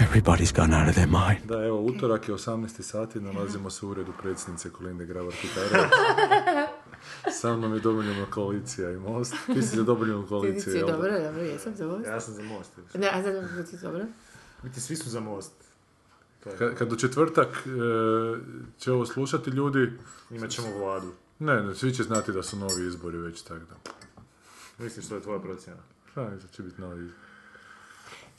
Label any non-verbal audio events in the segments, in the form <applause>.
Everybody's gone out of their mind. Da, evo, utorak je 18. sati, nalazimo se u uredu predsjednice Kolinde Grabar Kitare. <laughs> Sa mnom je domoljubna koalicija i most. Ti si za domoljubnu Ti koaliciju, si jel dobro, dobro, jesam za most. Ja sam za most. Ne, a sad ti dobro? Biti svi su za most. To je- Kad, kad u četvrtak e, će ovo slušati ljudi, Imat ćemo vladu. ne, ne, svi će znati da su novi izbori već, tako da. Misliš što je tvoja procjena? Pa, će biti novi izbori.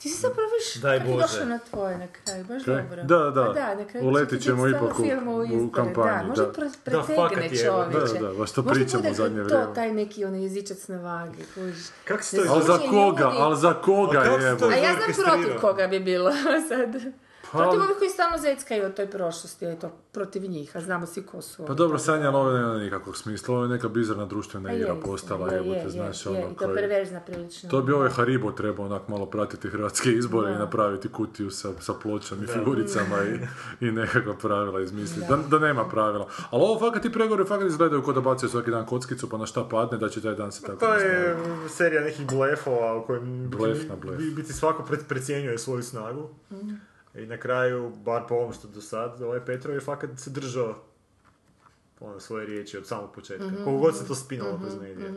Ti si zapravo viš Daj Bože. došao na tvoje na kraju, baš Kaj? dobro. Da, da. Pa da, na kraju Uletit će ti ćemo ipak u- u izbore, kampanji, Da, možda da. Da, pretegne evo. čovječe. Da, da, baš to Možda pričamo u zadnje to vrijeme. taj neki onaj jezičac na vagi, kužiš. Kako si to Ne Ali za koga, ali za koga je, to A ja znam protiv koga bi bilo <laughs> sad. Pa- Protiv ovih koji stalno zeckaju o toj prošlosti, eto, protiv njih, a znamo svi ko su. Pa dobro, Sanja, ali ovo nema nikakvog smisla, ovo je neka bizarna društvena Pa igra postala, je, jebote, je, znaš, je, je, ono, I to koji- perverzna prilično. To bi ovaj Haribo trebao onak malo pratiti hrvatske izbore i Da. napraviti kutiju sa, sa pločom i figuricama i, i nekakva pravila izmisliti. Da. da nema pravila. Ali ovo fakat ti pregovori fakat izgledaju kao da bacaju svaki dan kockicu pa na šta padne da će taj dan se tako To je serija nekih blefova u kojem Blef biti- na blef. bi- biti svako pred, precjenjuje svoju snagu. I na kraju, bar po ovom što do sad, ovaj Petrov je fakat se držao ono, svoje riječi od samog početka. Koliko god se to spinalo kroz medije.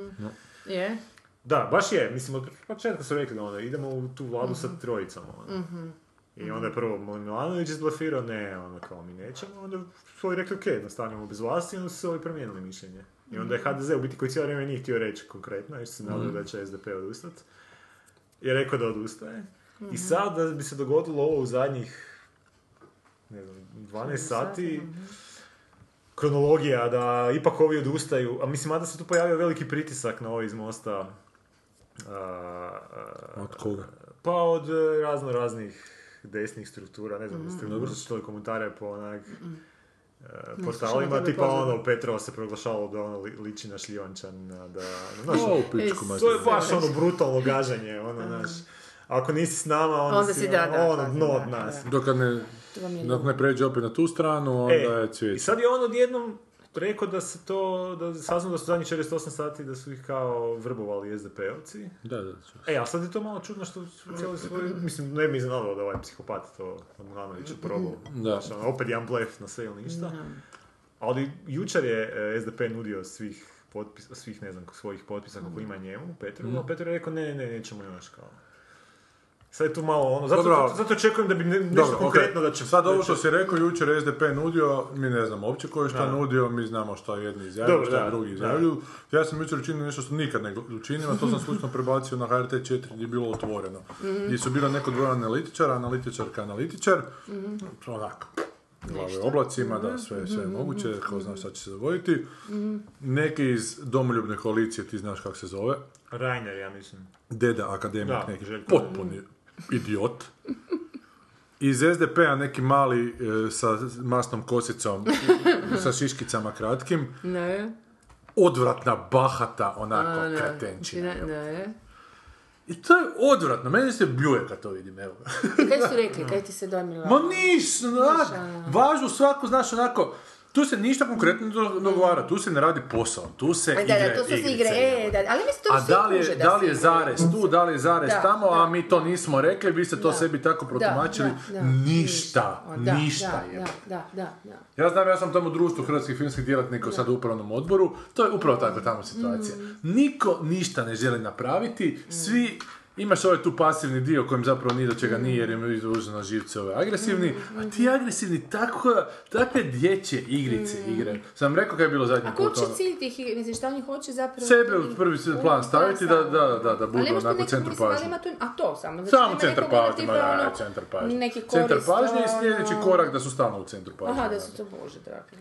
Je? Da, baš je. Mislim, od početka su rekli da ono, idemo u tu vladu sa trojicom. Ono. I onda je prvo Milanović izblefirao, ne, ono kao mi nećemo, onda su ovi rekli, ok, nastavljamo bez vlasti, i onda su se ovi promijenili mišljenje. I onda je HDZ u biti koji cijelo vrijeme nije htio reći konkretno, jer se nadali da će SDP odustati, je rekao da odustaje. I sad da bi se dogodilo ovo u zadnjih, ne znam, 12 sati, kronologija da ipak ovi odustaju, a mislim, mada se tu pojavio veliki pritisak na ovo iz Mosta, a, a, Od koga? pa od razno raznih desnih struktura, ne znam, Mhm. mm-hmm. ste čitali komentare po onak slušam, portalima, tipa pozna. ono, Petrova se proglašavalo da ono li- liči na šljivančana, da, znaš, O, u pičku E, to je baš ono brutalno gaženje, ono, znaš, ako nisi s nama, onda, Onda si da, da, ono, da, dno da, od nas. da. Dok ne, dok ne pređe opet na tu stranu, onda E, je cvijeće. I sad je on odjednom rekao da se to, da saznao da su zadnjih 48 sati da su ih kao vrbovali SDP-ovci. Da, da, ču. E, a sad je to malo čudno što su cijeli svoj, mislim, ne bi iznenadilo da ovaj psihopat to od Milanovića probao. Da. Ono, opet jedan blef na sve ili ništa. Ali jučer je e, SDP nudio svih potpis, svih, ne znam, svojih potpisa kako ima njemu, Petru, a Petru je rekao, ne, ne, ne, nećemo još kao. Sad je tu malo ono, zato, Dobro. zato, zato očekujem da bi ne, nešto Dobro, konkretno okej. da će... Sad ovo što si rekao, jučer SDP nudio, mi ne znamo uopće ko je šta Da. nudio, mi znamo šta jedni izjavljuju, Dobro, šta da, drugi izjavljuju. Ja sam jučer učinio nešto što nikad ne učinim, a to sam slučajno prebacio na HRT 4 gdje je bilo otvoreno. Gdje su bila neko dvoje analitičara, analitičarka, analitičar, onako, glave oblacima, da, sve, sve je moguće, ko zna šta će se dogoditi. Neki iz domoljubne koalicije, ti znaš kako se zove, Rainer, ja mislim. deda akademik Da, neki, Željko. potpuni idiot. Iz SDP-a neki mali e, sa masnom kosicom, sa šiškicama kratkim, Ne, odvratna, bahata, onako, a, ne. kretenčina. Ne, ne. I to je odvratno, meni se bljuje kad to vidim, evo. I kaj su rekli, kaj ti se dojmila? Ma niš, onak, ono. važu svaku, znaš, onako, tu se ništa konkretno dogovara, tu se ne radi posao, tu se Da, igre, da, to su igrice, igre, e, da, ali mislim to A da li, je, da da li je zarez tu, da li je zarez Da, tamo, a da. mi to nismo rekli, vi ste to Da. sebi tako protumačili. Da, da, ništa, Da, ništa da, je. Da, da, da, da. Ja znam, ja sam tamo u društvu hrvatskih filmskih djelatnika sad u upravnom odboru, to je upravo takva tamo situacija. Mm. Niko ništa ne želi napraviti, svi Imaš ovaj tu pasivni dio kojem zapravo ni do čega nije jer im izvuženo živce ove agresivni, Mm, a ti agresivni tako, takve dječje igrice igraju. Sam rekao kad je bilo zadnji A put. koji će ono, cilj tih igre, mislim šta oni hoće zapravo... Sebe u prvi plan staviti da, da, da, da budu Ali onako centru ali pažnje. ima tu, a to samo. Znači, Samo centar pažnje, ma da, ono, centar pažnje. Neki Centar korist, pažnje i sljedeći ono- korak da su stalno u centru pažnje. Aha, da su to bože dragi.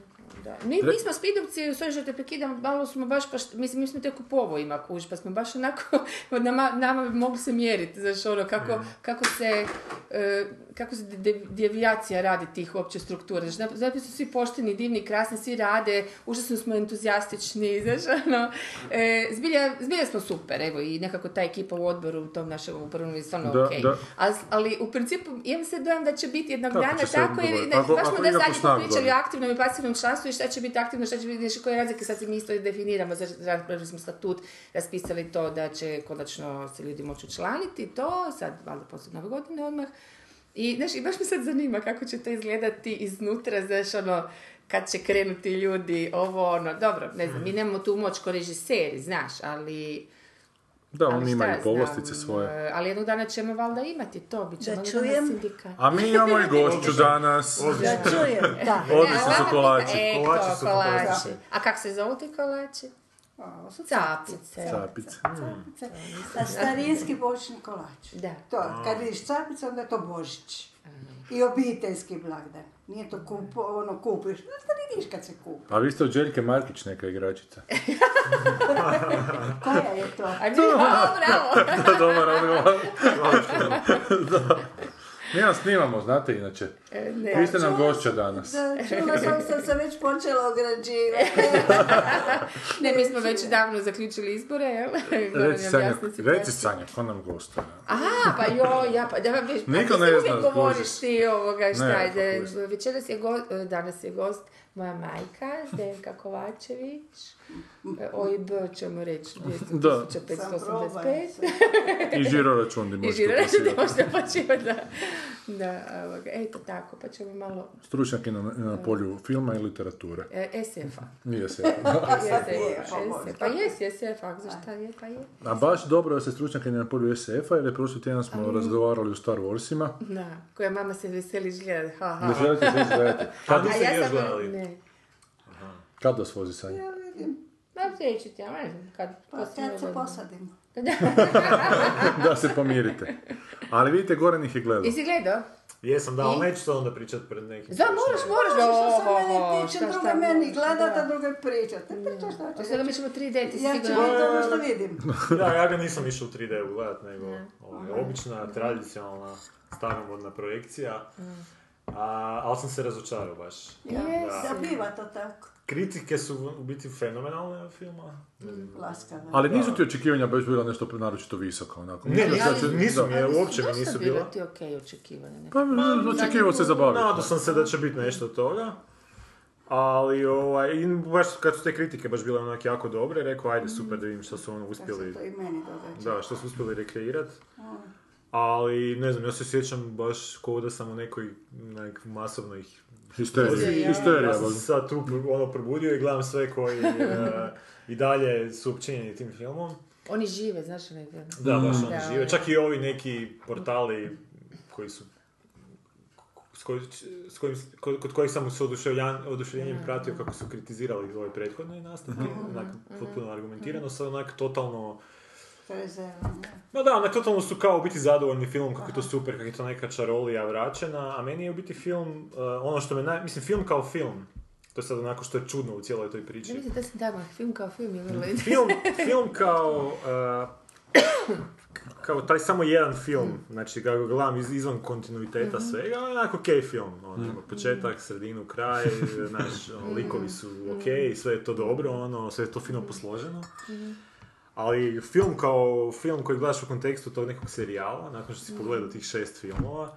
Da. Mi, mi smo spidovci, sve što te prekidam, malo smo baš, pa, mislim, mi smo tek u povojima kuž, pa smo baš onako, <laughs> nama, nama bi mogli se mjeriti, znaš, ono, kako, kako se, e, kako se de- devijacija radi tih uopće struktura. Znači, zap- zato su svi pošteni, divni, krasni, svi rade, užasno smo entuzijastični, <laughs> znaš, ono, e, zbilja, zbilja smo super, evo, i nekako ta ekipa u odboru, u tom našem upravnom je stvarno Da, okej. da. Ali, ali u principu imam se dojam da će biti jednog dana tako, jer ne, Ako- baš smo da zadnji pričali o aktivnom i pasivnom članstvu i šta će biti aktivno, šta će biti, znači koje razlike, sad se mi isto definiramo, znači smo statut, raspisali to da će konačno se ljudi moći učlaniti, to, sad, valjda poslije nove godine odmah. I, znaš, i baš me sad zanima kako će to izgledati iznutra, znaš, ono, kad će krenuti ljudi, ovo, ono, dobro, ne znam, mi nemamo tu moć ko režiseri, znaš, ali... Da, ali oni imaju povlastice svoje. e, Ali jednog dana ćemo valjda imati to, bit će Da valjda čujem. sindikat. A mi imamo i gošću danas. Da čujem, da. Odlični Ne, su kolači. E, Kolači su kolači. A kak se zovu ti kolači? Su Capice. Capice. capice. A starinski bočni kolač. Da. To, kad vidiš capice, onda je to Božić. I obiteljski blagdan. Nije to kup, ono kupiš, no to vidiš kad se kupi. A vi ste od Željke Markić neka igračica. <laughs> Koja je to? A mi, bravo. <laughs> Da, dobar odgovor. <laughs> Mi vam snimamo, znate inače. E, Ne. Vi ste nam gošća danas. Da, čula sam, sam se već počela ograđivati. <laughs> Ne, mi smo već davno zaključili izbore, jel? Reci je Sanja, reci Sanja, ko nam gostuje? Aha, pa joj, ja, pa da vam viš, Niko pa ne zna, uvijek govoriš ti ovoga, šta Ne, je, pa večeras je gost, danas je gost moja majka, Zdenka Kovačević, E, OIB ćemo reći, <laughs> Da. 200.585, I žiro račun di <laughs> i možete žiro da uplatiti. možete počivati, da, da, ovoga, eto tako, pa ćemo malo, Stručnjak je na, na polju filma i literature. e, SF-a. Nije <laughs> se. SF, pa jes, SF, ako za šta je, pa je. A baš dobro da se stručnjak je na polju SF-a, jer je prošli tjedan smo razgovarali o Star Warsima. Da, koja mama se veseli žgleda, ha, ha. Ne želite se izgledati. A Kad, ja još sam, gledali? Ne, kad vas vozi Sanja? Ma sljedeći tjedan, ne znam, kad Pa kad se posadimo. <laughs> da se pomirite. Ali vidite, Goran ih je gledao. Jesi gledao? Jesam, da, ali neću to onda pričat pred nekim. Da, moraš, moraš da se ovo, mene tiče, šta, druge šta, meni gledat, da. a druge pričat. Te pričaš što A hoćeš. sada mi ćemo 3D, ti si Ja ću sigurno... vidjeti ono što vidim. <laughs> Da, ja ga nisam išao u 3D gledat, nego ovaj, obična, tradicionalna, staromodna projekcija. A, ali sam se razočarao baš. Ja, Da. da biva to tako. Kritike su u biti fenomenalne od filma. Ne znam. Laskave. Ali nisu ti očekivanja baš bila nešto naročito visoko, onako. Ne, Mislim da će- nisu, nisu mi, Ali uopće mi dosta nisu bilo bila. ti okej očekivanja. Pa, očekivao se zabaviti. Nadao sam se da će biti nešto od toga. Ali, ovaj, i baš kad su te kritike baš bile onak jako dobre, rekao, ajde, super da vidim što su ono Kad se uspjeli, to i meni događa. da, što su uspjeli rekreirat. Ali, ne znam, ja se sjećam baš kao da sam u nekoj, nek, masovnoj Histerija. Ja. Histerija. Ja sam se sad tu ono, probudio i gledam sve koji <laughs> e, i dalje su općenjeni tim filmom. Oni žive, znaš onaj Da, baš oni Da, žive. oni- Čak i ovi neki portali koji su s, koj, s kojim, kod, kod kojih sam se oduševljan, oduševljenjem pratio kako su kritizirali ove prethodne nastavke, onak potpuno argumentirano, sad onak totalno Rezervno. Ma da, onak totalno su kao biti zadovoljni filmom, kako je to super, kako je to neka čarolija vraćena, a meni je u biti film, uh, ono što me naj... Mislim, film kao film, to je sad onako što je čudno u cijeloj toj priči. mislim da sam tako, film kao film je vrlo Film, <laughs> film kao... uh, kao taj samo jedan film, znači ga gledam iz, izvan kontinuiteta svega, onako okej film, ono, ima početak, sredinu, kraj, <laughs> znaš, ono, likovi su okej, sve je to dobro, ono, sve je to fino posloženo. Ali film kao film koji gledaš u kontekstu tog nekog serijala, nakon što si pogledao tih šest filmova,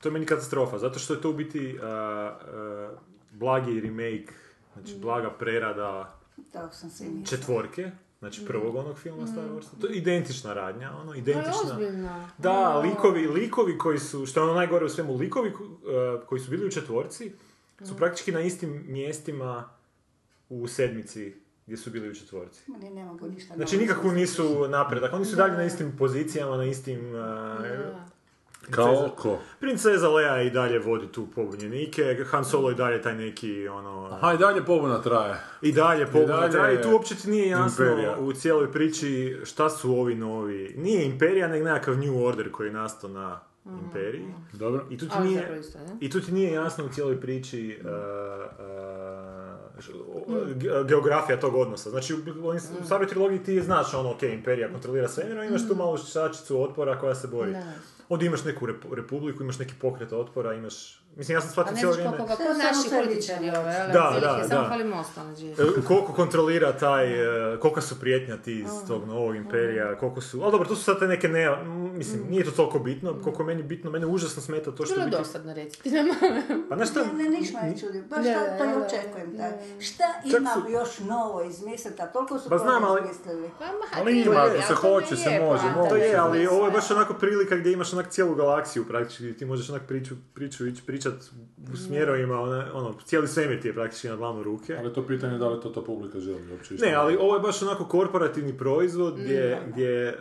to je meni katastrofa, zato što je to u biti uh, uh, blagi remake, znači blaga prerada sam mislila. četvorke, znači prvog onog filma Star Warsa. To je identična radnja, ono, identična... Da, likovi, likovi koji su, što je ono najgore u svemu, likovi uh, koji su bili u četvorci su praktički na istim mjestima u sedmici gdje su bili u četvorci. Oni ne mogu ništa Znači nikako nisu napredak, oni su dalje na istim pozicijama, na istim... uh, Kao oko. Princeza Leia i dalje vodi tu pobunjenike, Han Solo i dalje taj neki, ono... Aha, i dalje pobuna traje. I dalje pobuna dalje traje i tu uopće ti nije jasno imperija. u cijeloj priči šta su ovi novi. Nije imperija, nego nekakav New Order koji je nastao na imperiji. Dobro. I tu ti nije, ne? i tu ti nije jasno u cijeloj priči uh, uh, geografija tog odnosa. Znači, u, u staroj trilogiji ti znaš ono, ok, imperija kontrolira svemir, imaš tu malu šačicu otpora koja se bori. Da. Ovdje imaš neku repu- republiku, imaš neki pokret otpora, imaš... Mislim, ja sam A shvatio ne cijelo znaš vrijeme... koliko, Sve ko naši političari ove, ali Da, da, samo da. fali mosta. E, Koliko kontrolira taj, e, koliko su prijetnja ti iz tog novog imperija, koliko su, ali dobro, to su sad te neke ne, mislim, nije to toliko bitno, koliko je meni bitno, mene užasno smeta to što Bilo biti... dosadno <laughs> nam. Pa znaš šta, Ne, ne, ništa me čudi. Baš Da, to i da. očekujem. Da. Šta Čak ima su- još novo izmisliti, a toliko su Pa znam, ali- izmislili. Pa, ma, Ali ima, ako se hoće, se može, to je, ali ovo je baš onako prilika gdje imaš onak cijelu galaksiju praktički, ti možeš onak priču, priču ići pričat u smjerovima, ono, ono, cijeli svemir ti je praktički na dlanu ruke. Ali to pitanje je da li to ta publika želi uopće. Ne, ali ovo je baš onako korporativni proizvod gdje, gdje e,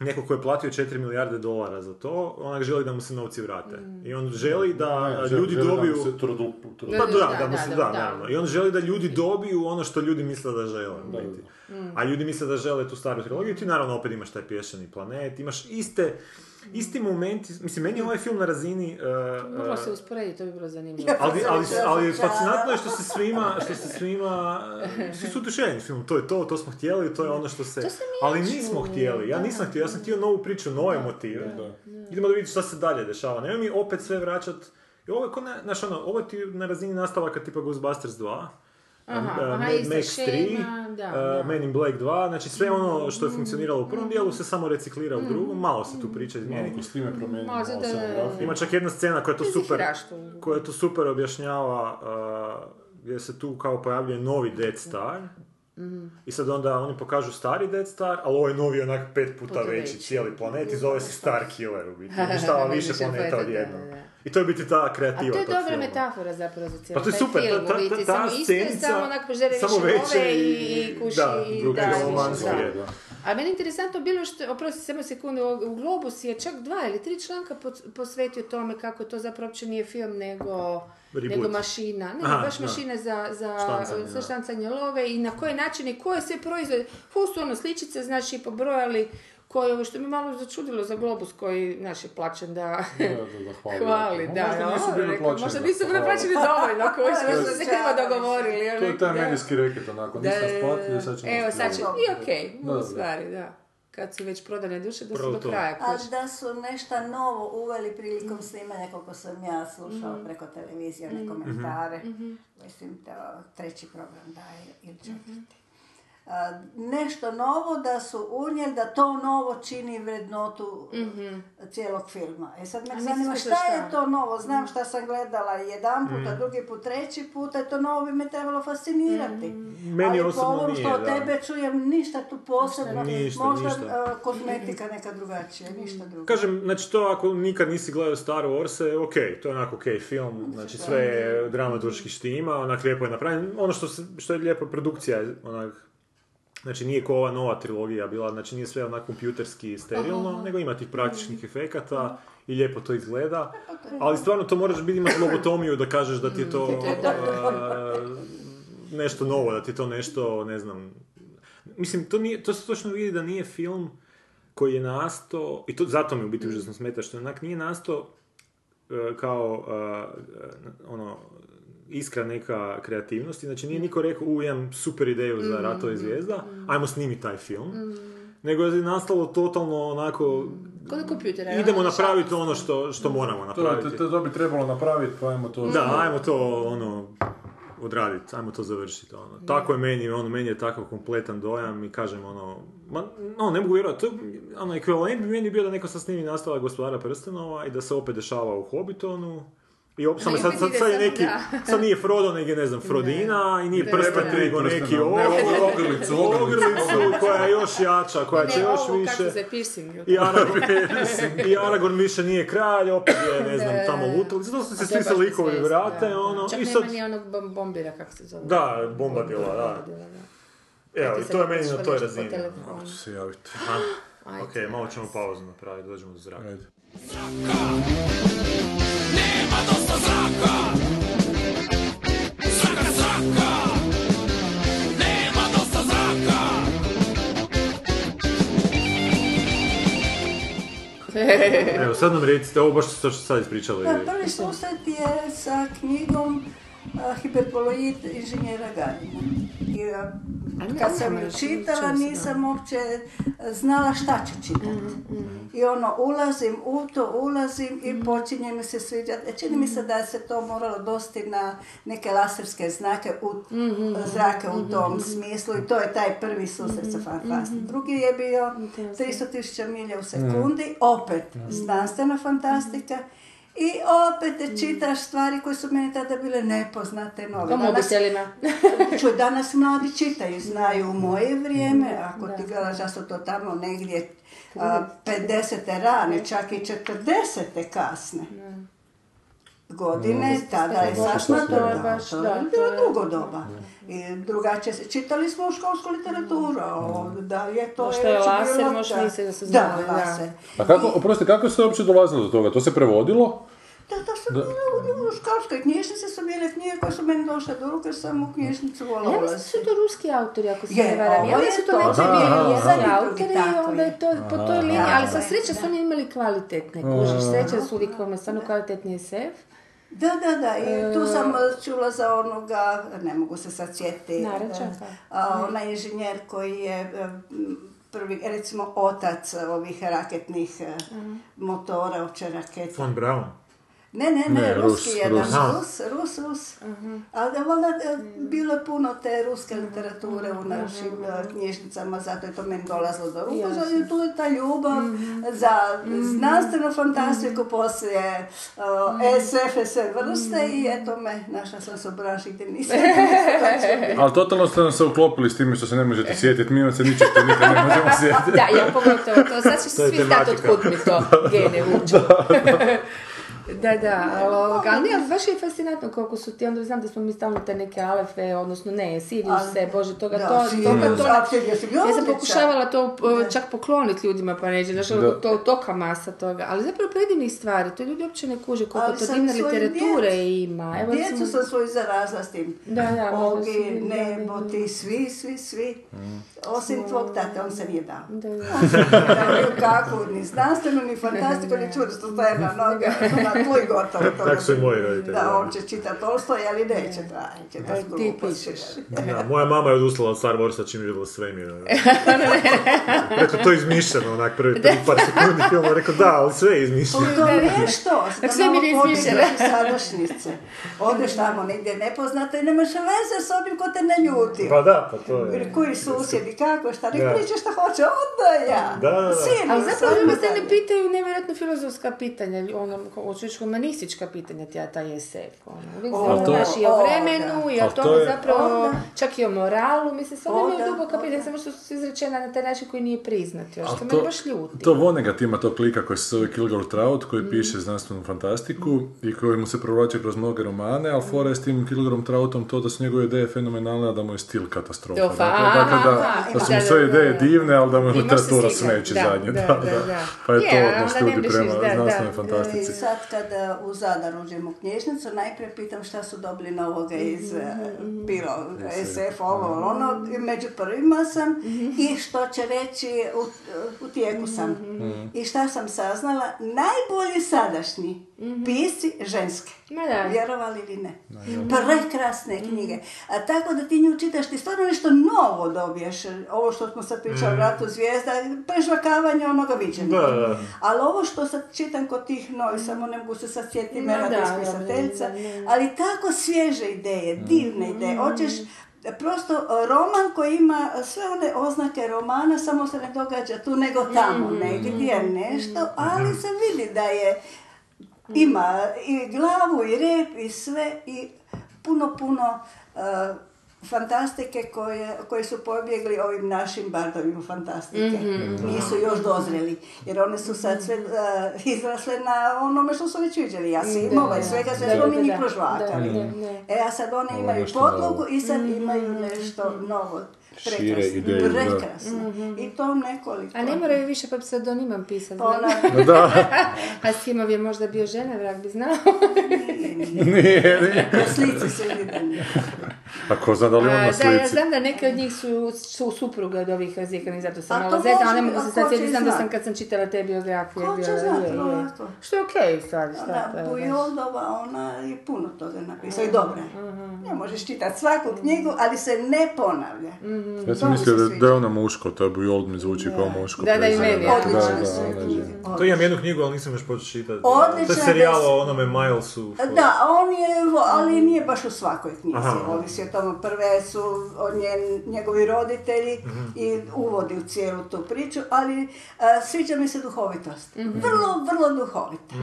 neko ko je platio 4 milijarde dolara za to, onak želi da mu se novci vrate. I on želi da Ne, želi- ljudi želi da mu dobiju... se trudu- trudu- Pa Da, da, da, da, mu da, se- da, da, da. naravno. I on želi da ljudi dobiju ono što ljudi misle da žele. biti. A ljudi misle da žele tu staru trilogiju. Ti naravno opet imaš taj pješani planet, imaš iste, isti momenti, mislim, meni je ovaj film na razini... uh, Moglo uh, se usporediti, to bi bilo zanimljivo. Ja. ali, ali, ali fascinantno je što se svima, što se svima, uh, svi su oduševljeni s filmom, to je to, to smo htjeli, to je ono što se, ali nismo htjeli, ja nisam htio, ja sam htio novu priču, nove motive. Da. Idemo da vidjeti šta se dalje dešava, nemoj mi opet sve vraćat, i ovo je ko na, znaš ono, ovo ti na razini nastavaka tipa Ghostbusters 2, Aha, uh, aha, Max 3, šema, da, uh, da. Men in Black 2, znači sve ono što je funkcioniralo u prvom dijelu se samo reciklira u drugom, malo se tu priča izmijeni. Malo kostime promijenimo, Malo. Ima čak jedna scena koja to super, koja to super objašnjava, uh, gdje se tu kao pojavljuje novi Dead Star. I sad onda oni pokažu stari Dead Star, ali ovo je novi onak pet puta, Puta veći, veći. cijeli planet i zove se Star Killer u biti. <laughs> Uništava više Više planeta odjednom. da, da. I to je biti ta A kreativa to je dobra filma. metafora zapravo za cijeli Pa to je super, film, ta- ta- biti, ta samo isto scenica, samo onak požere više samo veće i, kuši da, i drugi da, romanski, da. A meni je interesantno bilo što, oprosti samo sekundu, u Globus je čak dva ili tri članka posvetio tome kako to zapravo uopće nije film nego, Reboot. nego mašina. Ne, Aha, baš da. mašina za, za, Štancanje, za štancanje love i na koje načine, koje sve proizvode. Fu su ono sličice, znači pobrojali koje, ovo što mi malo začudilo za Globus koji, znaš, je plaćen da... Da, da, <laughs> hvali. Hvali, da, Možda <laughs> da, nisu bili plaćeni. Možda da nisu bili plaćeni dovoljno, koji smo se njima su. dogovorili. To je taj medijski reket, onako, nisam Da, splatio, sad ćemo Evo, sad će, splatiti. i okej, Da, u stvari, da. Kad su već prodane duše, da su do to. kraja Ali kući. da su nešto novo uveli prilikom snimanja, koliko sam ja slušala preko televizije, one komentare. Mislim, da treći program daje ili četvrti. Nešto novo da su unijeli, da to novo čini vrednotu cijelog filma. E sad me zanima šta je to novo? Znam šta sam gledala jedan puta, drugi put, treći puta, je to novo bi me trebalo fascinirati. Meni Ali po ovom što od tebe čujem ništa tu posebno, Ništa, možda ništa. a, kozmetika neka drugačija, ništa drugo. Kažem, znači to ako nikad nisi gledao Star Wars, ok, to je onako ok film, znači sve je dramaturški štima, onak lijepo je napravljen. Ono što, se, što je lijepo, produkcija je onak, znači nije ko ova nova trilogija bila, znači nije sve onak kompjuterski sterilno, nego ima tih praktičnih efekata i lijepo to izgleda, ali stvarno to moraš biti imati lobotomiju da kažeš da ti je to <laughs> a, nešto novo, da ti je to nešto, ne znam, Mislim, to, nije, to se točno vidi da nije film koji je nastao, i to zato mi u biti užasno smeta, što onak nije nastao e, kao e, ono, iskra neka kreativnosti, znači nije niko rekao, u, imam super ideju za Ratove zvijezda, ajmo snimiti taj film, nego je nastalo totalno onako, Kod kompjutera. idemo napraviti ono što, što moramo To, napraviti. to, to bi trebalo napraviti, pa ajmo to... Da, ajmo to ono odraditi, ajmo to završiti. Ono. Tako je meni, ono, meni je takav kompletan dojam i kažem ono, ma, no, ne mogu vjerovati, to, ono, ekvivalent bi meni bio da neko sad snimi nastavak gospodara prstenova i da se opet dešava u Hobbitonu. I op, samo I sad, sad, sad je neki, sad nije Frodo, nego ne znam, Frodina i nije prsten, nego neki ovo, Ne, ogrlicu, ogrlicu. koja je još jača, koja će Ne, još ovo, više. kako se piercing. I Aragorn, I Aragorn više nije kralj, opet je, ne znam, tamo lutali. Zato su se svi se baš likovi vrate, da, ono, Čak i nema sad... ni onog bom- bombira, kako se zove. Da, Bombadila, da. Evo, i to je ne meni na toj razini. telefonu. Ću se javiti. Ok, malo ćemo pauzu napraviti, dođemo do zraka. Ajde. Evo, sad nam recite, ovo baš što ste sad ispričali. Da, prvi susret je sa knjigom Hiperpoloid inženjera Garina. i e, kad sam ju čitala nisam uopće znala šta ću čitati. I ono, ulazim u to, ulazim i počinje mi se sviđati. Čini mi se da se to moralo dosti na neke laserske znake u, zrake u tom smislu i to je taj prvi susret sa fantastikom. Drugi je bio 300.000 milja u sekundi, opet znanstvena fantastika. I opet čitaš stvari koje su meni tada bile nepoznate, nove. Danas-. <laughs> Čuj, danas mladi čitaju, znaju u moje vrijeme, ako ti gledaš da su to tamo negdje a, 50. rane, čak i 40. kasne godine, tada je to je sasma baš- da, je to bilo je- drugo doba. I drugačije se, čitali smo školsku literaturu, da je to Da što je laser, bilo- možeš da. misliti da Da, da. laser. A kako, oprosti, kako ste uopće dolazili do toga? To se prevodilo? Da, to su bile u, u školskoj knjižnici su bile knjige koje su meni došle do ruke, sam u knjižnicu Ja volila mislim da su to ruski autori, ako se Je, ne varam. Ja mislim da su to Aha, bili aha. autori onda je. to po toj liniji, ali sa sreća su da. oni imali kvalitetne kužiš. Sreća da su likovima stvarno kvalitetni SF. Da, da, da, i tu sam e, čula za onoga, ne mogu se sad sjetiti, e, a, onaj inženjer koji je e, prvi, recimo, otac ovih raketnih e, motora, uopće raketa. Von Braun. Ne, ne, ne, Ne, ruski Rus, jedan, Rus. Rus, Rus, Rus. Ali da valjda e, bilo je puno te ruske literature u našim e, knjižnicama, zato je to meni dolazilo do ruku, Jasno. zato je tu je ta ljubav za znanstvenu fantastiku, poslije uh, SF, sve vrste i eto me, našla sam se u branši gdje nisam. <laughs> Ali totalno ste nam se uklopili s time što se ne možete sjetiti, mi vam se ničeg što nikad ne možemo sjetiti. Da, ja pogotovo to. Sad će svi znati otkud mi to gene vuče. <laughs> Da, da, ali, ovoga, ali ne, ali baš je fascinantno koliko su ti, onda znam da smo mi stalno te neke alefe, odnosno ne, Siriuse, bože, toga, Da, to, Sirius, toga, to, ja sam pokušavala to čak pokloniti ljudima, pa neće, znaš, ono, to, toka masa toga, ali zapravo predivnih stvari, to ljudi uopće ne kuže koliko Ali to sam divne literature ima. Evo, Djecu recimo- sam svoju zarazla s tim. Da, da, Ogi, nebo, da, da. ti, svi, svi, svi. Osim tvog tate, on se nije dao. Da, da. <laughs> Da, kako, ni znanstveno, ni fantastiku, ni čvrsto stoje na <laughs> noge, <laughs> tlu i gotovo. to Tako su i da- moji roditelji, Da, da. on će čitati Tolstoj, ali neće, da, će da Ti pišeš. Da, moja mama je odustala od Star Warsa čim je vidjela svemir. Rekao, <laughs> to je izmišljeno, onak prvi, prvi par sekundi filma, <laughs> rekao, da, ali sve je izmišljeno. To je što, da sve mi je izmišljeno. iz sadašnjice. Odeš tamo negdje nepoznato i nemaš veze s onim ko te ne ljuti. Pa da, pa to je. Koji susjedi, kako, šta, nek Da. priča šta hoće, onda ja. Da, da, da. Sinu, Ali zapravo ljudi se ne pitaju nevjerojatno filozofska pitanja, ono, hoćeš humanistička pitanja, tja, taj SF, ono. Uvijek O, se znaš i o vremenu, da. i o tome je- zapravo, da. čak i o moralu, mislim, sve O, imaju da, duboka pitanja, da. samo što su izrečena na taj način koji nije priznat još, što to- mene baš ljuti. To Vonnegut ima tog klika koji se zove Kilgore Trout, koji piše znanstvenu fantastiku i koji mu se provlači kroz mnoge romane, ali fora je s tim Kilgorom Troutom to da su njegove ideje fenomenalne, a da mu je stil katastrofa. Katastrofa, Dakle, dakle da, aha, da su da, mu da, sve da, ideje da. divne, ali da mu je Ti literatura smeće da, zadnje. da, Da, da, da. da. Pa je to Je, odnos ljudi prema da, znanstvenoj da. fantastici. Kada u Zadar uđem u knjižnicu, najprije pitam šta su dobili novoga iz eh, bilo SF, ovo, ili ono, i među prvima sam i što će reći u, u tijeku sam. I šta sam saznala? Najbolji sadašnji pisci ženske. Ma da. Vjerovali ili ne. Prekrasne knjige. A tako da ti nju čitaš, ti stvarno nešto novo dobiješ. Ovo što smo sad pričali o ratu zvijezda, prežvakavanje onoga viđenja. Ali ovo što sad čitam kod tih novih, samo ne mogu se sad sjetiti imena da, tih da, spisateljica, da, da. ali tako svježe ideje, divne ideje. Hoćeš prosto roman koji ima sve one oznake romana, samo se ne događa tu nego tamo, negdje nešto, ali se vidi da je ima i glavu i rep i sve i puno, puno eh, fantastike koje, koji su pobjegli ovim našim bardovima fantastike. Nisu još dozreli, jer one su sad sve eh, izrasle na onome što su već viđeli. Ja si imala i svega, sve smo mi njih prožvakali. E, a sad one imaju podlogu i sad imaju nešto novo. Šire Prekrasno. ideje, da. Prekrasno. I to nekoliko. A ne moraju više <laughs> pa pseudonimom pisati, Pa ona- Da, A Simov je možda bio žena, vrag bi znao. nije, nije. Po slici nije. A ko zna da li on na da, ja slici? znam da neke od njih su, su supruge od ovih razjekanih, zato sam A malo to zezna, ali ne mogu se sad sjetiti, znam da sam kad sam čitala te biografije. Ko će bila- znat, je, je. ovako. Što je okej stvari, šta Ona to je baš. Bujoldova, ona je puno toga napisala i dobra. Mhm. Ne možeš čitati svaku knjigu, ali se ne ponavlja. Mhm. Ja To sam mi mislio da, da je ona muško, to je Bujold mi zvuči kao muško. Da, da, i prezime. meni je. Da, da, su je knjige. žena. To imam jednu knjigu, ali nisam još počeo čitati. Odlična To je je serijal o onome Milesu. Da, on je, ali nije baš u svakoj knjizi. Aha. Ovisi o tome. Prve su njen, njegovi roditelji Mhm. i uvodi u cijelu tu priču, ali a, sviđa mi se duhovitost. Vrlo, vrlo duhovita.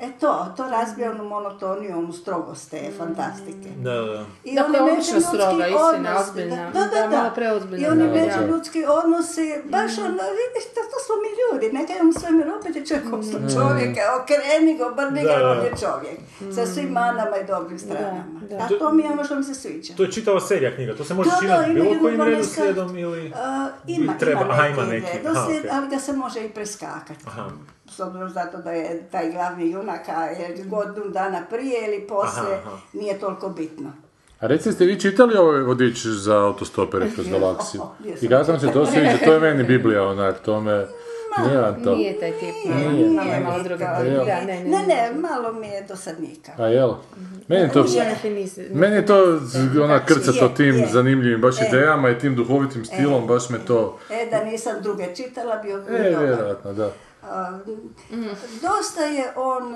E to, to razbija onu monotoniju, onu strogost te fantastike. Da, da. I Dakle, oni stroga, istina, odnosi, ozbiljna. Da, da, Da, da. malo preozbiljna, I oni međuljudski odnosi, baš Mhm. ono, vidiš, to, to smo mi ljudi, neka je on svemir, opet je čovjek ostao čovjek, okreni ga, obrni ga, on je čovjek. Sa svim manama i dobrim stranama. da. A to mi je ono što mi se sviđa. To je čitava serija knjiga, to se može Da, da, čitati bilo kojim redoslijedom ili... A, ima, treba- ima aha, neki, ima neki, aha, redoslijed, okej. ali ga se može i preskakati. Aha. S obzirom zato da je taj glavni junak, a je godinu dana prije ili poslije, Aha, aha. nije toliko bitno. A recite, ste vi čitali ovaj vodič za autostopere kroz <laughs> galaksiju? I kako vam se to sviđa? To je meni Biblija onak, to me... Nije vam to. Nije taj tip, Nije, nije, malo nije je malo druga to, nije. da, ne, ne, Ne, ne, malo mi je dosadnika. A jel? Meni to... Nije, Meni je to ona krcato Je, tim je. zanimljivim baš E. idejama i tim duhovitim stilom, baš me to... E, da nisam druge čitala, bio bi E, vjerojatno, da. A, Dosta je on,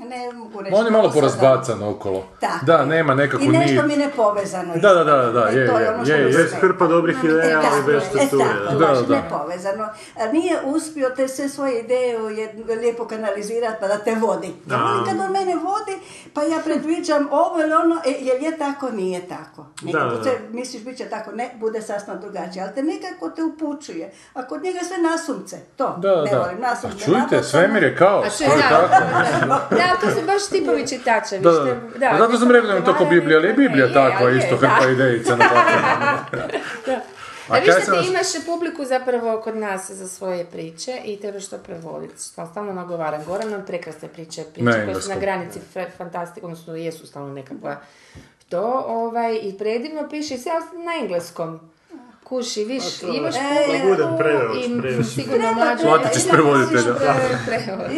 ne mogu reći... On je malo porazbacan okolo. Tako Da, nema nekakvu I nešto mi ne povezano. Da, da, da, da, E, je, to je, ono što je, je. Bez hrpa dobrih ideja, ali bez strukture. E, tako, da. Da, da. nepovezano. A nije uspio te sve svoje ideje u jed- lijepo kanalizirati pa da te vodi. Da. kad on mene vodi, pa ja predviđam ovo ili ono, e, jel je tako, nije tako. Nekako Da, da, misliš bit će tako, ne, bude sasvim drugačije, ali te nekako te upućuje. A kod njega sve nasumce, to, Da, ne da. volim, nasumce. čujte, nabacano. svemir je to tako. <laughs> da, da, to su baš tipovi čitača, Da, da. da. Pa zato sam rekao da mi to ko Biblija, ali je Biblija Je, takva je, isto, hrpa idejica <laughs> na Da, A viš da sam ti imaš publiku zapravo kod nas za svoje priče i trebaš to prevoditi. Stal- Stalno nagovaram. Goran nam prekrasne priče, priče Na koje su na granici fa- fantastike, odnosno jesu stalno nekakva to, ovaj, i predivno piše i sve ali na engleskom. Kuši, viš, imaš E, publiku budem prevač, i prevač. sigurno Platit ćeš ima prevoditelja.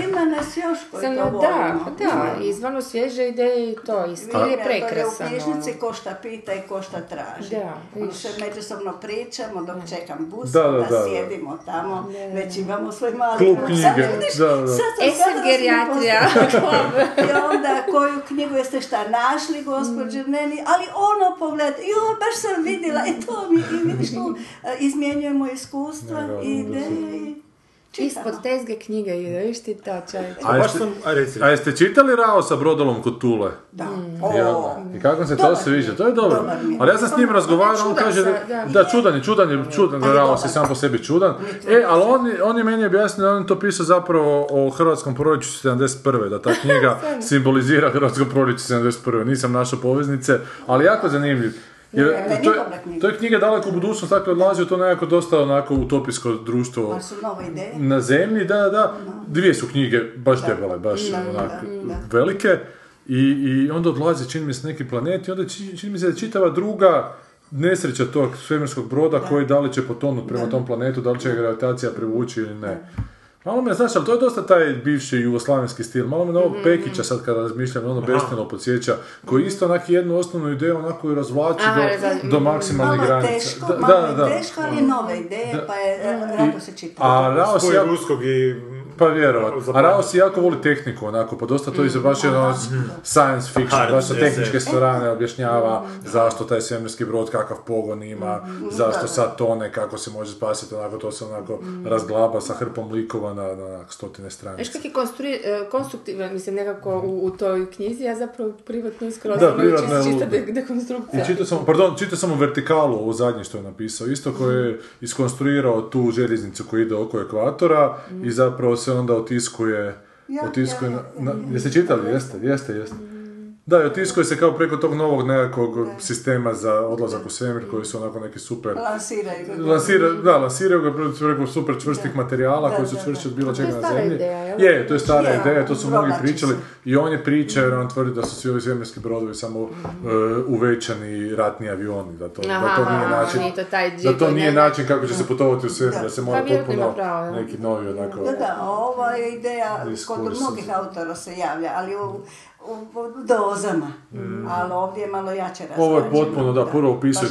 Ima nas još koji Sam, to da, volimo. da, Ima. i stvarno svježe ideje i to, i stil Vidim je ja prekrasan. dolje u knjižnici ono. ko šta pita i ko šta traži. Da, Ono viš. se međusobno pričamo dok čekam bus, Da, da, da, da, da. sjedimo tamo, već imamo svoj mali Klub knjige, Sad vidiš, da, da. sad da gerijatrija. I onda koju knjigu jeste šta našli, gospođe Neni, ali ono pogled, jo, baš sam vidjela, e to mi, i vidiš tu, e, izmjenjujemo iskustva, ideje i čitamo. Ispod tezge knjige ide, viš ti to čovječe. A jeste, sam, a reci, a jeste čitali Rao sa brodolom kod Tule? Da. Da? I kako se to Dobar sviđa? mi To je dobro. Dobar. Ali ja sam s njim razgovarao, on kaže, sa- da, da. da, čudan je, čudan je, čudan, Ali Rao se sam po sebi čudan. E, ali on, je- on je meni objasnio da on je to pisao zapravo o hrvatskom proljeću 71. Da ta <laughs> knjiga simbolizira hrvatsko proljeće 71. Nisam našao poveznice, ali jako zanimljiv. Jer Ne, ne, to, je, to je knjiga daleko u budućnost, tako odlazi u to nekako dosta onako utopijsko društvo ali su ideje. na zemlji, da, da. Dvije su knjige, baš debele, baš onak velike. I, I onda odlazi, čini mi se, neki planet i onda či- čini mi se da čitava druga nesreća tog svemirskog broda koji da li će potonuti prema tom planetu, da li će gravitacija privući ili ne. Malo me, znaš, ali to je dosta taj bivši jugoslavenski stil. Malo me na ovog Pekića sad kada razmišljam, ono Bestino podsjeća, koji isto onak jednu osnovnu ideju onako i razvlači Aha, do, razvlači. do maksimalne Malo granice. teško, Da, malo da, je da. teško, ali je nove ideje, pa je rado se čita. A Rao jako- ruskog i... Pa vjerovat. A Zapravo. Rao si jako voli tehniku, onako, pa dosta to izbaš ono science fiction, Hard baš sa tehničke strane objašnjava zašto taj svemirski brod, kakav pogon ima, zašto sad tone, kako se može spasiti, onako to se onako razglaba sa hrpom likova na, na stotine Viš stranica. kak je konstrui- e, konstruktivan, mislim, nekako u, u toj knjizi, ja zapravo privatno skroz Da, ono privatno čist- čista de- dekonstrukcija. I čitao sam, pardon, čitao sam u vertikalu ovo zadnje što je napisao, isto koji je iskonstruirao tu željeznicu koja ide oko ekvatora i zapravo se onda otiskuje, Ja, otiskuje, ja, na, na- jeste čitali? Jeste, jeste, jeste. Da, i otiskuje se kao preko tog novog nekakvog sistema za odlazak u svemir koji su onako neki super... Lansiraju ga. Lansira, da, lansiraju ga preko- preko super čvrstih materijala Da, koji su čvršći od bilo To je čega na stara zemlji. ideja, jel? Je, to je stara Je, ideja, to su mnogi pričali. I on je priča jer on tvrdi da su svi ovi svemirski brodovi samo Mhm. e, uvećani ratni avioni, da to, da to nije način, to taj da to nije ne- način kako će se putovati u svemir, da se mora Pa potpuno neki novi onako... Da, da, ova je ideja kod mnogih autora se javlja, ali u, dozama. Ali ovdje je malo jače razrađeno. Ovo je potpuno, da, prvo opisuje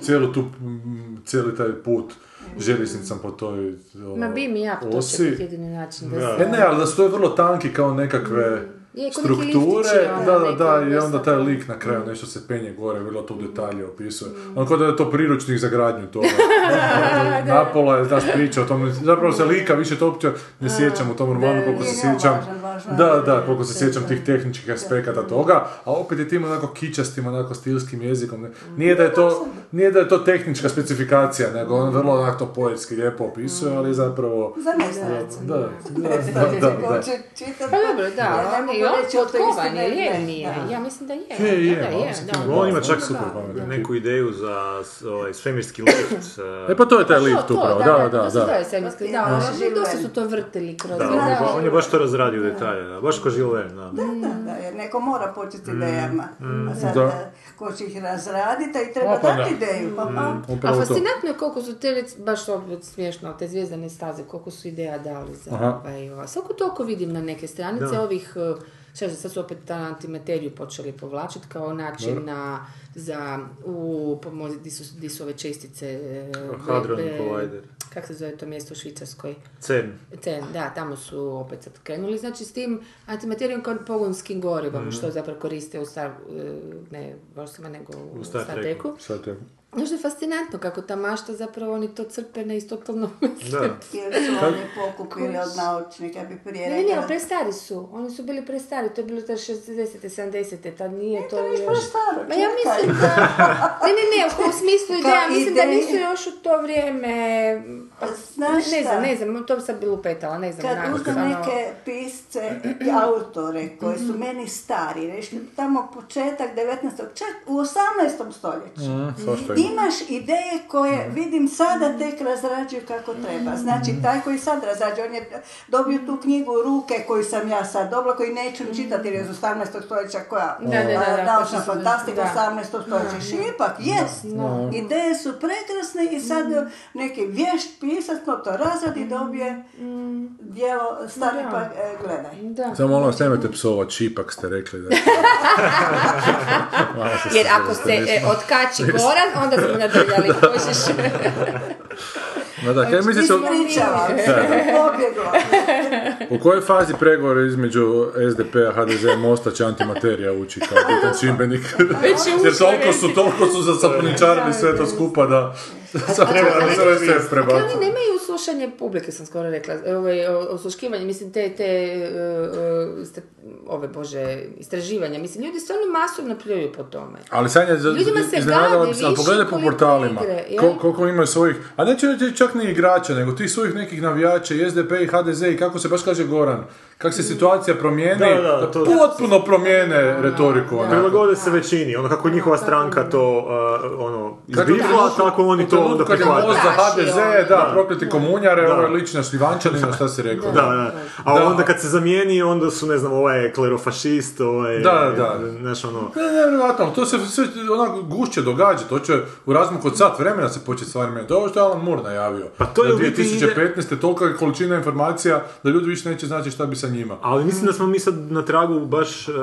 cijelu, tu, mm, cijeli taj put željeznicom po toj ono, Ma bi mi jako to će osi. biti jedini način da Da. se... E ne, ali da su to vrlo tanki kao nekakve Je, strukture, liftići, ono, da, da, da, i onda taj lik na kraju nešto se penje gore, vrlo to u detalje opisuje. On kao da je to priručnik za gradnju toga. <laughs> Napola je daš priča o tom, zapravo se lika više to uopće ne sjećam u tom romanu koliko se sjećam. Da, da koliko se sjećam tih tehničkih aspekata toga, a opet je tim onako kičastim, onako stilskim jezikom. Ne- Nije da je to, nije da je to tehnička specifikacija, nego on vrlo onako to poetski lijepo opisuje, ali zapravo... Za. <laughs> Da, da, da, Pa dobro, da, je on reći je to potkovan, je ili je, nije? Ja mislim da je. Je, je, da, je, da. On ima čak super da. pametan. neku ideju za ovaj, svemirski <laughs> lift. E pa to je taj To, lift to, upravo, da, da, To se da. zove svemirski, da, Da, dosta su to vrtili kroz... Da, on, je, da, ba- on je baš to razradio detalje, da. baš ko Žil Verne, da. Da, da, da, jer neko mora početi idejama. A sad, Da. eh, ko će ih razraditi, a i treba Pa, pa dati da. ideju. Pa, pa. A to. fascinantno je koliko su te, baš opet smiješno, te zvijezdane staze, koliko su ideja dali za ovaj, ova. Svako toliko vidim na neke stranice Da. ovih, eh, šta sad su opet ta antimateriju počeli povlačiti kao način na, za, u, pomozi, di su, di su ove čestice, be- Hadron be- Collider. Kak se zove to mjesto u Švicarskoj? Cern. Ten, da, tamo su opet sad krenuli, znači s tim antimaterijom kao pogonskim gorivom, što zapravo koriste u Star, eh, ne Warsima, nego u, U Star Star Treku. Sad je- Možda je fascinantno kako ta mašta zapravo oni to crpe na iz totalno... <laughs> Da. Jer su oni pokupili od naučnika, bi prije Ne, ne, ne, prestari su. Oni su bili prestari, to je bilo ta 60. 70. Tad nije to to je još... prestaro, Ma ja mislim da... <laughs> Ne, ne, ne, u smislu ideja, mislim da nisu još u to vrijeme... Pa, Znaš ne znam, ne znam, to bi sad bilo upetala, ne znam. Kad uzmem stvarno- neke pisce i autore koji su meni stari, reći tamo početak 19. čak u 18. stoljeću. Mm. Imaš ideje koje vidim sada tek razrađuju kako treba. Znači, taj koji sad razrađuje, on je dobio tu knjigu u ruke koju sam ja sad dobila, koju neću čitati jer je iz 18. stoljeća koja Da, da, da, naučna su- fantastika da. 18. stoljeća. Šipak, jest. Ideje su prekrasne i sad neki vješt pisac to to razradi i dobije dijelo stari pa e, gledaj. Da. Samo vas, nemojte psovat, čipak ste rekli da... <laughs> Jer ako se nismo- e, otkači Goran, onda smo nadrljali, <laughs> kožiš. Ma da, kaj Ispričavam se, pobjegla. u kojoj fazi pregovora između SDP-a, HDZ i Mosta će antimaterija ući kao bitan čimbenik? <laughs> Jer toliko su, toliko su zasapuničarili sve to skupa da... Sad treba neki <laughs> sve prebaciti. oni nemaju slušanje publike, sam skoro rekla, ovaj, osluškivanje, mislim, te, te ste- ove, bože, istraživanja, mislim, ljudi stvarno masovno pljuju po tome. Ali sad je Ljudima se iznenadila gadi bi se, ali pogledaj po portalima, igre, kol- koliko imaju svojih, a neće reći čak ni igrača, nego tih svojih nekih navijača i SDP i HDZ i kako se baš kaže Goran, kako se situacija promijeni, Da, da, da to- potpuno promijene retoriku. onako. Prilagode se većini, ono kako njihova stranka to uh, ono, to- tako oni to onda kad je za HDZ, ono. da, Da. prokleti komunjare, Da. ovo je lična šljivančanina, šta si rekao? Da, da. A Da. onda kad se zamijeni, onda su, ne znam, ovaj je klerofašist, ovaj... Da, da. Znaš, ono... Ne, nevjerojatno, to se sve onako gušće događa, to će u razmaku od sat vremena se početi stvari mijenjati. To je ovo što je Alan Moore najavio. Pa to je Da u biti 2015. tolika je količina informacija da ljudi više neće znati šta bi sa njima. Ali mislim da smo mi sad na tragu baš... Uh, um,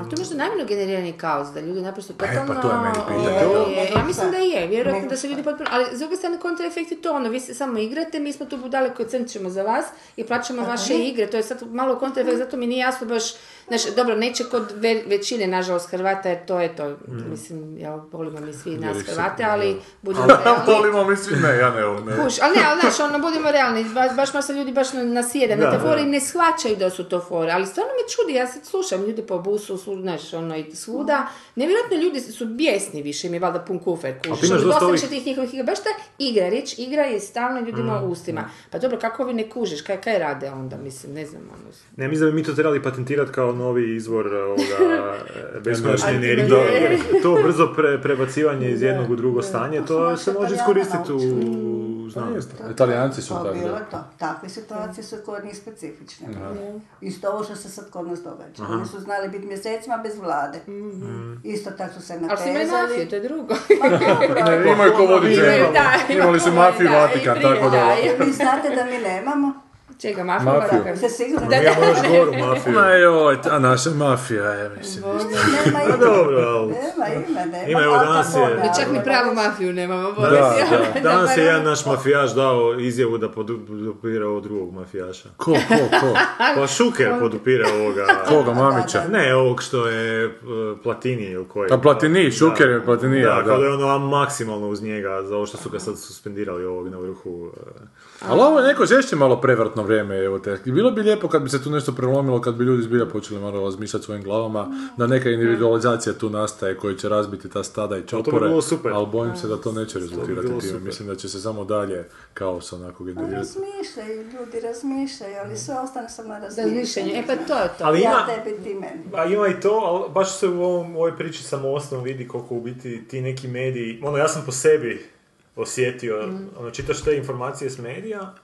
A to je možda namjerno generirani kaos, da ljudi naprosto totalno... pa to je meni pitanje, Je, je, ja mislim da je, vjerojatno da se ljudi potpuno... Ali s druge strane kontraefekt je to ono, vi se samo igrate, mi smo tu budale koje crnčimo za vas i plaćamo vaše igre, to je sad malo kontraefekt, zato mi nije jasno baš... Znaš, dobro, neće kod ve- većine, nažalost, Hrvata, jer to je to, mislim, ja volimo mi svi nas se- Hrvate, ali budimo realni. <laughs> Volimo mi svi, ne, ja ne ne. Kuš, ali ne, ali znaš, ono, budimo realni, baš, baš masa ljudi baš nasjede na te fore i ne shvaćaju da su to fore, ali stvarno me čudi, ja sad slušam ljude po busu, svu, znaš, ono, i svuda, nevjerojatno ljudi su bijesni više, im je valjda pun kufer, kuš, imaš dosta više tih njihovih igra, baš ta igra, riječ igra je stalno ljudima Mm, u ustima, pa dobro, kako vi ne kužiš, kaj, kaj rade onda, mislim, ne znam, ono, Ne, mislim da bi mi to trebali patentirati kao novi izvor ovoga <laughs> e, beskonačne Energije. To brzo pre, prebacivanje iz jednog u drugo stanje, to se može iskoristiti u znanosti. Italijanci su tako bilo to. Takve situacije su kod njih specifične. Isto ovo što se sad kod nas događa. Oni su znali biti mjesecima bez vlade. Isto tako su se Ali su imali natezali. mafiju, to je drugo. Ma dobro, <laughs> Ne, imaju ko da, Imali su mafiju Vatikan, tako da. da, vi znate da mi nemamo. Čega, mafiju? Mafiju. Sigurno Da, Mi imamo još goru mafiju. Ma joj, ta naša mafija je, mislim. nema <laughs> Pa ime. dobro, ali... Nema ime, nema. Ima, evo, danas je- Mi čak ni pravu mafiju nemamo. Da, da. Danas je jedan naš mafijaš dao izjavu da podupira ovog drugog mafijaša. Ko, ko, ko? Pa Šuker podupira ovoga... Koga, Mamića? Ne, ovog što je uh, Platini ili koji. A Platini, Šuker je Platini, Da, da. kao da je ono maksimalno uz njega za ovo što su ga sad suspendirali ovog na vrhu. uh, Ali ovo je neko žešće malo prevratno vrijeme, evo te. I Bilo bi lijepo kad bi se tu nešto prelomilo, kad bi ljudi zbilja počeli malo razmišljati svojim glavama, da neka individualizacija tu nastaje koja će razbiti ta stada i bi čopore, bilo super. ali bojim se da to neće rezultirati time. super. Mislim da će se samo dalje kaos onako generirati. Razmišljaju, ljudi razmišljaju, ali sve ostane samo na Razmišljanje. razmišljanju. E pa to je to. Ali Ja ima, tebi, ti meni. a ima i to, ali baš se u ovom, ovoj priči sa Mostom vidi koliko u biti ti neki mediji, ono ja sam po sebi osjetio, ono čitaš te informacije s medija,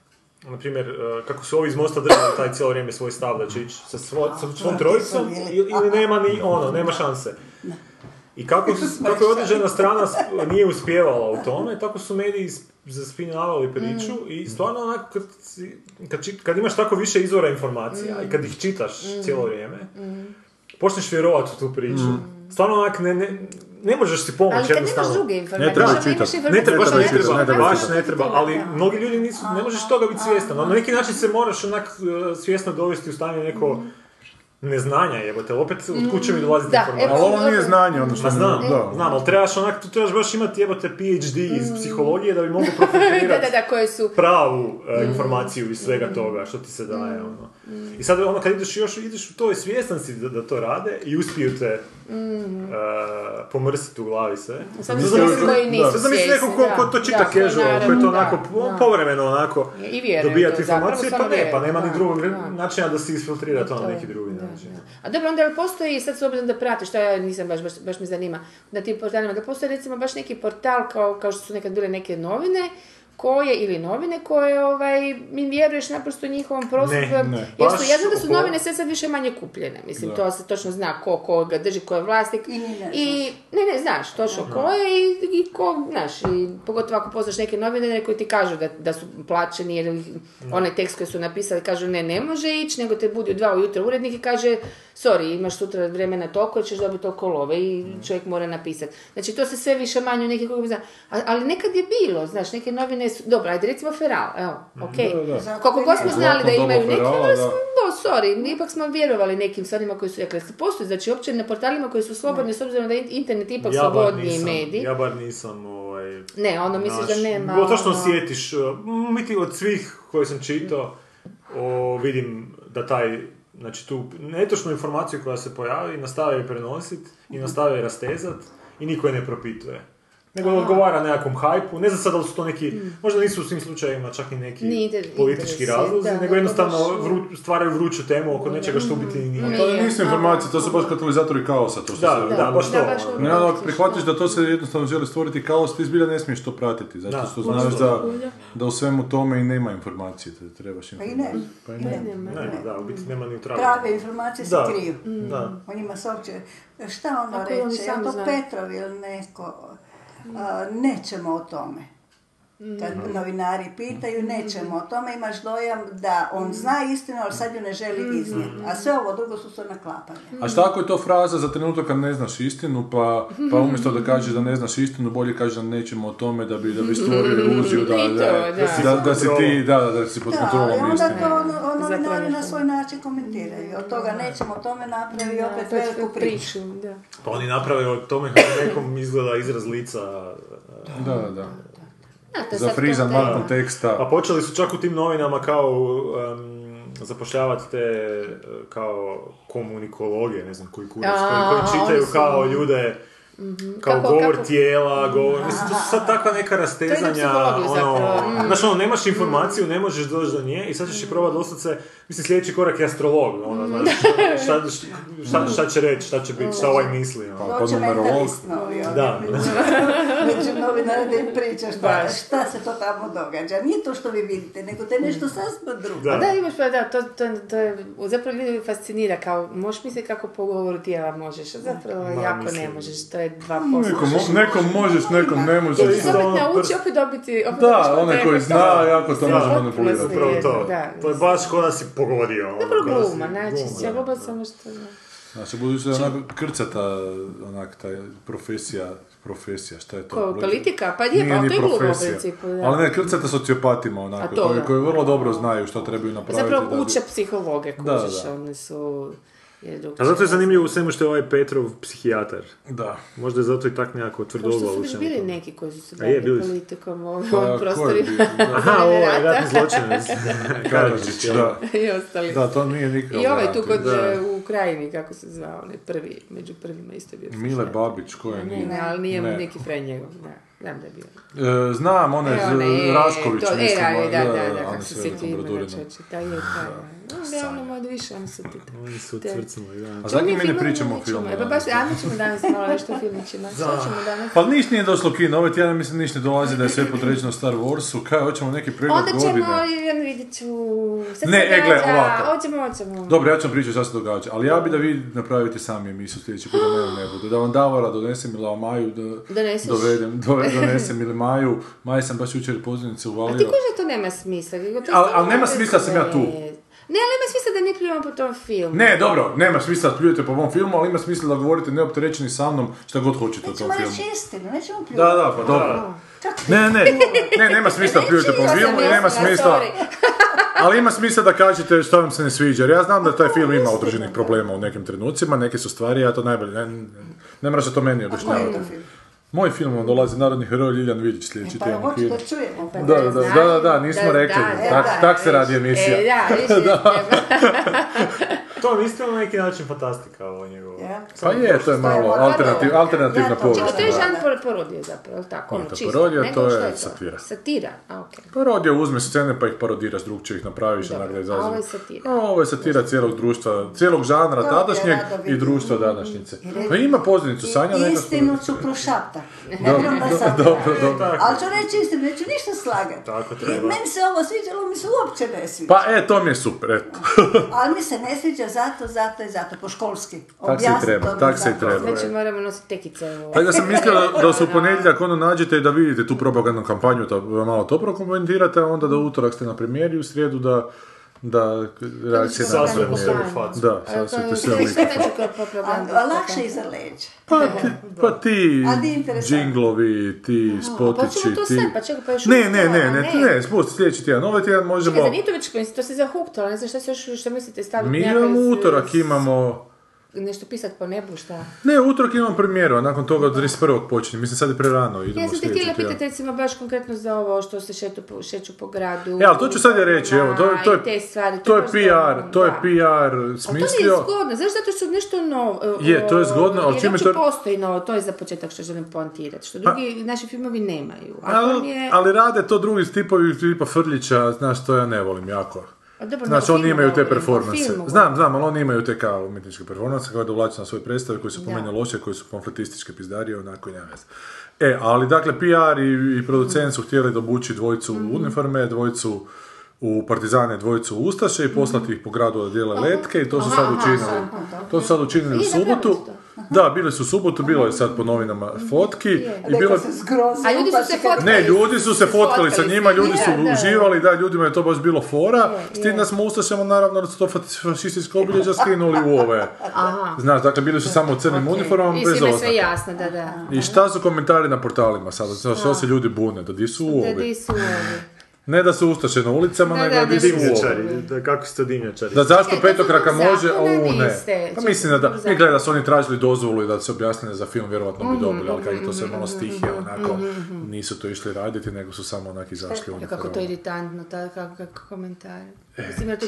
na primjer, eh, kako su ovi iz Mosta držali taj cijelo vrijeme svoj stav da će ići sa, svo, sa svom trojicom ili, nema ni ono, nema šanse. I kako, <laughs> su, kako je određena strana nije uspjevala u tome, tako su mediji zaspinjavali priču i stvarno onako kad, si- kad, či- kad imaš tako više izvora informacija i kad ih čitaš cijelo vrijeme, počneš vjerovati u tu priču. Stvarno onak ne, ne, ne možeš si pomoći Ali kad jednostavno. nemaš druge informacije, Ne Ne informacije treba, baš koje ne treba, ne treba baš ne treba, ali mnogi ljudi nisu, ne možeš toga biti svjestan. Na neki način se moraš onak eh, svjesno dovesti u stanje neko neznanja, jebote, opet od kuće mi dolazi Da, informacija. Ali ovo nije znanje, ono što Ma znam, da. znam, ali trebaš onak, tu trebaš baš imati jebote PhD iz psihologije da bi mogu <laughs> da, da, profilirati da, koje su... pravu e, informaciju iz svega toga što ti se daje, ono. I sad ono kad ideš još, ideš u to i svjestan si da, da to rade i uspiju te e, pomrsiti u glavi sve. Su zamisli- koji nisu svjesni, nekog ko, ko da, to čita da, koji casual, koji to onako da, po- da. povremeno onako dobijati informacije, pa ne, pa nema ni da, drugog da. načina da se isfiltrira to na neki drugi način. da. A dobro, onda li postoji, sad s obzirom da pratiš, to ja nisam baš, baš, baš me zanima, na tim portalima, da postoji recimo baš neki portal kao, kao što su nekad bile neke novine, koje, ili novine koje, ovaj, mi vjeruješ naprosto njihovom prosjeku. Ne, ne. Jer su, ja znam da su oko- novine sve sad više manje kupljene, mislim, to se točno zna ko, ko ga drži, ko je vlasnik. I ne I, ne, ne, znaš, točno ko je i, i ko, znaš, i pogotovo ako poznaš neke novinare koji ti kažu da, da su plaćeni jer ih- onaj tekst koji su napisali kažu ne, ne može ići, nego te budi u dva ujutro urednik i kaže sorry, imaš sutra vremena toliko jer ćeš dobiti toliko love i čovjek mora napisati. Znači to se sve više manje u nekih Ali nekad je bilo, znaš, neke novine su, dobro, ajde recimo Feral, evo, okej. Da, da. Zato Koliko god smo znali da imaju neke, ali da. smo, no, sorry, ipak smo vjerovali nekim stvarima koji su rekli. Postoji, znači, uopće na portalima koji su slobodni, s obzirom da je internet ipak Ja nisam, medij. ja bar nisam ovaj, Ne, ono misliš da nema... bilo točno ono- osjetiš, uh, biti od svih koje sam čitao, o, vidim da taj, znači tu netočnu informaciju koja se pojavi, nastave je prenositi i nastave je rastezat i niko je ne propituje. Nego odgovara nekakvom hajpu, ne znam sad da li su to neki, možda nisu u svim slučajevima čak i neki inter- politički razlozi, da, nego jednostavno baš- vru- stvaraju vruću temu oko nečega što u biti i nije. To Nije. nisu informacije, to su baš katalizatori kaosa. To što Da, se- da, baš to. Da, baš ono. to. Ne, ono, ako prihvatiš da to se jednostavno želi stvoriti kaos, ti zbilja ne smiješ to pratiti, zato Da, što znaš to. da, da u svemu tome i nema informacije, da trebaš Pa i informacije. ne. Pa i I ne. ne. Ne, da, u biti nema ni. Prave informacije se Da. kriju. Da. O njima se uopće, šta ono i sami to. Petrov ili neko, nećemo o tome. Kad novinari pitaju, nećemo o tome, imaš dojam da on zna istinu, ali sad ju ne želi iznijeti. A sve ovo drugo su sve naklapanje. A šta ako je to fraza za trenutak kad ne znaš istinu, pa, pa umjesto da kažeš da ne znaš istinu, bolje kažeš da nećemo o tome da bi, da bi stvorio iluziju da, da, da. da, da si ti, da, da si pod Da, ali kontrolom onda to novinari na svoj način komentiraju. Od toga nećemo o tome napravi Da, opet veliku priču. da. Pa oni naprave od tome kako nekom izgleda izraz lica. Da, da, da. A, Za frizan van konteksta. Pa počeli su čak u tim novinama kao um, zapošljavati te uh, kao komunikologe, ne znam koji kurac, A, koji, koji čitaju kao ljude Kao Kako- govor kako- tijela, govor, mislim, to su sad takva neka rastezanja, ono, mm. znaš, ono, nemaš informaciju, ne možeš doći do nje i sad ćeš i probati doslovce, mislim, sljedeći korak je astrolog, ono, znaš, šta, <laughs> šta, šta će reći, šta će biti, šta ovaj misli, ono. Numerolog. mentalist novi ovdje. Da. <laughs> Među novinara da im priča šta, šta se to tamo događa. Nije to što vi vidite, nego to je nešto sasvim drugo. Da. Da, imaš pa da, to, to, to je, zapravo ljudi fascinira, kao, možeš misliti kako po govoru tijela možeš, a zapravo Ma, jako mislim. ne možeš, to je dva Nekom, posla. mo- nekom možeš, nekom ne možeš. ti se opet nauči, opet dobiti, opet Da, onaj koji zna, jako to može manipulirati. Upravo to. Da, To je baš ko da si pogodio. ono, Dobro gluma, znači, da. samo što... Znači, budući da je onako krcata, onak, taj profesija, profesija, šta je to? Ko, politika? Pa je, pa to je gluma u principu, da. Ali ne, krcata sociopatima, onako, koji, koji vrlo dobro znaju što trebaju napraviti. Zapravo da bi- uče psihologe, Da, kužiš, da. oni su... je A zato je zanimljivo u svemu što je ovaj Petrov psihijatar. Da. Možda je zato i tak nekako Kao što tvrdoglav su u već svemu bili neki koji su se A je, bavili bili su. politikom u ovim Pa, prostorima. <laughs> Da. Aha, ovo je Rata. ratni zločinac. <laughs> Karadžić, da. <laughs> I ostali. Da, to nije nikakav I ovaj tu kod da. e, u Ukrajini, kako se zvao, onaj prvi, među prvima isto je bio. Mile. Babić, ko je Ne, nije? ne, ali nije Ne. neki Fred njegov, da. Znam da je bio. E, znam, onaj E, onaj, e, Rašković, to- mislim. E, da, da, da, da, ono kako se s svi velikom tu imena čoče, da je, da, da. Da, ono malo više, oni su ti. Oni su cvrcnuli, da. A zakaj mi ne pričamo o filmu? E, pa baš, ajmo ćemo danas malo nešto o filmićima. <laughs> Što ćemo danas? Pa niš nije došlo kino, ovaj tjedan mislim niš ne dolazi da je sve podređeno Star Warsu, kaj, hoćemo neki pregled Onda ćemo, godine. jedan vidjet ću... Šta Ne, se e, gle, događa? ovako. Hoćemo, hoćemo. Dobro, ja ću vam pričati šta se događa, ali ja bi da vi napravite sami emisiju sljedeći put da ne bude. Da vam Davora donesem ili Maju, da dovedem, dove, donesem ili Maju. Maju sam baš jučer pozivnice A uvalio. ti kuži da to nema smisla. je Al- nema smisla sam ja tu. Ne, ali ima smisla da ne pljujemo po tom filmu. Ne, dobro, nema smisla da pljujete po mom filmu, ali ima smisla da govorite neopterećeni sa mnom šta god hoćete o tom Nećemo filmu. reći istinu, nećemo pljuvati. Da, da, pa dobro. Ne, ne, ne, nema smisla da pljujete po filmu i nema smisla, <laughs> ali ima smisla da kažete što vam se ne sviđa. Jer ja znam da taj film ima određenih problema u nekim trenucima, neke su stvari, ja to najbolje, ne, ne, ne to meni Koji je objašnjavati. Moj film vam dolazi narodni heroj Liljan Vidić sljedeći E, Pa tjedan u hoću da čujemo. Pa Da, da, da, da, da, da, nismo rekli, da, tak, se radi emisija. E, da, <laughs> <laughs> To je isto na neki način fantastika ovo njegovo. Ja. Pa je, to je malo alternativ, alternativna to povijest. To je žan parodije zapravo, tako? Ono, to čisto. parodija, Nego to što je satira. Satira, a okej. Parodija uzme scene pa ih parodiraš, drugčije ih napraviš, Dobro, onak da a ovo je satira. A ovo je satira cijelog društva, cijelog žanra To tadašnjeg i društva današnjice. Pa ima pozivnicu, Sanja I neka istinu ću prošapta. Sad... <laughs> Dobro, dobro. Ali ću reći istinu, neću ništa slagati. Tako treba. meni se ovo sviđa, ali mi se uopće ne sviđa. Pa e, to mi je super, eto. Ali mi se ne sviđa zato, zato i zato, po školski. Tak se i treba, tak se i treba. Znači moramo nositi tekice. Tako da sam mislio <laughs> da, da se u ponedjeljak ono nađete i da vidite tu propagandnu kampanju, da malo to prokomentirate, a onda da utorak ste na premijeri, u srijedu da, da reakcije na sebi facu. Da, A sasvijete to- sve sve lakše iza leđa. Pa ti, pa ti džinglovi, ti Pa spotići, ćemo to ti... pa čekaj, pa još Ne, ne, ne, ne, ne, spusti sljedeći tjedan. Ovaj tjedan možemo... Čekaj, nije to već, to se zahuktalo, ne znam šta se još, što mislite staviti Mi imamo utorak, imamo... Nešto pisat po nebu, šta? Ne, utorak imamo premijeru, a nakon toga od 31. počinje. Mislim, sad je prerano, idemo Ja sam te htjela pitati recimo baš konkretno za ovo što se šetu po, šeću po gradu. E, ali to ću sad ja reći, evo, to, to, i te je, stvari, to je baš PR, to je. PR Ali to mi je smislio. zgodno, znaš zato što nešto novo. Je, to je zgodno, ali čime uopće to- postoji novo, to je za početak što želim poantirati, što drugi naši filmovi nemaju. A to Ali, je... ali rade to drugi tipovi tipa Frljića, znaš, to ja ne volim jako. Dobro, Znači, oni imaju te performanse. filmu Znam, znam, ali oni imaju te kao umjetničke performanse koje dovlače na svoje predstave koji su po meni loše, koji su konfliktističke pizdarije, onako i nema. E, ali dakle, PR i, i producent su htjeli dobući dvojicu Mhm. u uniforme, dvojicu u partizane, dvojicu Ustaše i poslati ih po gradu da dijele letke i to su sad učinili. To su sad učinili u subotu. Da, bili su u subotu, bilo je sad po novinama fotki. I bilo. A ljudi su pa se fotkali. ne, ljudi su se fotkali sa njima, ljudi su Je, uživali, da, ljudima je to baš bilo fora. S tim da smo Ustašama, naravno, da su to fa- fašističke obilježja skinuli u ove. Aha. Znaš, dakle, bili su samo u crnim uniformama, I bez je sve oznaka. jasno, da, da. I šta su komentari na portalima sada? Što, što se ljudi bune? Da di su Da, uovi? di su ovi. Ne da su Ustaše na ulicama, nego da, da. Dimnjačari, da, kako su to dimnjačari? Da zašto Čekaj, petokraka može, a u ne. Pa mislim da Mi gleda da su oni tražili dozvolu i da se objasnili za film, vjerojatno Mhm, bi dobili, ali kad je to sve malo stihije, onako, nisu to išli raditi, nego su samo onak izašli kako to iritantno, ta, kako, kako da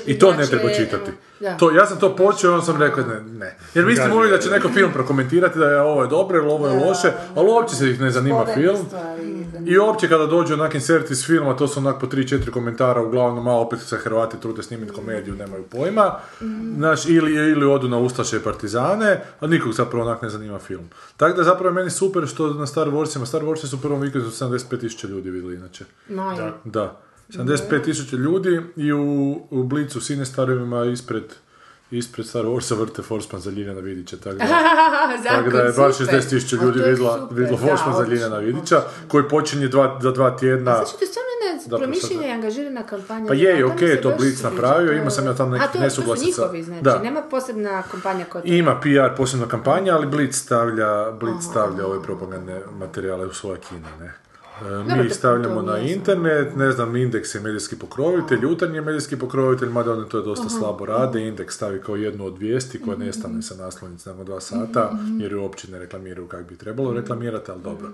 I to ne treba čitati. Da. To, ja sam to počeo, onda sam rekao ne, ne. Jer mislim uvijek da će neko film prokomentirati da je ovo je dobro ili ovo je loše, ali uopće se ih ne zanima film. stvari. I uopće kada dođu onak insert iz filma, to su onak po 3-4 komentara, uglavnom malo opet se Hrvati trude snimiti komediju, nemaju pojma. Znaš, ili, ili odu na Ustaše i Partizane, a nikog zapravo onak ne zanima film. Tako da zapravo je meni super što na Star Warsima, Star Warsi su u prvom vikendu 75.000 ljudi vidjeli inače. Maj. Da. 75.000 ljudi i u, u Blicu Sinestarovima ispred ispred Star Warsa vrte Forsman za Ljiljana Vidića, tako da, <laughs> tako da je bar 60.000 ljudi vidjelo, vidjelo Forsman za Ljiljana Vidića, koji počinje dva, za dva tjedna. Znači, to je stvarno jedna promišljena sad- i angažirana kampanja. Pa je, Tamo okej, se to sviđa, napravio, imao sam ja tamo nekih A, to, to nesuglasica. su njihovi, znači, Da. nema posebna kampanja koja. Ima PR posebna kampanja, ali Blitz stavlja, Blitz stavlja ove propagandne materijale u svoje kine, ne. E, Mi ih stavljamo na internet, ne znam, Indeks je medijski pokrovitelj, Jutarnji je medijski pokrovitelj, mada oni to dosta slabo rade, Indeks stavi kao jednu od vijesti koja nestane sa naslovnice nakon dva sata, jer ju uopće ne reklamiraju kako bi trebalo reklamirati, ali dobro.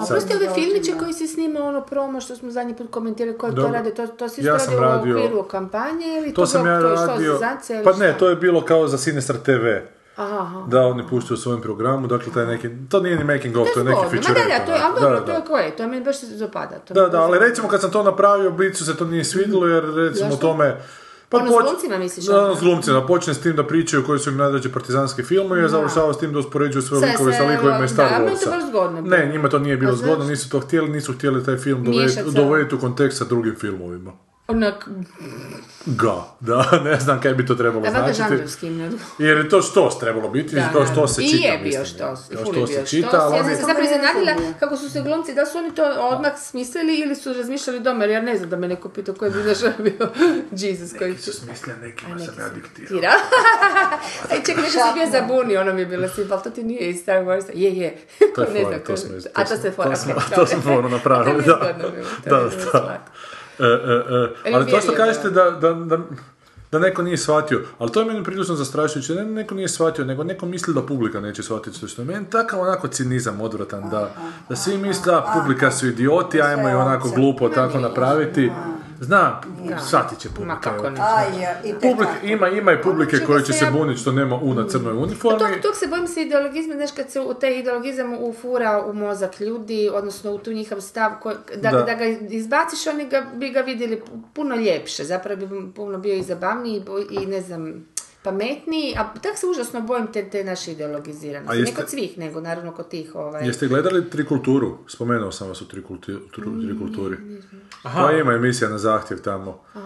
A prosti ove filmiće koji se snima ono promo što smo zadnji put komentirali, koji to rade, to, to se Ja sam radi u radio- okviru kampanje ili To sam ja to je što, radio, pa ne, to je bilo kao za Sinestar TV. Aha. Da, oni puštaju u svojem programu, dakle taj neki, to nije ni making of, to je neki feature. da, da, to je, ali dobro, to je koje, to meni baš se dopada. To Da, da, ali recimo kad sam to napravio, Blicu se to nije svidjelo jer recimo Zašto? tome... Pa Ono s glumcima misliš, Da, ono? ono s glumcima, počne s tim da pričaju koji su im najdraži partizanski filmovi, a završava s tim da uspoređuju sve Sve, likove sa likovima iz Star meni je to Warsa. baš zgodno bilo. Ne, njima to nije bilo zgodno, nisu to htjeli, nisu htjeli taj film se. dovesti u kontekst sa drugim filmovima. Onak, Ga, da, <laughs> ne znam kaj bi to trebalo da, značiti. Jer je to štos trebalo biti, Da, da. što se I čita. je bio štos, i ful je se bio čita, štos. Ja oni... sam se zapravo iznenadila kako su se glumci, da su oni to odmah smislili ili su razmišljali doma, jer ja ne znam da me neko pitao koji bi znaš bio <laughs> Jesus koji su Smislja nekima neki sam ja diktirao. Tira. <laughs> Aj, čekaj, neko se bio zabunio, ono mi je bilo svi, ali to ti nije iz Star Warsa. Je, je. To je fora, to smo A to se fora. to smo- to foru napravili, To da. to da. E, e, e, Ali to što kažete da, da, da, da neko nije shvatio, ali to je meni prilično zastrašujuće, ne neko nije shvatio, nego neko misli da publika neće shvatiti što je meni takav onako cinizam odvratan, da, da svi misle da publika su idioti, ajmo i onako glupo tako napraviti. Znam, shvatit će Ma publika. kako ne. Ja, i Publik, ima, ima i publike koje će se ja- buniti što nema U na crnoj Pa uniformi. tog, tog se bojim se ideologizma, znaš, kad se u taj ideologizam ufura u mozak ljudi, odnosno u tu njihov stav, ko, da, Da. da. ga izbaciš, oni ga, bi ga vidjeli puno ljepše, zapravo bi puno bio i zabavniji i ne znam, pametniji, a tak se užasno bojim te, te naše ideologiziranosti. Jeste- Ne kod svih, nego naravno kod tih, ovaj... Jeste gledali Trikulturu? Spomenuo sam vas u trikulti- tru- Trikulturi. Pa ima emisija na zahtjev tamo. E,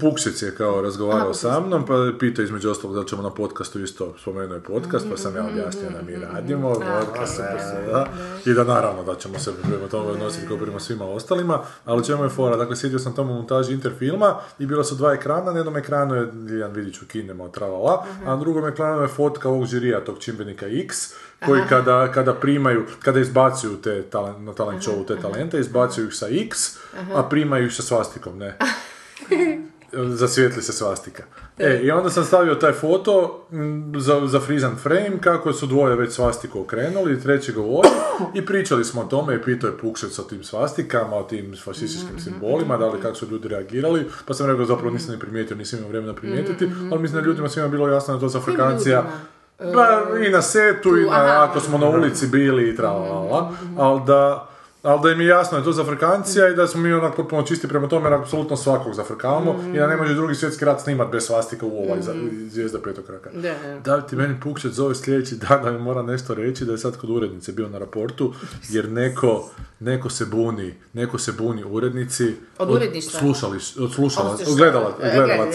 Puksic je kao razgovarao sa mnom, pa pitao između ostalog da ćemo na podcastu isto, spomenuo je podcast, pa sam ja objasnio da mi radimo podcast, da, da, i da naravno da ćemo se prema tome odnositi kao prema svima ostalima, ali čemu je fora, dakle sjedio sam tamo u montaži Interfilma i bila su dva ekrana, na jednom ekranu je Ljiljana Vidić u kinema, tralala, a na drugom ekranu je fotka ovog žirija, tog čimbenika X, koji kada, kada primaju, kada izbacuju te talen, na talent showu te talente, izbacuju ih sa X, a primaju ih sa svastikom, ne? <laughs> zasvijetli se svastika. E, i onda sam stavio taj foto za, za frizan frame, kako su dvoje već svastiku okrenuli, treći govori i pričali smo o tome i pitao je Pukšec o tim svastikama, o tim fašističkim simbolima, da li kako su ljudi reagirali, pa sam rekao zapravo nisam ni primijetio, nisam imao vremena primijetiti, ali mislim da ljudima svima bilo jasno da to za Afrikancija, pa, i na setu, i na, aha. ako smo na ulici bili i tralalala, ali da, ali da im je jasno da je to za Afrikancija i da smo mi onak potpuno čisti prema tome jer apsolutno svakog zafrkavamo i da ne može drugi svjetski rat snimat bez svastika u ovaj za- zvijezda petokraka. Da, da. Ti meni Pukšec zove sljedeći dan da mi mora nešto reći da je sad kod urednice bio na raportu jer neko, neko se buni, neko se buni urednici Od uredništva? slušali, od slušala, od gledalaca.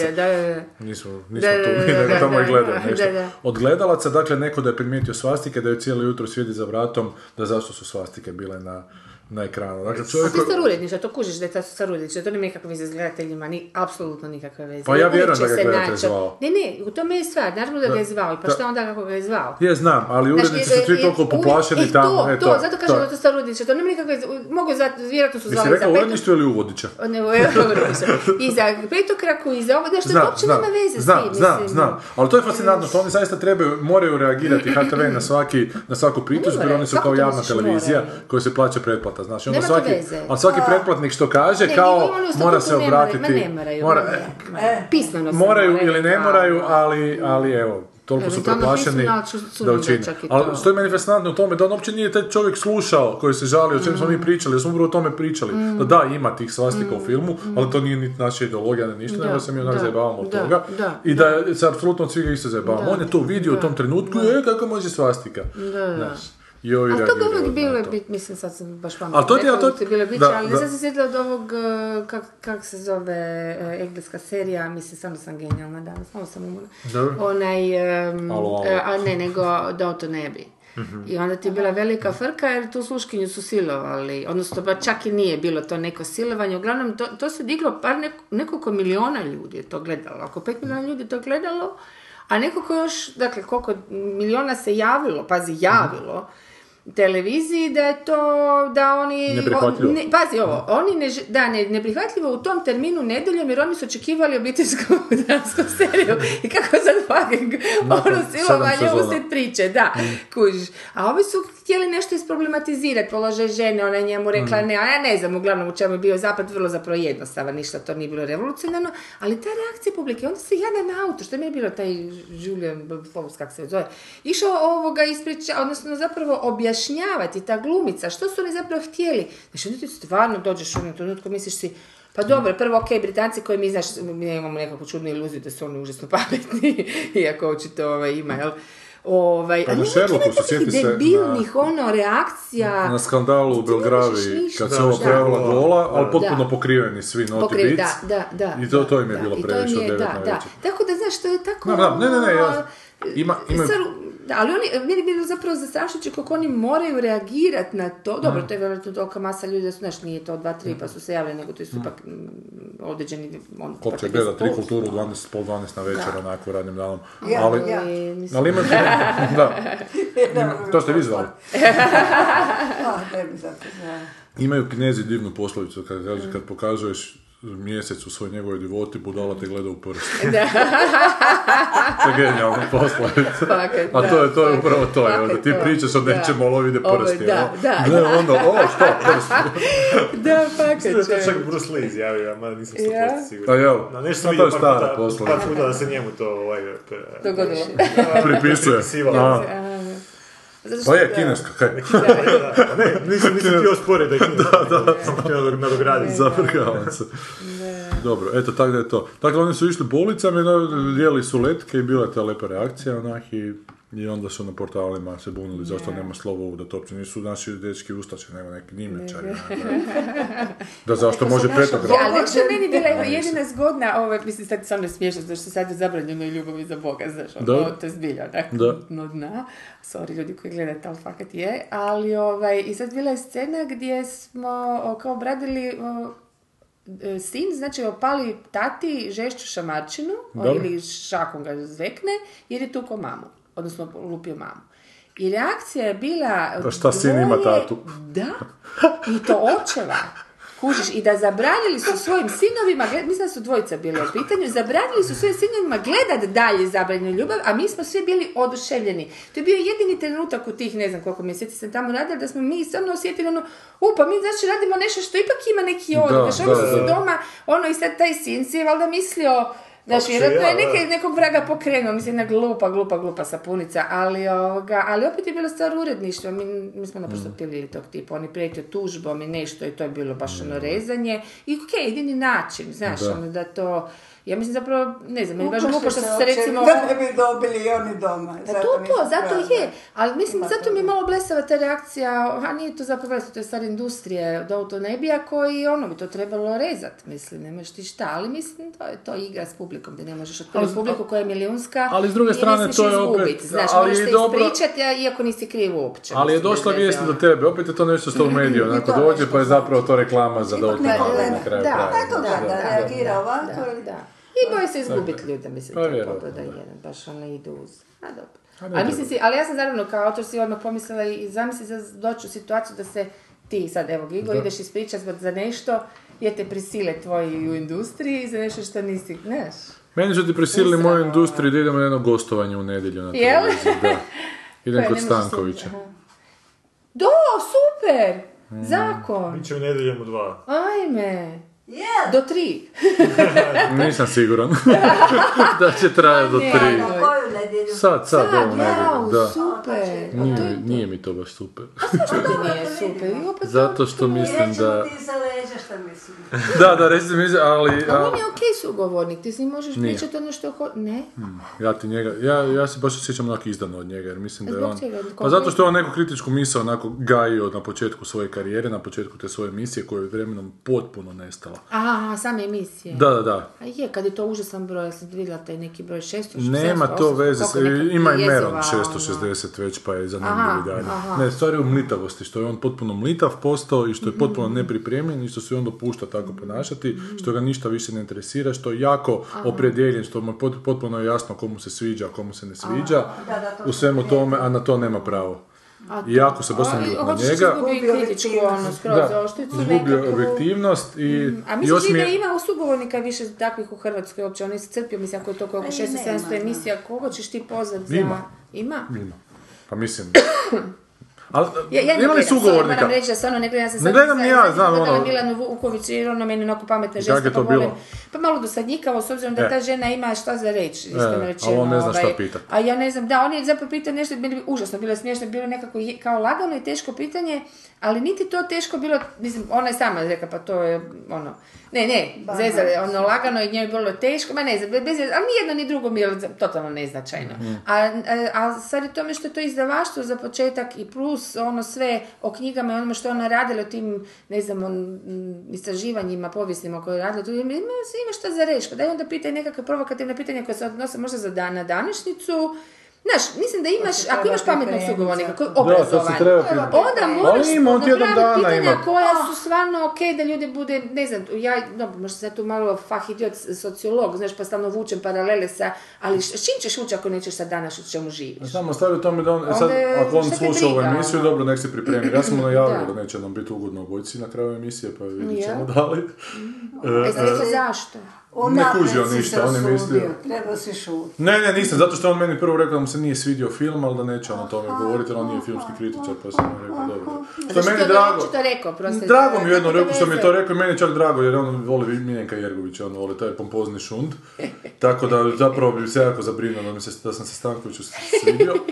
Da, da, da. Nismo, nismo Da, tu, <laughs> nego tamo da, nešto. Od gledalaca, dakle, neko da je primijetio svastike, da je cijelo jutro sjedi za vratom, da zašto su svastike bile na, na ekranu. Dakle, A čovjek... ti starurjedniša, to kužiš da je to starurjedniša, to nema nikakve veze s gledateljima, ni apsolutno nikakve veze. Pa ja vjerujem da ga gledatelj zvao. Ne, ne, u tome je stvar, naravno da ga je zvao, pa šta onda kako ga je zvao? Je, znam, ali urednici su svi e, toliko poplašeni e, tamo. To, e, to, zato kažem da je to starurjedniša, to nema nikakve veze, mogu za, vjerojatno su zvali za rekao petok, uredništvo ili uvodića? ne, uredništvo. i za petokraku, i za ovo, da što to uopće nema veze s tim, znam, znam, ali to je fascinantno što oni zaista trebaju, moraju reagirati HTV na, svaki, na svaku pritužbu jer oni su kao to javna televizija koja se plaća pretplata. Pretplata, znaš, onda svaki, ali svaki pretplatnik što kaže, Ne, kao, mora se ne moraju- obratiti, ne moraju, mora- ne, pismeno se moraju ili ne moraju, ali, ali evo, toliko su preplašeni da mi učine. čak i to. Ali što je meni fascinantno u tome, da on uopće nije taj čovjek slušao koji se žali, o čemu smo mi pričali, jer smo upravo o tome pričali. Mm. Da da, ima tih svastika u filmu, ali to nije niti naša ideologija, ni ništa, Da, nego se mi onak zajebavamo od toga. da, I da se apsolutno od svih isto zajebavamo. On je to vidio u tom trenutku, e, kako može svastika. Da, da. I ovi Ali to reagiraju uvijek bilo bit, mislim sad sam baš pametno Ali to ti- to- je bilo da, ali da. sad sam sjetila od ovog, eh, kak, kak se zove eh, engleska serija, mislim, stvarno sam genijalna danas, malo sam umorna. Dobro. Onaj, em, Alo, alo. eh, a ne, nego Downton Abbey. I onda ti je bila velika frka jer tu sluškinju su silovali, odnosno pa čak i nije bilo to neko silovanje, uglavnom to, to se diglo par nek- nekoliko miliona ljudi je to gledalo, oko pet miliona ljudi je to gledalo, a nekoliko još, dakle koliko miliona se javilo, pazi javilo, televiziji da je to, da oni... Neprihvatljivo. on- ne, pazi ovo, oni ne, da, ne, neprihvatljivo u tom terminu nedeljom jer oni su očekivali obiteljsku <laughs> dramsku seriju. I kako sad fucking ono silovanje usred priče, da, kužiš. A ovi su htjeli nešto isproblematizirati, položaj žene, ona je njemu rekla ne, a ja ne znam uglavnom u čemu je bio zapad vrlo zapravo jednostavan, ništa to nije bilo revolucionarno, ali ta reakcija publike, onda se jadan auto, što mi je bilo taj Julian Fox, kak se zove, išao ovoga ispriča, odnosno zapravo objašnjavati, ta glumica, što su oni zapravo htjeli. Znači, onda ti stvarno dođeš u jednom trenutku, misliš si, pa dobro, prvo, ok, Britanci koji mi, znaš, mi imamo nekakvu čudnu iluziju da su oni užasno <laughs> pametni, iako očito ovaj, ima, jel? Ovaj, Pa na Sherlocku se sjeti se debilnih, ono, reakcija. Na skandalu u Belgravi, kad se Da, da. pojavila gola, ali Da. potpuno Da. pokriveni svi noti Pokri- bic. da, da, da. I to, da, to im je da. bilo previše od je- 9 da, na večer. Tako da, znaš, to je tako... Da, da, ne, ne, ne, ja- ima- ima- Sad, da, ali oni, meni bilo zapravo zastrašujuće kako oni moraju reagirati na to. Dobro, to je vjerojatno tolika masa ljudi da su, znaš, nije to dva, tri pa su se javili, nego to su ipak mm, određeni... On, Ko će gleda tri 10%. kulturu u 12, pol 12 na večer, Da. onako radnim danom. Ja, ali, ja. Ali <laughs> ima, da, to ste vi zvali. Imaju kinezi divnu poslovicu kad, kad pokazuješ mjesec u svoj njegovoj divoti, budala te gleda u prst. to je genijalna poslovica. Fakat, A to je, to je da, upravo to, evo, da ti to, pričaš o da. nečemu, ali ovo vide Ovo, prsti. da, evo. da, Ne, da. onda, o, što, prst? da, fakat, To je čak. Bruce Lee izjavio, ma nisam 100% Ja? siguran. A jel? Na nešto to je stara poslovica. par puta da se njemu to ovaj... Dogodilo. Pripisuje. Pripisivalo. Zato što- Pa je, kineska, kaj? Da, <laughs> da, ne, nisam, nisam htio sporiti da je <laughs> kineski, sam htio nadograditi. <laughs> Zavrgavam se. Dobro, eto, tako da je to. Dakle, oni su išli po ulicama, no, dijeli su letke i bila je ta lepa reakcija, onak, i, i onda su na portalima se bunili zašto nema slovo U, da to uopće nisu naši dečki ustače, nema neki nimečari. da zašto može petog Ja, ali što je meni bila jedina zgodna, ovo, mislim sad samo ne smiješno, zato što sad je zabranjeno i ljubavi za Boga, znaš, ono, to je zbilja, onak, Da. no dna. Sorry ljudi koji gledate, ali fakat je. Ali, ovaj, i sad bila je scena gdje smo o, kao obradili o, e, sin, znači opali tati žešću šamarčinu, o, ili šakom ga zvekne, jer je tukao mamu, odnosno lupio mamu. I reakcija je bila... Pa šta sin ima tatu? Da, i to očeva. Kužiš, i da zabranili su svojim sinovima, gled- mislim da su dvojica bile u pitanju, zabranili su svojim sinovima gledat dalje zabranjenu ljubav, a mi smo svi bili oduševljeni. To je bio jedini trenutak u tih, ne znam koliko mjeseci sam tamo radila, da smo mi stvarno osjetili ono, u, pa mi znači radimo nešto što ipak ima neki oni da, su se doma, ono i sad taj sin si je valjda mislio, Znaš, vjerojatno je neke, nekog vraga pokrenuo, mislim, jedna glupa, glupa, glupa sapunica, ali, ovoga, ali opet je bila stvar uredništva, mi, mi smo naprosto Mm. pilili tog tipa, oni prijetio tužbom i nešto i to je bilo baš ono rezanje i okej, jedini način, znaš, Da. ono da to, ja mislim zapravo, ne znam, meni baš glupo što se recimo... Da ne bi dobili i oni doma. Pa zato to, to, zato pravda. je, ali mislim, Ima zato mi je malo blesava ta reakcija, a nije to zapravo blesava, to je stvar industrije od autonebija koji ono bi to trebalo rezat, mislim, nemaš ti šta, ali mislim, to je to igra s publikom, da ne možeš otvoriti Ali- publiku koja je milijunska ali s druge i ne strane, smiješ to je opet- izgubiti, znaš, ali moraš se dobro- ispričati, a iako nisi kriv uopće. Ali je došla vijest do tebe, opet je to nešto što u mediju, onako dođe pa je znači. zapravo to reklama za Ipak Downton neko Abbey gleda. na kraju Da, krajeva. Tako da, da, reagira ovako da, ili- da. I boje se izgubiti ljude, mislim, Pa to je vjerojatno, pogleda da. jedan, baš ono idu uz. A dobro. A ne Ali, mislim si, ali ja sam naravno kao autor si odmah pomislila i zamisli za doći u situaciju da se ti sad, evo Gigo, Da. ideš ispričati za nešto jer te prisile tvoji u industriji za nešto što nisi, znaš. Meni su ti prisilili moju industriju da idemo na jedno gostovanje u nedjelju na Jel? televiziji. Da. <laughs> Idem kod se- Stankovića. Do, super! Zakon. Biće u nedjeljem u dva. Ajme. Je, Do tri. <laughs> Nisam siguran <laughs> da će trajati do Ne, tri. na koju nedjelju? Sad, sad, Sad, ovo nedjelju, da. super. Pa to Nije, je nije mi to baš super. Što ti nije super? I opet Zato što mislim da... ti za leđa šta mislim. <laughs> Da, da, recimo, mislim, ali... A a- on je okej sugovornik, ti s njim možeš Nije. pričati ono što ho... Ne? Ja ti njega, ja, ja se baš osjećam onako izdano od njega, jer mislim da je on... Pa zato što je on neku kritičku misao onako gajio na početku svoje karijere, na početku te svoje emisije koja je vremenom potpuno nestala. Aha, same emisije. Da, da, da. A je, kad je to užasan broj, ja sam vidjela taj neki broj 600, Nema 700, to 800, veze, s, ima i Meron ono. 660 već pa je zanimljiv Aha, i dalje. aha. Ne, stvar je u mlitavosti, što je on potpuno mlitav postao i što je potpuno nepripremljen i što se on dopušta tako ponašati, što ga ništa više ne interesira, što je jako opredjeljen, što mu je pot- potpuno jasno komu se sviđa, a komu se ne sviđa, u svemu tome, a na to nema pravo. A I jako se baš sam A, ljut na njega. izgubi Izgubio kritičku, ono, skroz Da, izgubio nekakvu. objektivnost i, A i misliš još li mi da ima u sugovornika više takvih u Hrvatskoj uopće? On je iscrpio, mislim, ako je to Pa i 600-700 nema, da. emisija, koga ćeš ti pozvat za... Ima. Ima? Ima. Pa mislim... <coughs> Ali, Ja, ja ne ima li gledam, sorry, sugovornika? moram reći da stvarno ne gledam, ja sam Ne gledam ni ja, znam, ono- Milanu Vuković jer ona meni onako pametna ženska, kak je to pa bilo? pa malo dosadnjikavo, s obzirom da E. ta žena ima šta za reći, iskreno E, rečeno. ali on ne zna šta ovaj. pitat. A ja ne znam, da, on je zapravo pitao nešto, bili bi užasno, bilo je smiješno, bilo je nekako kao lagano i teško pitanje, ali niti to teško bilo, mislim, ona je sama rekla, pa to je, ono, ne, ne, zezala je, ono, lagano i njoj je bilo teško, ma ne znam, bez, ali ni jedno ni drugo mi je totalno neznačajno. Mhm. A, a, a sad je tome što je to izdavaštvo za početak i plus ono sve o knjigama i onome što ona radila o tim, ne znam, on, mm, istraživanjima povijesnima koje je radila, tu ima, ima, ima šta za reći, pa daj onda pitaj nekakve provokativne pitanja koje se odnose možda za dan, na današnjicu, Znaš, mislim da imaš, se ako imaš pametnog sugovornika koji je to. Da, to se obrazovan, onda moraš napraviti dana pitanja ima. koja su stvarno ok da ljudi bude, ne znam, ja, dobro, možda sam tu malo fah idiot sociolog, znaš, pa stalno vučem paralele sa, ali š- s čim ćeš ući ako nećeš sad danas u čemu živiš? Samo stavi tome da on, e sad, ako on sluša ovu emisiju, ono? dobro, nek se pripremi. Ja sam mu najavio Da. da neće nam biti ugodno obojci na kraju emisije, pa vidit ćemo Ja. da li. E, E, sad zašto? Ne kužio ništa, on je mislio- Treba si šutiti. Ne, ne, nisam, zato što on meni prvo rekao da mu se nije svidio film, ali da neće on o tome govoriti, jer on nije filmski kritičar, pa sam mu rekao, dobro. Što je meni drago. očito rekao, prosto. Drago mi je jedno rekao što mi je to rekao i meni je čak drago jer on voli Miljenka Jergovića, on voli taj pompozni šund. Tako da zapravo bi se jako zabrinuo da, mi se, da sam se Stankoviću svidio. <laughs>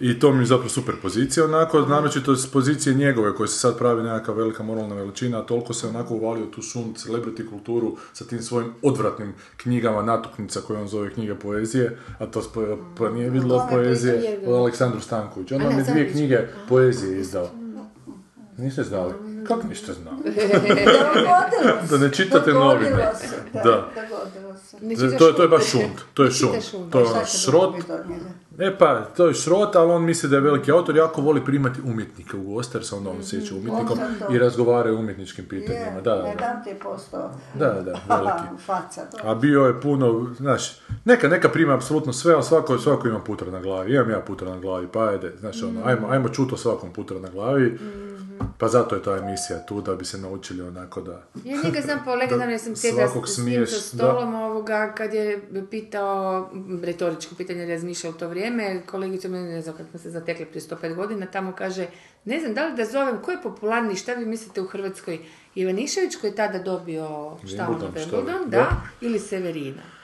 I to mi je zapravo super pozicija onako, naročito s pozicije njegove koje se sad pravi nekakva velika moralna veličina, a toliko se onako uvalio tu šund, celebrity kulturu sa tim svojim odvratnim knjigama natuknica koje on zove knjige poezije, a to spo- pa nije vidjelo Kome poezije od Aleksandru Stankoviću. On nam je dvije Stanković. knjige poezije izdao. Niste znali? Kako niste znali? Dogodilo se. Da ne čitate novine. se, Da. Se. Ne To, to je, to je šund. baš šund, to je šund. šund. To je ono šrot. E pa, to je šrot, ali on misli da je veliki autor, jako voli primati umjetnike u goste, jer se onda on osjeća umjetnikom i razgovara o umjetničkim pitanjima. Da, ne da, postao. da, da, veliki. <laughs> Faca. A bio je puno, znaš, neka, neka prima apsolutno sve, ali svako, svako ima putra na glavi. Imam ja putra na glavi, pa ajde, znaš, ono, ajmo, ajmo čuti o svakom putra na glavi. Pa zato je ta emisija tu, da bi se naučili onako da... Ja njega znam po legendarno, <laughs> jer sam svakog s, s njim za smiješ, stolom ovoga, kad je pitao, retoričko pitanje razmišljao u to vrijeme, kolegica mene, ne znam kako smo se zatekli prije 105 godina, tamo kaže, ne znam da li da zovem, ko je popularniji, šta vi mislite u Hrvatskoj, Ivanišević koji je tada dobio, šta ono, Wimbledon, što li? Wimbledon, Da. da, ili Severina.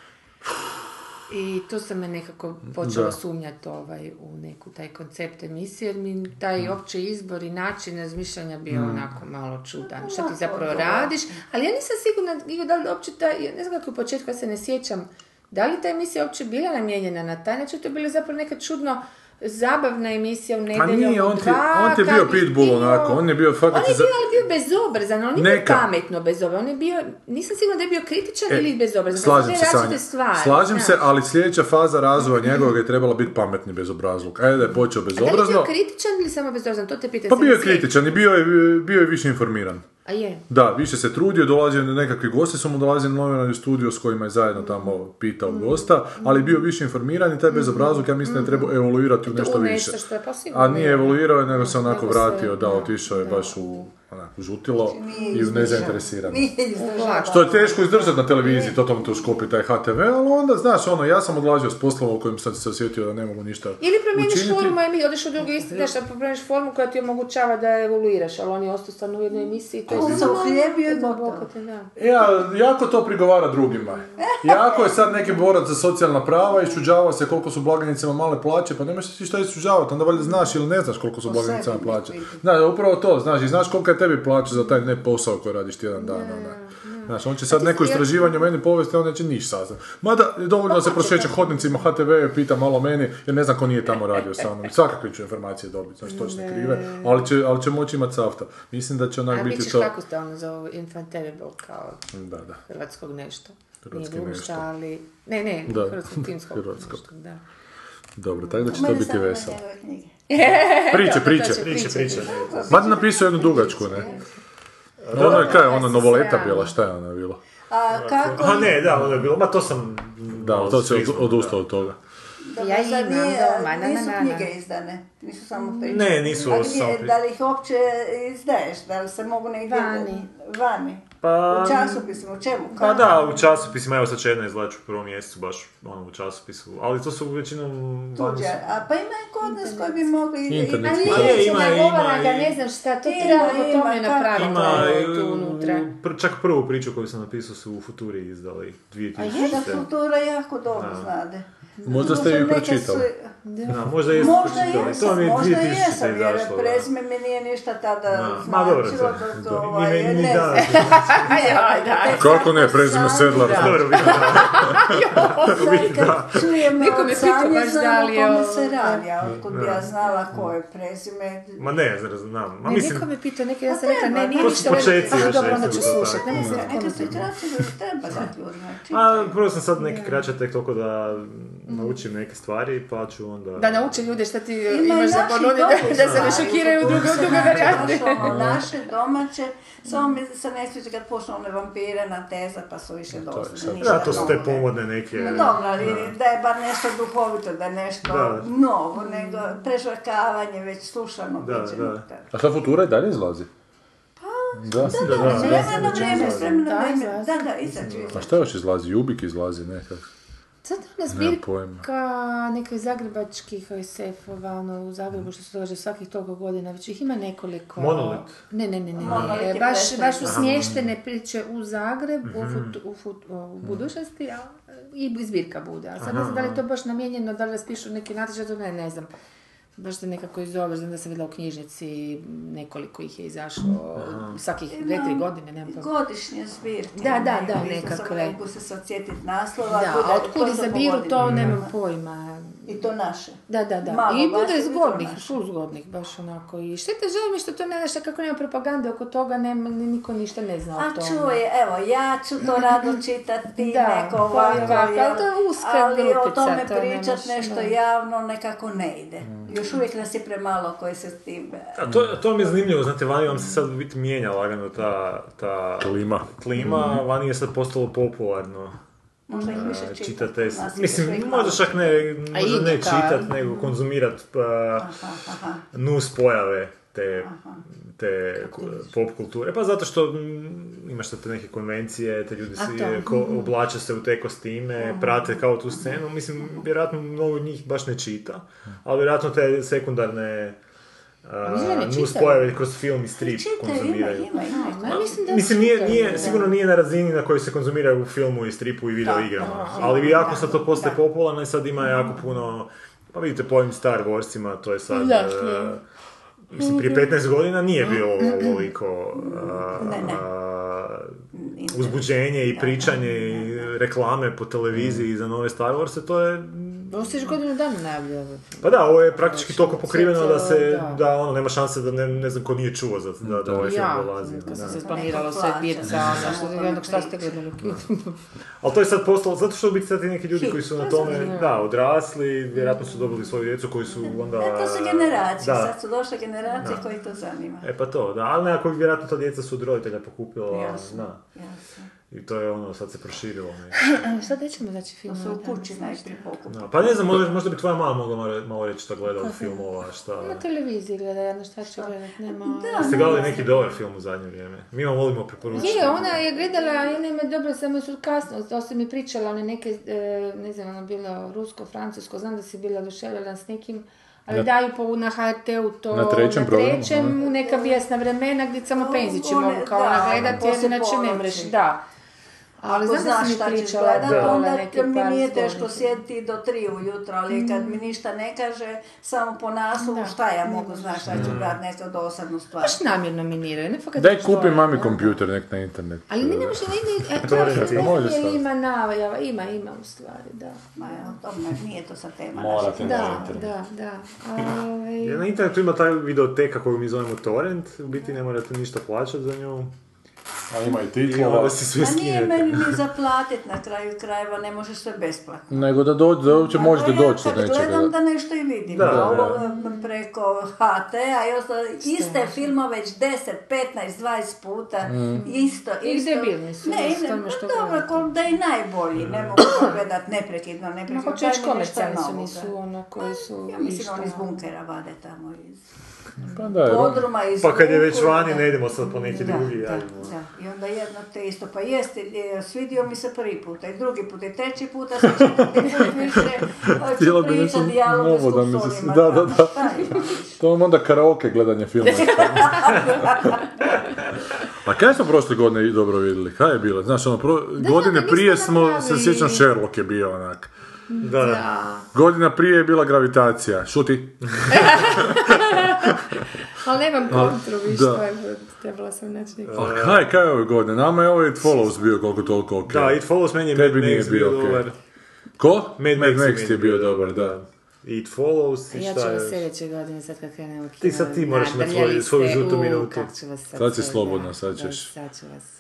I to sam me nekako počela Da. sumnjati ovaj, u neku taj koncept emisije, jer mi taj opći izbor i način razmišljanja bio onako malo čudan. Šta ti zapravo radiš? Ali ja nisam sigurna, Igo, da li uopće ja ne znam kako u početku, ja se ne sjećam, da li ta emisija uopće bila namijenjena na taj način, to je bilo zapravo neka čudno zabavna emisija u Pa nedjeljom nije, on ti, dva, on ti je bio bi pitbull htio- onako, on je bio on fakat... je za- bio, ali bio bezobrazan, on nije bio pametno bezobrazan, on je bio, nisam sigurna da je bio kritičan E, ili bezobrazan. Slažem se, Sanja. stvari. Slažem se, znaš. ali sljedeća faza razvoja njegovog je trebala biti pametni bezobrazluk. Ajde da je počeo Da li je bio bezobrazno. kritičan ili samo bezobrazan? To te pitam. Pa se bio je kritičan i bio je, bio je više informiran. A je. Da, više se trudio, dolazio na nekakvi gosti, su mu dolazili novinari u studio s kojima je zajedno tamo pitao gosta, ali bio više informiran i taj bezobrazluk, ja mislim da je trebao evoluirati u To nešto u više. što je A nije je. evoluirao, nego se onako vratio, da, otišao je baš u, žutilo Nije i nezainteresirano. Što je teško izdržati na televiziji, to tom tu skopi taj HTV, ali onda, znaš, ono, ja sam odlazio s poslova u kojem sam se osjetio da ne mogu ništa Ili promijeniš učiniti. formu emisije, odeš u drugu isti, znaš, promijeniš formu koja ti omogućava da evoluiraš, ali on je ostao stvarno u jednoj emisiji, to je On se uhljebio i. Ja, jako to prigovara drugima. Jako je sad neki borac za socijalna prava i čuđava se koliko su blagajnicima male plaće, pa nemaš ti šta isčuđavati, onda valjda znaš ili ne znaš koliko su Po blagajnicima sebi plaće. Da, upravo to, znaš, i znaš kolika je tebi plaća za taj ne posao koji radiš tjedan dan, onak. Znaš, on će sad neko istraživanje o meni povesti, a on neće ništa saznat. Mada, je dovoljno da se prošeće hodnicima HTV i pita malo meni, jer ne znam ko nije tamo radio sa mnom. Svakakve ću informacije dobiti, znaš, točne krive, ali će, ali će moći imat safta. Mislim da će onak A biti to... kako ste ono zovu, infant terrible, kao Da, da. hrvatskog nešto. Hrvatski Nije nešto. ali... Ne, ne, Da. hrvatskog timskog Hrvatskog. nešto, da. Dobro, tako da će to Mene biti veselo. <laughs> Priče, priče. Priče, priče. Mada napisao jednu dugačku, ne? Ono je, kaj je ona novoleta bila, šta je ona bila? A kako... A ne, da, ono je bilo, ma to sam... Da, to se od, odustao od toga. Ja imam doma, na, Nisu knjige izdane, nisu samo priče. Ne, nisu samo priče. Da li ih uopće izdaješ, da li se mogu negdje... Vani. Vani. Pa... U časopisima, u čemu? Pa Kako? da, u časopisima, evo sad će jedna izlači u prvom mjesecu, baš ono u časopisu, ali to su većinom... Tuđe. su- A pa ima i kod nas koji bi mogli... Internet. A nije je, se ima, nagovara ima ga, i- ne znam šta, to Ima, ima, tome napraviti Ima tu unutra. pr- čak prvu priču koju sam napisao su u Futuri izdali 2000. Da kultura jako dobro znade. Možda ste ju pročitali. Su- Da, možda jesu Možda pročitali. jesam, To mi je možda 2000 jesam, jer izašlo, da. prezime mi nije ništa tada Da. Ma dobro, značilo, to, dok to, ovaj, ni, ni ne znam. <laughs> Tek Kako ne, prezime Sedlar. da. Dobro, vidim da. Sad kad čujem Niko me od pita Sanje, baš znam da o li kome je se radi, a otkud bi ja znala ko je prezime. Ma ne, znam, znam. Ma Ne, mislim, niko me pitao, neki Pa sam rekla, ne, nije to su ništa, u redu. počeci ah, još, dobro, onda ću to slušat, se su i nekako kraće, treba dati ljudima. a prvo sam sad neke kraće tek toliko da naučim neke stvari, pa ću onda... Da nauče ljude šta ti Ima imaš za ponuditi, da, da se ne šokiraju u u druge, varijante. ono Naše, domaće, samo mi se ne sviđa kad počnu one vampire na teza pa su više dosadne. Da, to su te pomodne neke... No dobro, ali da je bar nešto duhovito, da je nešto Da. novo, nego prežvakavanje već slušano, Da, viđeno. da. A šta Futura i dalje izlazi? Da. Da, da, da. Vremeno na vrijeme, s vremena na Da, vrijeme, izlazi. da, da, izaću, A izaću. šta još izlazi? Jubik izlazi nekak. Sad ona zbirka neke zagrebačkih SF-ova, ono, u Zagrebu što se događa svakih toliko godina, već ih ima nekoliko. Monolit? Ne, ne, ne, ne, Monolit ne. je Baš, baš su smještene priče u Zagreb, u, fut- u, fut- u budućnosti, a i zbirka bude. A sad ne znam da li je to baš namijenjeno, da li raspišu neki natječaj, to ne, ne znam. Baš se nekako iz ove, znam da sam vidjela u knjižnici, nekoliko ih je izašlo, svakih dvije, tri godine, nemam pojma. Godišnje zbirke. Da, da, da, nekakve. mogu se sad sjetiti naslova. Da, a otkud izabiru to, nemam pojma. I to naše. Da, da, da. Malo I baš bude zgodnih, full zgodnih, baš onako. I šteta žao mi što to ne znaš, kako nema propagande oko toga, nema, ni- niko ništa ne zna A o tome. čuje, evo, ja ću to <laughs> rado čitati, Da, neko pa ovako, i ovako, jel, ali to je uska ali o tome to ne pričat možeš, nešto da. javno nekako ne ide. Još uvijek nas je premalo koji se s tim... A to, to mi je zanimljivo, znate, vani vam se sad biti mijenja lagano ta, ta Klima. klima, vani je sad postalo popularno Možda ih više a, čitati. te, je mislim, možda čak ne, možda ne čitat, nego konzumirat pa, Aha. nus pojave te, te ku- pop kulture. Pa zato što mm, imaš te neke konvencije, te ljudi se, ko, oblače se u te kostime, prate kao tu scenu. Mislim, vjerojatno mnogo njih baš ne čita, ali vjerojatno te sekundarne ne nus pojave kroz film i strip ima, konzumiraju. ima, ima. Ma, mislim da Mislim, nije, nije, da. sigurno nije na razini na kojoj se konzumira u filmu i stripu i video igrama. ali jako sad to postaje popularno i sad ima jako puno... Pa vidite po ovim Star Warsima, to je sad... Da, e, mislim, prije 15 godina nije bilo ovoliko a, Ne, ne. a, uzbuđenje i pričanje i reklame po televiziji za nove Star Warse, to je... Ovo se još godinu dana najavljava. Pa da, ovo je praktički toliko pokriveno da se, Da. da ono, nema šanse da ne, ne znam ko nije čuo za, da, da ovaj film Ja, dolazi. kad Da. sam se splanirala sve plaća, birca, ne ono znam što o je tome onog šta ste gledali. Ali to je sad postalo, zato što biti sad ti neki ljudi Hit, koji su na tome, da, odrasli, vjerojatno su dobili svoju djecu koji su onda... Da, to su generacije, Da. sad su došle generacije koji to zanima. E pa to, da, ali nekako vjerojatno ta djeca su od roditelja pokupila, Jasno. da. Jasno. I to je ono, sad se proširilo. Ne. <laughs> Šta nećemo znači film? se u kući najprije pa ne znam, možda, možda bi tvoja mama mogla malo, reći šta gleda od filmova, šta... Na televiziji gleda, jedno šta će gledat, nema... Ste gledali neki dobar film u zadnje vrijeme? Mi vam volimo preporučiti. Je, ona je gledala, ona ima dobro, samo su kasno, to sam mi pričala, one neke, e, ne znam, ono bilo rusko, francusko, znam da si bila oduševljena s nekim, ali daju po na HRT-u to Na trećem programu, trećem, u neka bijesna vremena gdje samo penzići mogu kao da, ona gledat, jer inače ne mreš, da. Ali Ako znaš mi šta ćeš gledat, da onda mi nije teško sjediti do tri ujutro, ali kad mi ništa ne kaže, samo po naslovu šta ja mogu znaš šta ću gledat, nešto dosadnu stvar. Baš namjerno miniraju, ne fakat Daj kupi mami kompjuter nek na internet. Ali ne, ne može, ne, ne, e, <laughs> staviti. ima najava, ima, ima u stvari, da. Ma evo, to nije to sa tema Morate Da, internet. da, da. Ovaj, Ja, na internetu ima taj videoteka koju mi zovemo torrent, u biti ne morate ništa plaćati za nju. A ima i I titlova. onda si sve Ma nije skinete. meni ni <laughs> zaplatit na kraju krajeva, ne možeš sve besplatno. Nego da, dođe, da uopće A možete doći do nečega. gledam da nešto i vidim. Da, a da. ovo m, preko HT-a i ostalo, iste filmove već 10, 15, 20 puta, isto, I isto. debilni su, Ne, da, i s tome što dobro, ko da i najbolji, ne mogu gledat neprekidno, Ma neprekidno. mi nešto komercijalni su, nisu ono koji su Ja mislim oni iz bunkera vade tamo iz Pa da, podruma, iz Pa kad je već vani, da. ne idemo sad po neki Da, drugi, da, da. I onda jedno te isto, pa jeste, je, svidio mi se prvi puta i drugi put i treći puta, sad će biti put više, hoću bi pričat nešto dijaloge s novo da se- da, da, da. To je onda karaoke gledanje filma. <laughs> A kaj smo prošle godine i dobro vidjeli? Kaj je bilo? Znaš, ono, pro... godine nismo prije smo, se sjećam, Sherlock je bio onak. Da, da. Da. Godina prije je bila gravitacija. Šuti. <laughs> <laughs> Ali nemam kontru, viš, da. to je, trebala sam naći neki. A kaj, kaj je ove godine? Nama je ovaj It Follows bio koliko toliko ok. Da, It Follows meni je Tebi Mad Max bio bio okej. dobar. Ko? Mad, Mad Max, je bio dobar, da. It Follows i Ja šta ću vas je... sljedeće godine, sad kad krenemo u kino. Ti sad ti moraš imati nadrljali svoju- žutu minutu. kak ću vas sad Sad si slobodna, sad ćeš. Sad ću vas.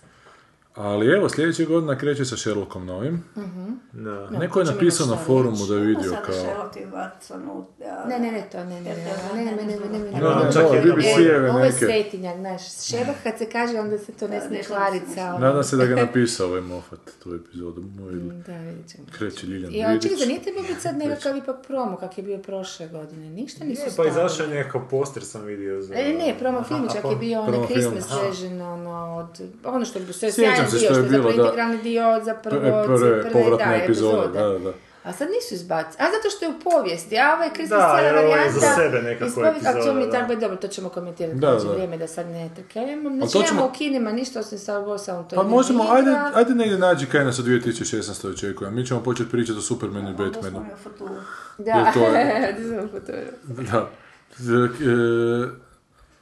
Ali evo, sljedeće godina kreće sa Sherlockom novim. Da. Neko je napisao na forumu reći. da je vidio sada kao... Sherlock i Watson u... a, Ne, ne, ne, to, ne, ne, ne, ne, ne, ne, ne, ne, ne, ne, ne, čak ne, je ne, BBC-eve Ovo je svetinjak, znaš, kad se kaže, onda se to ne smije ne ono. Nadam se da ga je napisao ovaj Moffat, tu epizodu. Da, vidjet ćemo. kreće Liljan I ali čekaj, da nije trebao biti sad nekakav ipak promo, kak je bio prošle godine, ništa nisu Pa stavili. izašao je nekakav poster sam vidio za... E, ne, ne, promo film čak je bio onaj. Christmas version, ono, od, ono što je sve sjajan se dio, što je je bilo, da. integralni dio za prvo, Prve, prve prve, povratne da, epizode, da, da, da. A sad nisu izbacili. A zato što je u povijesti, a ovaj Christmas Da, cijela jer ovo je varijanta... za sebe nekako iz povijesti- A to epizoda, mi je da. tako je dobro, to ćemo komentirati Da, dođe da. vrijeme da sad ne trkajemo. Znači, to nemamo ćemo- u kinima ništa osim Warsa, on to Pa možemo, igra. ajde, ajde negdje nađi kaj nas u 2016. očekuje. Mi ćemo početi pričati o Supermanu i onda Batmanu. smo i u futuru. Da, Jer to je- to sam futuro. Da. E,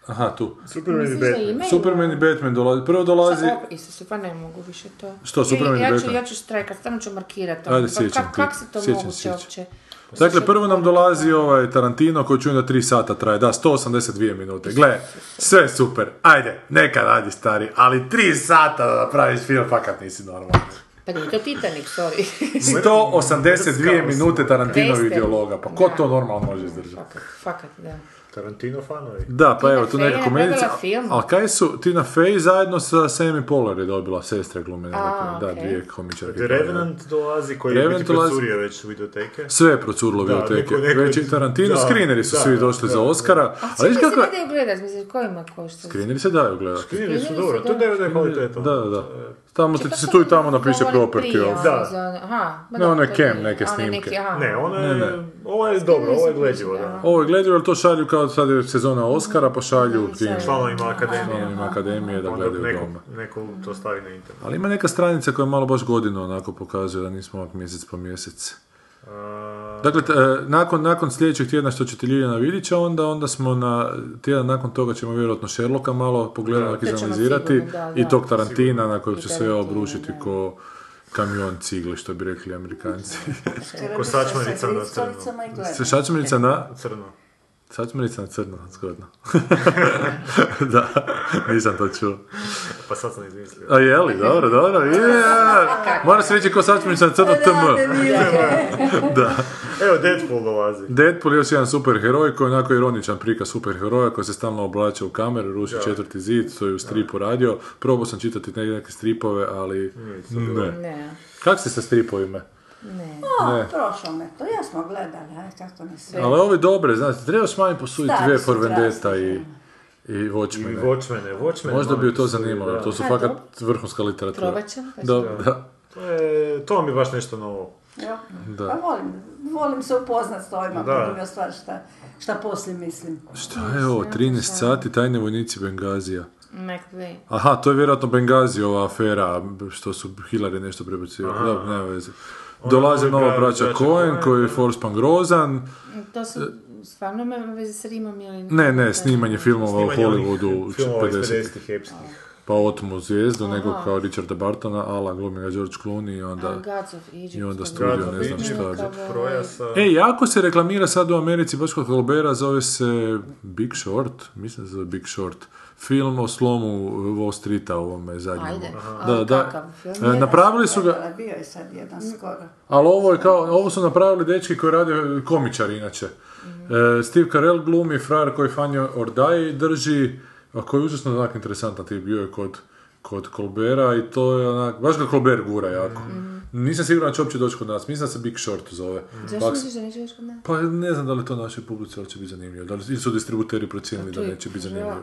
aha, tu. Superman i Batman. Superman i Batman dolazi. Prvo dolazi... Sa- op- Isuse, pa ne mogu više to. Što, Superman i ja, ja ću, Batman? ja ću štrajkat, stvarno ću markirat to. Ajde, Pa sjećam kak, ti. kak se to Sjećam, moguće sjećam. uopće? Dakle, prvo nam dolazi ovaj Tarantino koji čujem da 3 sata traje, da, 182 minute. Gle, sve super, ajde, neka radi stari, ali 3 sata da napraviš film, fakat nisi normalan. Pa nije to Titanic, sorry. <laughs> 182 minute Tarantinovih Western. dijaloga, pa ko Da. to normalno može izdržati? fakat, fakat, da. Tarantino fanovi. Da, pa Tina evo, tu Fey neka je komedica, film. ali kaj su, Tina Fey zajedno sa Sammy Poehler je dobila sestre glume, A, da, okej. dvije komičarke. The Revenant dolazi koji je Revenant biti dolazi- procurio već u videoteke. Sve je procurilo u Da, videoteke. neko- neko- Već i Tarantino, da, screeneri su da, svi došli da, za da. Oscara. A Ali svi viš se kako... ne daju gledat, mislim, kojima košta? Screeneri se daju gledati. Screeneri su Screeneri dobro, su to dobro. je kvalitetno. Da, da, da. Tamo ti Čekaj, se tu i tamo ono napiše property of. ono, Da. za- Aha, ma Ne, ono je to cam, neke one snimke. neki, aha. Ne, ono Ne, je, ne. ovo je dobro, ovo je kući, da. Ovo je gledljivo, jer to šalju kao sad je sezona Oscara, pa šalju tim Članovima akademije. članovima akademije da gledaju neko, doma. neko to stavi na internet. Ali ima neka stranica koja malo baš godinu onako pokazuje da nismo ovak mjesec po mjesec. Dakle, t- e, nakon, nakon sljedećeg tjedna što ćete Ljiljana Vidića, onda, onda smo na tjedan nakon toga ćemo vjerojatno Sherlocka malo pogledati, izanalizirati i tog Tarantina na kojeg će sve Tarantina, obrušiti da. ko kamion cigle, što bi rekli amerikanci. Ko sačmanica na Sa grickavicama i gleda. Crno. Sačmarica na crno, zgodno. <laughs> da, nisam to čuo. Pa sad sam izmislio. A je li, dobro, dobro, yeah. Mora se reći ko sačmarica na crno tm. <laughs> da. Evo, Deadpool dolazi. Deadpool je još jedan superheroj koji je onako ironičan prikaz superheroja koji se stalno oblače u kameru, ruši četvrti zid, to je u stripu radio. Probao sam čitati neke, neke stripove, ali ne. Ne, Kak ste sa stripovima? Ne. O, Ne. prošlo me to, ja smo gledali, aj kako ne sve. Ali ovi dobre, znate, trebaš manje posuditi Stari V su for Vendetta krasni, i, i I Watchmen. Watchmen, Watchmen. Možda bi ju to zanimalo, da. to su fakat vrhunska literatura. Probat ćemo, Da, da, To, je, to mi je baš nešto novo. Ja. da. Pa volim, volim se upoznat s ovima, Da. pa druga stvar šta, šta poslije mislim. Šta je ovo, 13 sati, tajne vojnici Bengazija. McVeigh. Aha, to je vjerojatno Bengazi, ova afera, što su Hillary nešto prebacivali. Da, nema veze. Dolaze Ona nova braća Cohen, koji je. Forspan grozan. To su stvarno veze s Rimom ili... Ne, ne, snimanje filmova u Hollywoodu filmova iz 50 50-ih epskih. Pa otmu zvijezdu, nego kao Richarda Bartona, ala glumi ga George Clooney i onda... Egypt. I onda to studio, ne znam šta. E, jako se reklamira sad u Americi, baš kod Colbera, zove se Big Short, mislim da se zove Big Short, film o slomu Wall Streeta ovome zadnjemu. Ajde. Da, da. kakav film? E, napravili su ga, Bio je sad jedan skoro. ali ovo je kao, ovo su napravili dečki koji rade komičari inače. E, Steve Carell glumi frajer koji Fanjo Ordaj drži, koji je užasno onak interesantan tip, bio je kod, kod Colbera i to je onak, baš ga Colbert gura jako. Nisam siguran da će uopće doći kod nas, mislim da se Big Short zove. Zašto Bugs- misliš da neće još kod nas? pa ne znam da li to našoj publici uopće biti zanimljivo, da li ili su distributeri procijenili da je- neće biti ja. zanimljivo.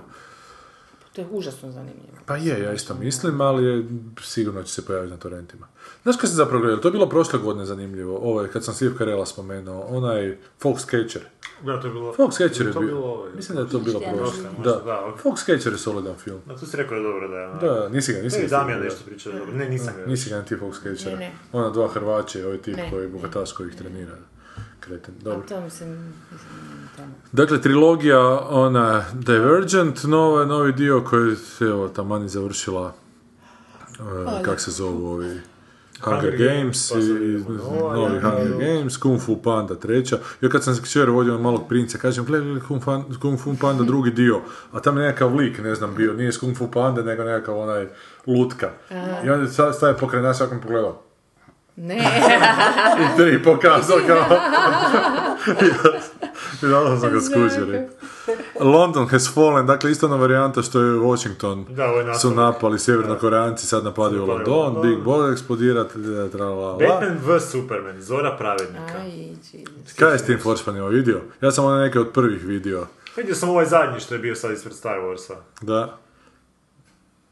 To je užasno zanimljivo. Pa je, ja isto mislim, ali je, sigurno će se pojaviti na torrentima. Znaš kad sam zapravo gledao, to je bilo prošle godine zanimljivo, ovaj, kad sam Steve Carella spomenuo, onaj Foxcatcher. Da, to je bilo... Foxcatcher je to bio, bilo ovaj. mislim da je to bilo prošle. možda, Da, da, ok. Foxcatcher je solidan film. No, tu si rekao je dobro da je... ono- Da, nisi ga, nisi Ne, ga Damjan stigao nešto pričao dobro. Ne, nisam ga. Nisi ga ni ti Foxcatchera. Ne, ne. Ona dva Hrvaće ovaj tip Ne, koji je ne. bogataš koji ih trenira. Kreten, dobro. A to mislim, mislim, tamo. Dakle, trilogija, ona, Divergent, nova, novi dio koji, evo, taman je završila, uh, kak se zovu ovi, Hunger Hunger Games, Games, pa i, nova, novi ja, Hunger ja. Games, Kung Fu Panda treća. Ja kad sam se kćer vodio malog princa, kažem, gledaj, Kung, Kung Fu Panda drugi dio, a tam je nekakav lik, ne znam, bio, nije s Kung Fu Panda, nego nekakav onaj lutka. I onda sta- staje pokraj nas, ako mi pogledao. Ne, I tri pokazao kao... I onda sam ga rekao. London has fallen, dakle isto ona varijanta što je Washington Da, ovo je su napali sjevernokoreanci, sad napadaju London, London. Big Ball eksplodira, tra la. Batman vs Superman, Zora pravednika. Kaj je s tim Forspanima vidio? Ja sam one neke od prvih vidio. Vidio sam ovaj zadnji što je bio sad ispred Star Warsa. Da.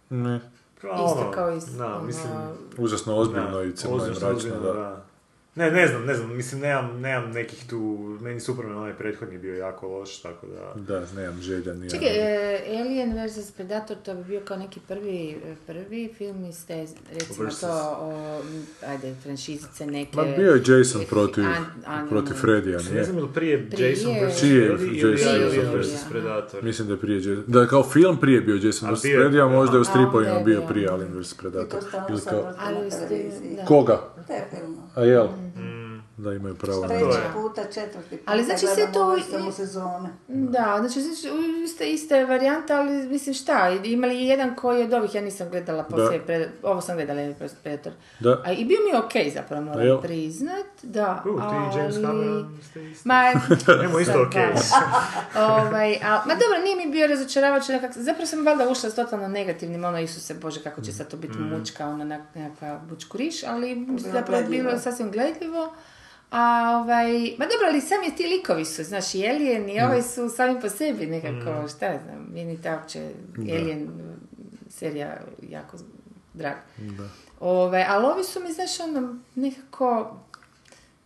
Ne. Kao Isto ono, kao iz... Da, ono, mislim... Užasno ozbiljno i crno i mračno, da. da. Ne, ne znam, ne znam, mislim, nemam, nemam nekih tu, meni Superman onaj prethodni bio jako loš, tako da... Da, nemam želja, nije. Čekaj, e, Alien vs Predator, to bi bio kao neki prvi, prvi film iz te, recimo Versus. to, o, ajde, franšizice neke... Ma bio je Jason protiv, An- an- protiv Fredija, Ne nije? znam ili prije, Prije- Jason vs. Prije Freddy ili Jason Alien vs. Predator. Mislim da je prije Jason, da je kao film prije bio Jason vs. je, Freddy, a možda je u stripovima je bio prije Alien vs. Predator. Ili kao, koga? Te filmu. A jel? Mm. Da imaju pravo na Treći puta, četvrti puta. Ali znači sve to samo sezone. Da, znači znači, ista je varijanta, ali mislim šta, imali je jedan koji od ovih, ja nisam gledala poslije, pred- ovo sam gledala. Predator. Da. A, I bio mi je okej zapravo, A jel? moram priznat, da, U, ti James Cameron ste isti. Ma, <laughs> Nemo isto okej. ovaj, a, ma dobro, nije mi bio razočaravajući nekak, zapravo sam valjda ušla s totalno negativnim, ono, Isuse Bože, kako će sad to biti mučka, ono, nek- nekakva bučkuriš, ali zapravo je bilo sasvim gledljivo. A ovaj, ma dobro, ali sami ti likovi su, znaš, i Alien i ovaj su sami po sebi nekako, šta ja znam, meni ta uopće Alien serija jako draga. Ove, ali ovi su mi, znaš, ono, nekako,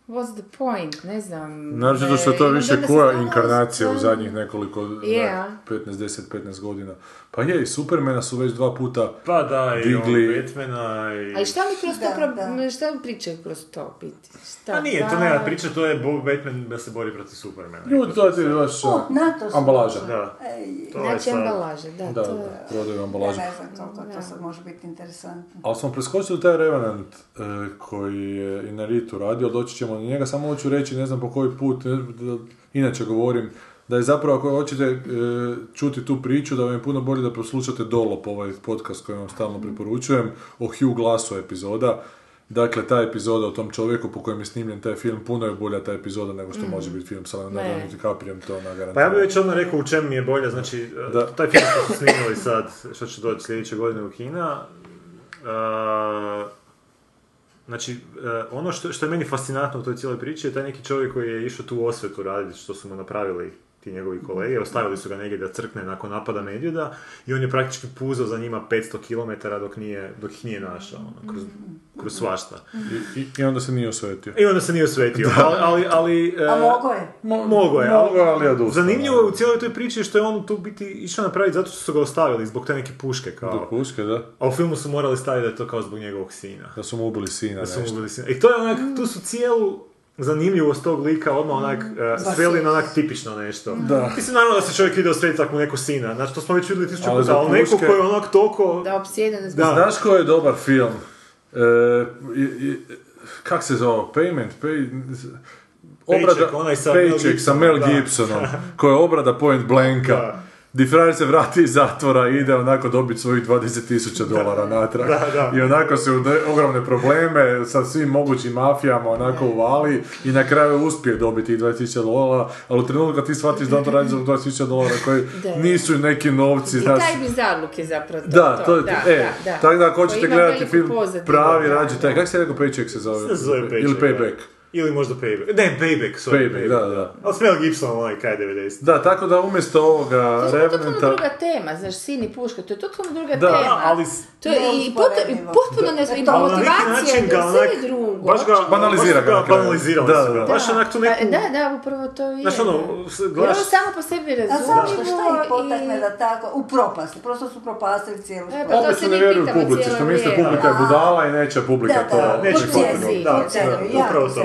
what's the point, ne znam. Naročito što je to više koja inkarnacija u zadnjih nekoliko, Yeah. 15, 10, 15 godina. Pa je, i Supermana su već dva puta Pa da, i Digli- on Batmana i... Ali šta mi kroz to, Da, pro- da. šta mi pričaju kroz to, biti? Šta, Pa nije, to nema priča, to je Bo- Batman da se bori protiv Supermana. Ljudi, to ti je baš O, to ambalaža. Da. To Znači sad- ambalaže, da, Da, to da, prodaju ja ambalažu. ne znam koliko to sad može biti interesantno. Ali smo preskočili taj Revenant e, koji je i na Ritu radio, doći ćemo na njega, samo hoću reći, ne znam po koji put, ne, da- inače govorim, Da je zapravo, ako hoćete e, čuti tu priču, da vam je puno bolje da poslušate Dolop, ovaj podcast koji vam stalno preporučujem, o Hugh Glassu epizoda. Dakle, ta epizoda o tom čovjeku po kojem je snimljen taj film, puno je bolja ta epizoda nego što može biti film sa Leonardo Ne. DiCapriom, to na Pa ja bih već odmah rekao u čemu mi je bolja, znači, Da. taj film što su snimili sad, što će doći sljedeće godine u Kina, uh, znači, uh, ono što, što je meni fascinantno u toj cijeloj priči je taj neki čovjek koji je išao tu osvetu raditi što su mu napravili ti njegovi kolege, ostavili su ga negdje da crkne nakon napada medvjeda i on je praktički puzao za njima 500 km dok, nije, dok ih nije našao, ono, kroz, kroz svašta. I, i, I onda se nije osvetio. I onda se nije osvetio, ali... ali, ali A e, mogo je? Mo- mogo je, Mogo je, ali je odustao. Zanimljivo je u cijeloj toj priči što je on tu biti išao napraviti zato što su ga ostavili zbog te neke puške Do kao. puške, da. A u filmu su morali staviti da je to kao zbog njegovog sina. Da su mu ubili sina Da su mu ubili sina. I to je onak, tu su cijelu zanimljivost tog lika odmah onak uh, sveli na onak tipično nešto. Da. Mislim, naravno da se čovjek ide osvetiti ako neko sina. Znači, to smo već vidjeli tisuću Ali puta, za ali neko koji je onak toliko... Da, opsjedan zbog... Da. Znaš koji je dobar film? E, i, i, kak se zove? Payment? Pay, Paycheck, onaj sa Mel. Gibsonom, koja je obrada Point Blanka. Da. Di frajer se vrati iz zatvora i ide onako dobiti svojih 20.000 dolara natrag. Da, da. I onako se u ne- ogromne probleme sa svim mogućim mafijama onako uvali i na kraju uspije dobiti tih 20.000 dolara, ali u trenutku kad ti shvatiš da on to radi za 20.000 dolara koji Da. nisu neki novci, I znaš, taj bizarluk je zapravo to. da, to je, da, e, da, da. tako da ako hoćete gledati film pozadinu, pravi, rađe taj, kako se rekao Paycheck se zove? Se zove Paycheck, Ili da. Payback. Ili možda Payback. Ne, Payback, sorry. Payback, da, da. Ali s Mel Gibsonom, onaj kaj 90. Da, tako da umjesto ovoga To je totalno Revenanta... druga tema, znaš, sin i puška, to je totalno druga Da, tema. ali To je i, pot- i Neusporedivo. potpuno ne E, to- neki motivacija, ga da sve je drugo. baš ga, Banalizira baš ga ga na kraju. banalizirali Da, ga. da. Baš onak tu neku... Pa, Da, da, upravo to i je. Znaš ono, Jer gledaš... ono samo po sebi A razumljivo zašto šta ih potakne da tako, u propasti, prosto su propastili cijelu E, stvar. pa to Opet se ne vjeruju publici, što misle publika je budala i neće publika Da, to... da, neće podcjenjuju, Da, da, upravo to,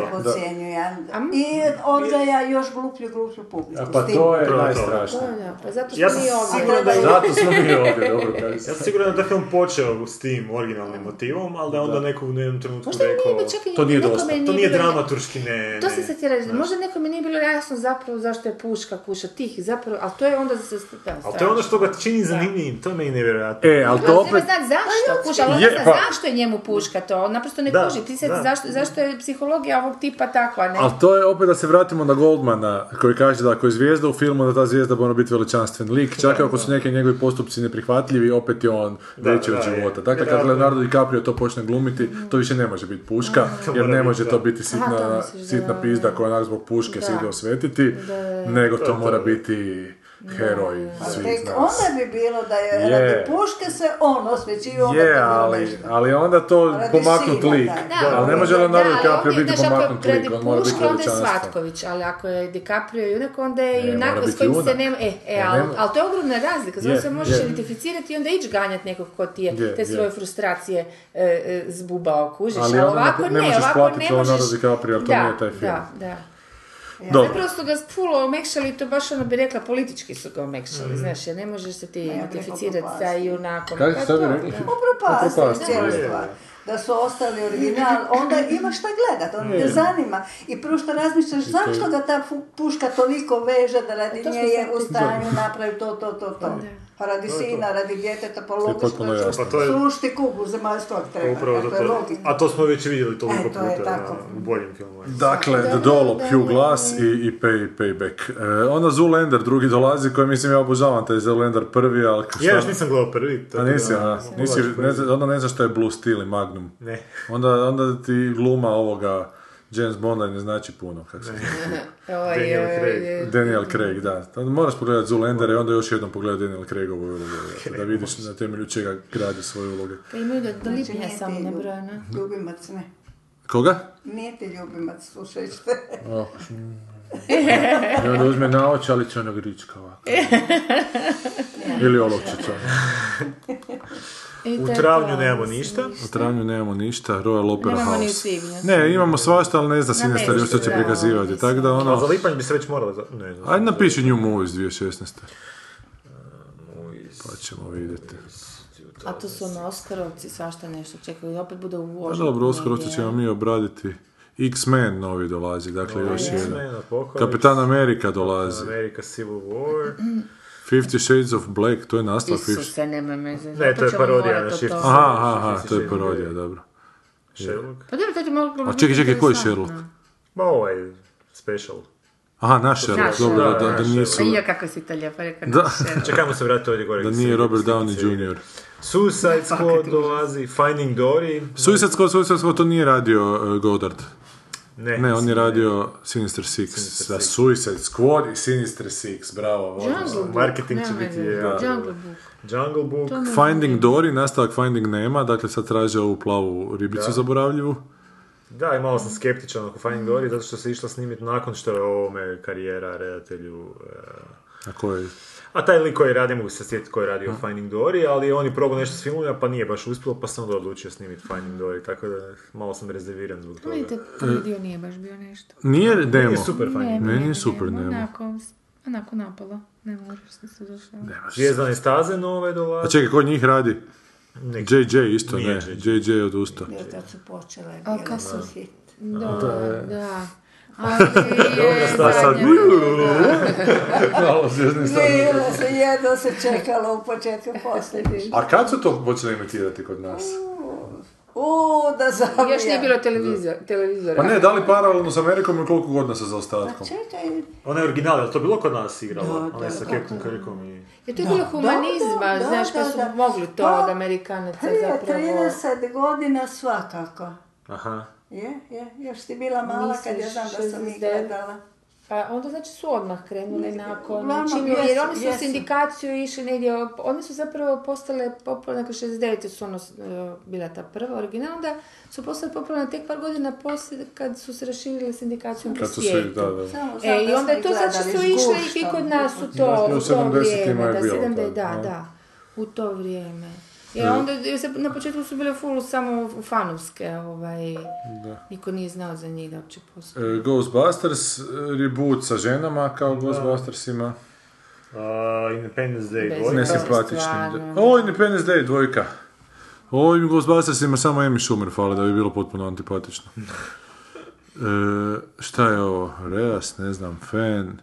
m- I odgaja još gluplju, gluplju publiku. A pa to je najstrašnije. Pa zato smo Ja sam mi ovdje. da Zato smo mi ovdje, dobro. <laughs> Ja sam siguran da je film počeo s tim originalnim motivom, ali da je onda neko u jednom trenutku i rekao... i To nije dosta. To nije dramaturški, ne... To sam se htjela reći, možda nekome nije bilo jasno zapravo zašto je puška kuša tih, zapravo, ali to je onda za se Ali to je ono što ga čini zanimljivim, to je meni nevjerojatno. E, ali To opet... zašto, kuša, ali ne zna pa- zašto je njemu puška to, naprosto ne kuži, ti se zašto je psihologija ovog tipa takva, ne? Ali to je opet da se vratimo na Goldmana, koji kaže da ako je zvijezda u filmu, da ta zvijezda mora biti veličanstven lik, čak i ako su neki njegovi postupci neprihvatljivi, opet je on veći od života. Dakle, kad. Leonardo DiCaprio to počne glumiti, to više ne može biti puška, jer ne može to biti Aha, sitna, to misliš, da, sitna da, pizda da. koja onak zbog puške se Da. ide osvetiti, nego to mora biti heroj Pa svih tek nas. onda bi bilo da je Je. radi puške se on osvećivao. Je, bilo ali, nešto. ali onda to Radi pomaknut sina, lik. da. Da, ali ne može da, Leonardo DiCaprio biti pomaknut lik, on mora biti onda je. Svatković, ali ako je DiCaprio junak, onda je Ne, junak s kojim se nema, e, e, Ne, ali, ali to je ogromna razlika, zato Je, se možeš identificirati i onda ići ganjati nekog ko ti je, te je. svoje frustracije e, e, zbubao, kužiš, Ali onda ne- ovako ne ne, možeš ovako platiti ne Leonardo možeš... DiCaprio, jer to nije taj film. Da, da. Dobro. Zapravo su ga pulo omekšali, to baš ono bi rekla, politički su ga omekšali, znaš, jer ne možeš se ti Ja identificirati rekla sa junakom. Kako Pa ste vi to, rekli? cijelu stvar. Da su ostali original, onda ima šta gledat, onda te zanima. I prvo što razmišljaš, zašto ga ta puška toliko veže da radi nje je sad u stanju napraviti to, to, to, to. Pa radi sina, radi djeteta, pa logično potpuno je jasno. Pa to je- sušti kuglu zemaljskog treba. Upravo to to, je to, a to smo već vidjeli toliko E, to puta tako. na, u boljim filmovima. Dakle, The Dollop, Hugh Glass i, i pay, Payback. E, onda Zoolander drugi dolazi, koji mislim ja obožavam taj Zoolander prvi, ali... šta- Ja još nisam gledao prvi. A tako nisi, da- a, nisi, ne, zna- onda ne znaš šta je Blue Steel i Magnum. Ne. Onda, onda ti gluma ovoga James Bonda ne znači puno, kako se <laughs> Daniel Craig. Daniel Craig, da. Moraš pogledati Zoolander i onda još jednom pogledati Daniel Craigovu ulogu, da vidiš na temelju čega gradi svoje uloge. Pa imaju do, do lipnja samo nabrojano. Ljubimac, ne. Koga? Nije ti ljubimac, slušajte. <laughs> Oh. I onda uzme naočalić onog rička ovako. <laughs> Ili olovčića. U travnju nemamo ništa. U travnju nemamo ništa, Royal Opera Nemamo ni u House. svibnju. Ne, imamo svašta, ali ne zna još što će prikazivati. Tako da A za ono... lipanj bi se već moralo... Za... Ne znam. Ajde napiši New Movies 2016. Pa ćemo vidjeti. A to su ono Oskarovci, svašta nešto čekaju, opet bude u Pa ožujku. dobro, Oskarovci ćemo mi obraditi. X-Men novi dolazi, dakle još jedan. Kapitan Amerika dolazi. America Civil War. Fifty Shades of Black, to je Fifty... Isuse, nemoj me za- Ne, to je parodija na o Shift tome. Aha, aha, aha, to je parodija, dobro. Sherlock. Pa dobro, to ti moglo A čekaj, čekaj, koji je. Sherlock? Ma ovaj special. Aha, naš Sherlock, dobro, da, da, da nisu... Pa i ja kako si to lijepo rekao. Da. naš Sherlock. Čekajmo se vratiti ovdje gore. Da nije Robert Downey. Jr. Suicide Squad dolazi, Finding Dory. Suicide Squad, Suicide Squad, to nije radio uh, Goddard. Ne, Ne, on je radio Sinister Six. Sinister Six. Suicide Squad i Sinister Six, bravo. Jungle Book. Marketing će biti, ja. Jungle Book. Jungle Book. Finding Dory, nastavak Finding nema, dakle sad traže ovu plavu ribicu Da. zaboravljivu. Da, i malo sam skeptičan oko Finding Dory, zato što se išla snimiti nakon što je ovome karijera redatelju... eh, A koji? A taj lik koji radi, mogu se sjetiti koji je radio Finding Dory, ali on je probao nešto s filmovima, pa nije baš uspjelo, pa sam onda odlučio snimiti Finding Dory, tako da malo sam rezerviran zbog toga. Vidite, prvi dio nije baš bio nešto. Nije demo. Nije super Finding Meni je nije super demo. Onako, onako napalo. Ne možeš se se došao. Zvijezdane staze nove A dolaze. čekaj, ko njih radi? Neki- JJ isto, Nije ne. JJ. JJ odustao. Jer kad su počele, A bile kad su hit. Da, da. Ali <laughs> je stvar sad. <laughs> Malo zvjezdni Nije se jedno se čekalo u početku posljednji. A kad su to počeli imitirati kod nas? Uuu, da zabija. Još nije bilo televizor, televizora. Pa ne, da li paralelno s Amerikom i koliko godina sa Pa zaostatkom? čekaj, Ona je original, je to bilo kod nas igralo? Da, Ona je sa da. Kirkom i... Je to je bilo humanizma, Da, znaš, da, kad su mogli to Pa, od Amerikanaca prije zapravo... 30 godina svakako. Aha. Je, je, još si bila mala kad ja znam da sam ih 69. gledala. Pa onda znači su odmah krenuli nakon, Uglavnom, čim- jesu, jer oni su u jesu. sindikaciju išli negdje, oni su zapravo postale popularne, nakon 69. su ono, e, bila ta prva original, onda su postale popularne tek par godina poslije kad su se raširili sindikacijom po Kad su svi, svijetu. da, da. Samo E, i da onda je to znači su išle i kod nas u to, u u to 70-ima vrijeme, je da, bilo 70, to, da, da. da, u to vrijeme. Jer onda, jer se, na početku su bile full samo fanovske, ovaj, niko nije znao za njih da uopće postoje. E, Ghostbusters, e, reboot sa ženama kao Ghostbustersima. Uh, Independence Day Bez dvojka. Ne Nesimpatični. O, Independence Day, dvojka. Ovim Ghostbustersima samo Amy Schumer fali da bi bilo potpuno antipatično. <laughs> E, šta je ovo? Reas, ne znam, Fan.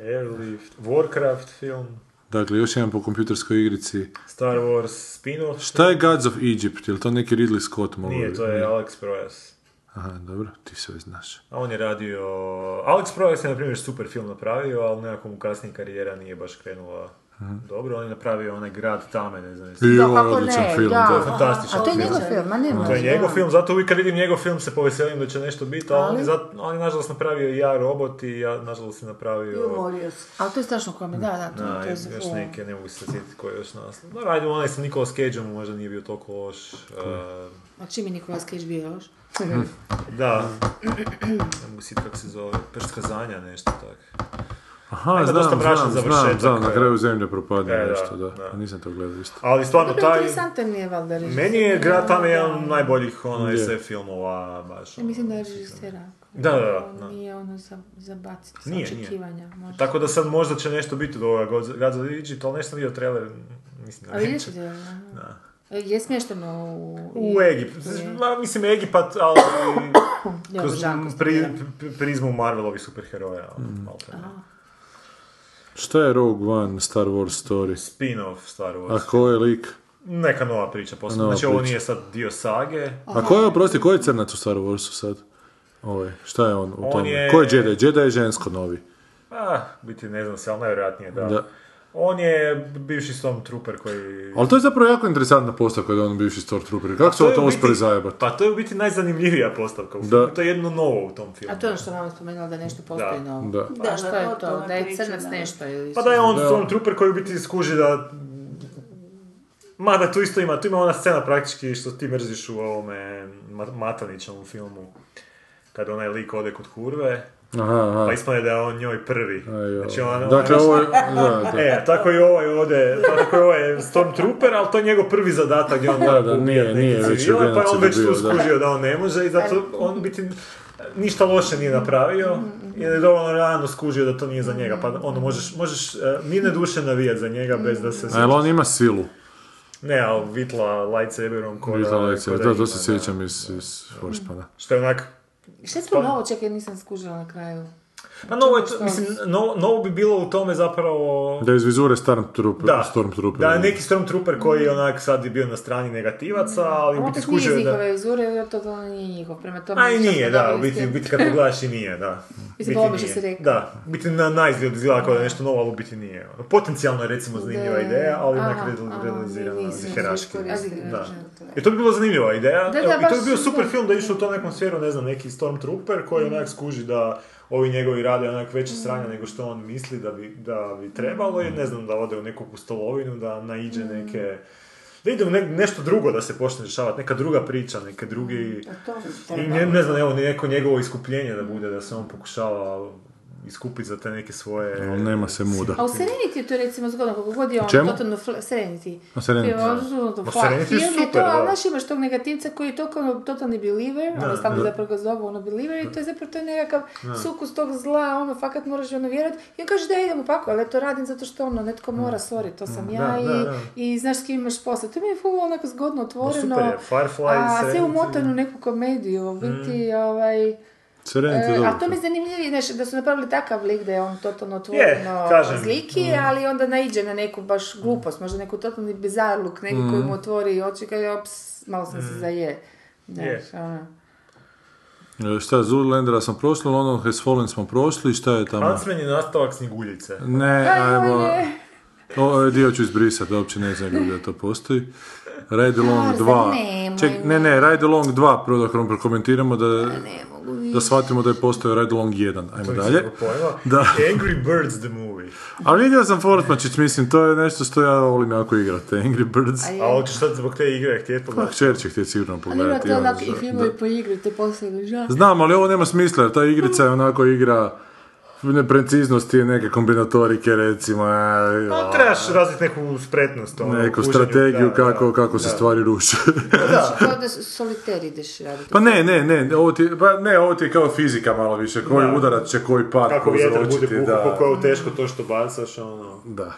Airlift, Warcraft film, Dakle, još jedan po kompjuterskoj igrici. Star Wars spin-off. Šta je Gods of Egypt? Je li to neki Ridley Scott mogu Nije, to je Alex Proyas. Aha, dobro, ti sve znaš. A on je radio... Alex Proyas je, na primjer, super film napravio, ali nekako mu kasnije karijera nije baš krenula dobro. On je napravio onaj grad Tame, ne znam. I Da, kako odličan ne, film. da. To je fantastičan A to je film. njegov film, ma nema. To je njegov film, zato uvijek kad vidim njegov film se poveselim da će nešto biti, ali on je, Ali? zat- on je nažalost napravio i ja robot i ja nažalost je napravio... umorio se. Ali to je strašno komedija, da, da, to, Da, to je za još neke, ne mogu se sjetiti koji je još naslov. Da, ajde, onaj sa Nicolas Cageom možda nije bio toliko loš. Uh, A čim je Nikolas Cage bio još? <laughs> da, ne mogu sjetiti kako se zove, Prst kazanja, nešto tako. Aha, Ima znam, dosta mračan znam, znam, završetak, znam, na e. kraju zemlje propadne E, nešto, da. da. Nisam to gledao isto. Ali stvarno, Dobro, taj... interesantan je valjda. Meni je Grad Da, jedan od najboljih ono, Je. SF filmova, baš. Ja mislim da je režiser ako. Da, da, da, On da. Nije ono za, za baciti sa Nije, nije. očekivanja. možda. Tako da sad možda će nešto biti od ovoga of Egypt, ali nešto vidio trailer, mislim da neće. da je, Da. je smješteno u... U Egipat, je. Ma, mislim Egipat, ali kroz prizmu Marvelovih superheroja. Mm. malo. Šta je Rogue One, Star Wars story? Spin-off Star A Wars. ko je lik? Neka nova priča posebno. Nova Znači ovo priča. nije sad dio sage. A ko je, oprosti, ko je crnac u Star Warsu sad? Ovaj, šta je on u On tome? je- Ko je Jedi? Jedi je žensko novi. Ah, biti ne znam se, ali najvjerojatnije da. Da. On je bivši Stormtrooper koji... Ali to je zapravo jako interesantna postavka da je on bivši Stormtrooper. Kako su je to uspjeli zajebati? Pa to je u biti najzanimljivija postavka u Da. filmu. To je jedno novo u tom filmu. A to je ono što mama spomenula da nešto postoji Da. novo. Da. Pa što je o to? Da je crnac da. nešto ili... Pa da je on Da. Stormtrooper koji u biti skuži da... Mada tu isto ima, tu ima ona scena praktički što ti mrziš u ovome Ma- Matanićevom filmu. Kad onaj lik ode kod kurve, Aha, aha. pa ispane da je on njoj prvi. Aj. Znači ona, Dakle, ona- ovo je... <laughs> Da, da. E, tako i ovaj ovdje, tako i ovaj Stormtrooper, ali to je njegov prvi zadatak gdje on Da, mora da, ubijati nije- nije već civile, pa je on već tu skužio da on ne može i zato on biti ništa loše nije napravio jer je dovoljno rano skužio da to nije za njega, pa ono možeš, možeš uh, mirne duše navijati za njega bez da se... A jel on ima silu? Ne, ali vitla lightsaberom ko da... Vitalice, ko da, to se sjećam iz, iz Forspada. Što je onak Šta je novo? Čekaj, nisam skužila na kraju. Pa novo, je to, Što? mislim, novo, novo bi bilo u tome zapravo... Da iz vizure Stormtrooper, Da, Stormtrooper. da je neki Stormtrooper koji je onak sad je bio na strani negativaca, ali u A biti opet skužio da... njihove vizure, jer to to nije njihov. Prema tome... A i nije, da, u biti, biti kad pogledaš i nije, da. Mislim, Biti obično nije. si rekao. Da, biti na najizgled izgleda kao da je nešto novo, ali u biti nije. Ono, Potencijalno je recimo zanimljiva Da. ideja, ali onak realizirana iskoristila. Da. I to bi bilo zanimljiva ideja. Da, Evo, da, I to bi bio super film da je išao u to nekom sferu, ne znam, neki Stormtrooper koji Mm. onak skuži da ovi njegovi rade onak veće sranja nego što on misli da bi, da bi trebalo i ne znam, da ode u neku pustolovinu, da naiđe Mm. neke... Da ide u ne- nešto drugo da se počne rješavati, neka druga priča, neke drugi... A to bi I ne, ne znam, evo, neko njegovo iskupljenje da bude, da se on pokušava iskupiti za te neke svoje... Ali nema se muda. A u Serenity je to recimo zgodno, kako god je on Čemu? totalno fl- Serenity. A Serenity, da. ono, to Ma, Serenity je je super, to, ali da. znaš imaš tog negativca koji je totalno, totalni believer, ono stalno zapravo ga zovu ono believer i to je zapravo to je nekakav sukus tog zla, ono fakat moraš ono vjerovati i on kaže da idem u pakao, ali ja to radim zato što ono netko mora, sorry, to sam ja Da, i, da, da. i znaš s kim imaš posao. To mi je full onako zgodno otvoreno, super je, Firefly, a sve umotano u neku komediju, u biti, ovaj... Je E, dobro. a to mi je zanimljivije, znaš, da su napravili takav lik da je on totalno otvoreno zliki, ali onda naiđe na neku baš glupost, možda neku totalni bizarluk, neki koji mu otvori oči kaže, ops, malo sam se zaje. Znaš, Je. ono. E, Šta, Zoolandera smo prošli, London Has Fallen smo prošli, šta je tamo? Huntsman je nastavak Sniguljice. Ne, Aj, ajmo... je. Ovaj dio ću izbrisati, uopće ne znam da to postoji. Ride Along Tarzan, 2. nemoj, Ček, ne, ne, Ride Along 2, prvo da prokomentiramo da, da shvatimo da je postojao Ride Along 1. Ajmo To dalje. Da. Angry Birds the movie. A vidio sam Fortmačić, mislim, to je nešto što ja volim jako igrati, Angry Birds. A hoćeš sad zbog te igre htjeti Pa pogledati? kćer će htjeti sigurno Ali ima pogledati. to onako i da. po igri, te posljedno žal. Znam, ali ovo nema smisla, jer ta igrica je onako igra nepreciznosti, neke kombinatorike, recimo, a, Pa trebaš razviti neku spretnost. ono, neku kuženju. strategiju Da, kako, da, kako se da. stvari ruše. <laughs> Kao da soliter ideš raditi. pa ne, ne, ne, ovo ti, pa ne, ovo ti je kao fizika malo više, koji Da. udarac će koji pad Kako vjetar bude da. koliko je teško to što bacaš, ono... Da.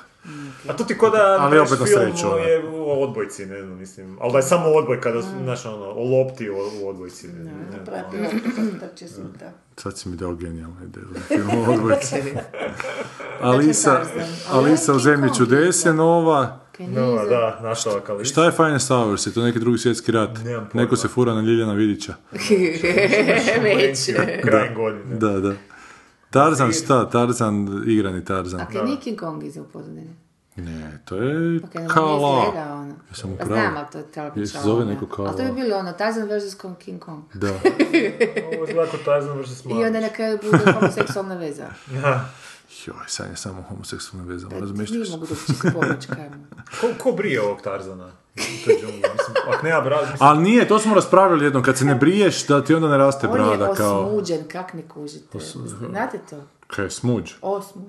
A to ti ko da Ali opet na sreću, ono. je u odbojci, ne znam, mislim. Ali da je samo odbojka, da, znaš, ono, o lopti u, u odbojci. Ne, ne. Se to. Sad si mi dao genijalnu ideju za film o odbojci. <laughs> <laughs> Alisa, Alisa u zemlji čudese, nova. No, da, nastavak, ali... Šta je Finest Hours? Je to neki drugi svjetski rat? Neko se fura na Ljiljana Vidića. <laughs> Već. Krajem godine. Da, da. Tarzan šta? Tarzan, igrani Tarzan. A kaj nije King Kong iza u pozadini? Ne, to je Pa kaj Kala. izgleda ono. Jesam u Pa pravu? znam, ali to je trebalo biti Jesi Kala, zove neko Kala? Ali to bi bilo ono, Tarzan vs. Kong- King Kong. Da. <laughs> Ovo izgleda kao Tarzan vs. I onda na kraju bude homoseksualna veza. Joj, sad je samo homoseksualna veza, Nije razmišljaš. mogu doći pomoć kajmo. Ko, ko brije ovog Tarzana? U toj džungli, mislim, ak nema brad, mislim, Ali nije, to smo raspravljali jednom, kad se ne briješ, da ti onda ne raste On je brada kao... osmuđen, kak ne kužite. Znate to? Kaj, smuđ? Osmu.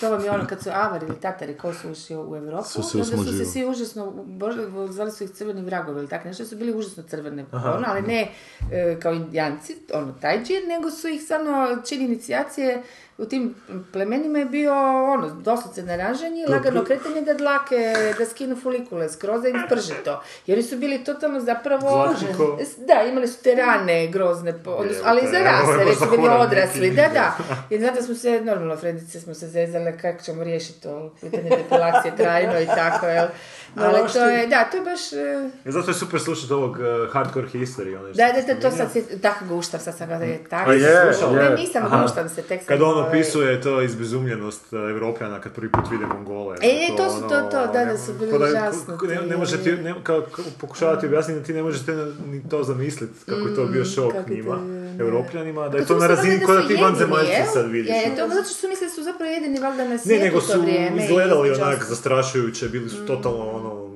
To vam je ono kad su Avari ili Tatari ko su ušli u Europu, Su se onda su se svi užasno, bože, zvali su ih crveni vragovi ili tako nešto, su bili užasno crvene, ono, ali ne e, kao indijanci, ono, taj džir, nego su ih samo čini inicijacije u tim plemenima je bio ono, doslovce naražanje, lagano kretanje da dlake, da skinu folikule skroz, da im sprže to. Jer oni su bili totalno zapravo... Glatki ko- Da, imali su te rane grozne, su- ali i za rase, već su bili odrasli, da, da. I znate smo se, normalno, frendice smo se zezale kako ćemo riješiti to pitanje depolacije <laughs> trajno i tako, jel? No, Ali baš to je, da, to je baš... e, zato je super slušati ovog uh, hardcore history, ono Da, da, si da, to sad se, tako guštam, sad sam kada je tako. Je, Ne, nisam guštam se, tek sam... Kad on opisuje to izbezumljenost uh, Evropljana kad prvi put vide Mongole. E, ono, to su to, to, da, da su bili užasno ko- Ne, ne može ti, ne, kao, pokušavati objasniti da ti ne možete ni to zamisliti kako je to bio šok Mm, kako je njima, to, da. Evropljanima, da Pa je to na razini da kao da ti vanzemaljci sad vidiš. Je, to zato što su mislili da su zapravo jedini valjda na Ne, svijetu nego u su to izgledali onak zastrašujuće, bili su totalno ono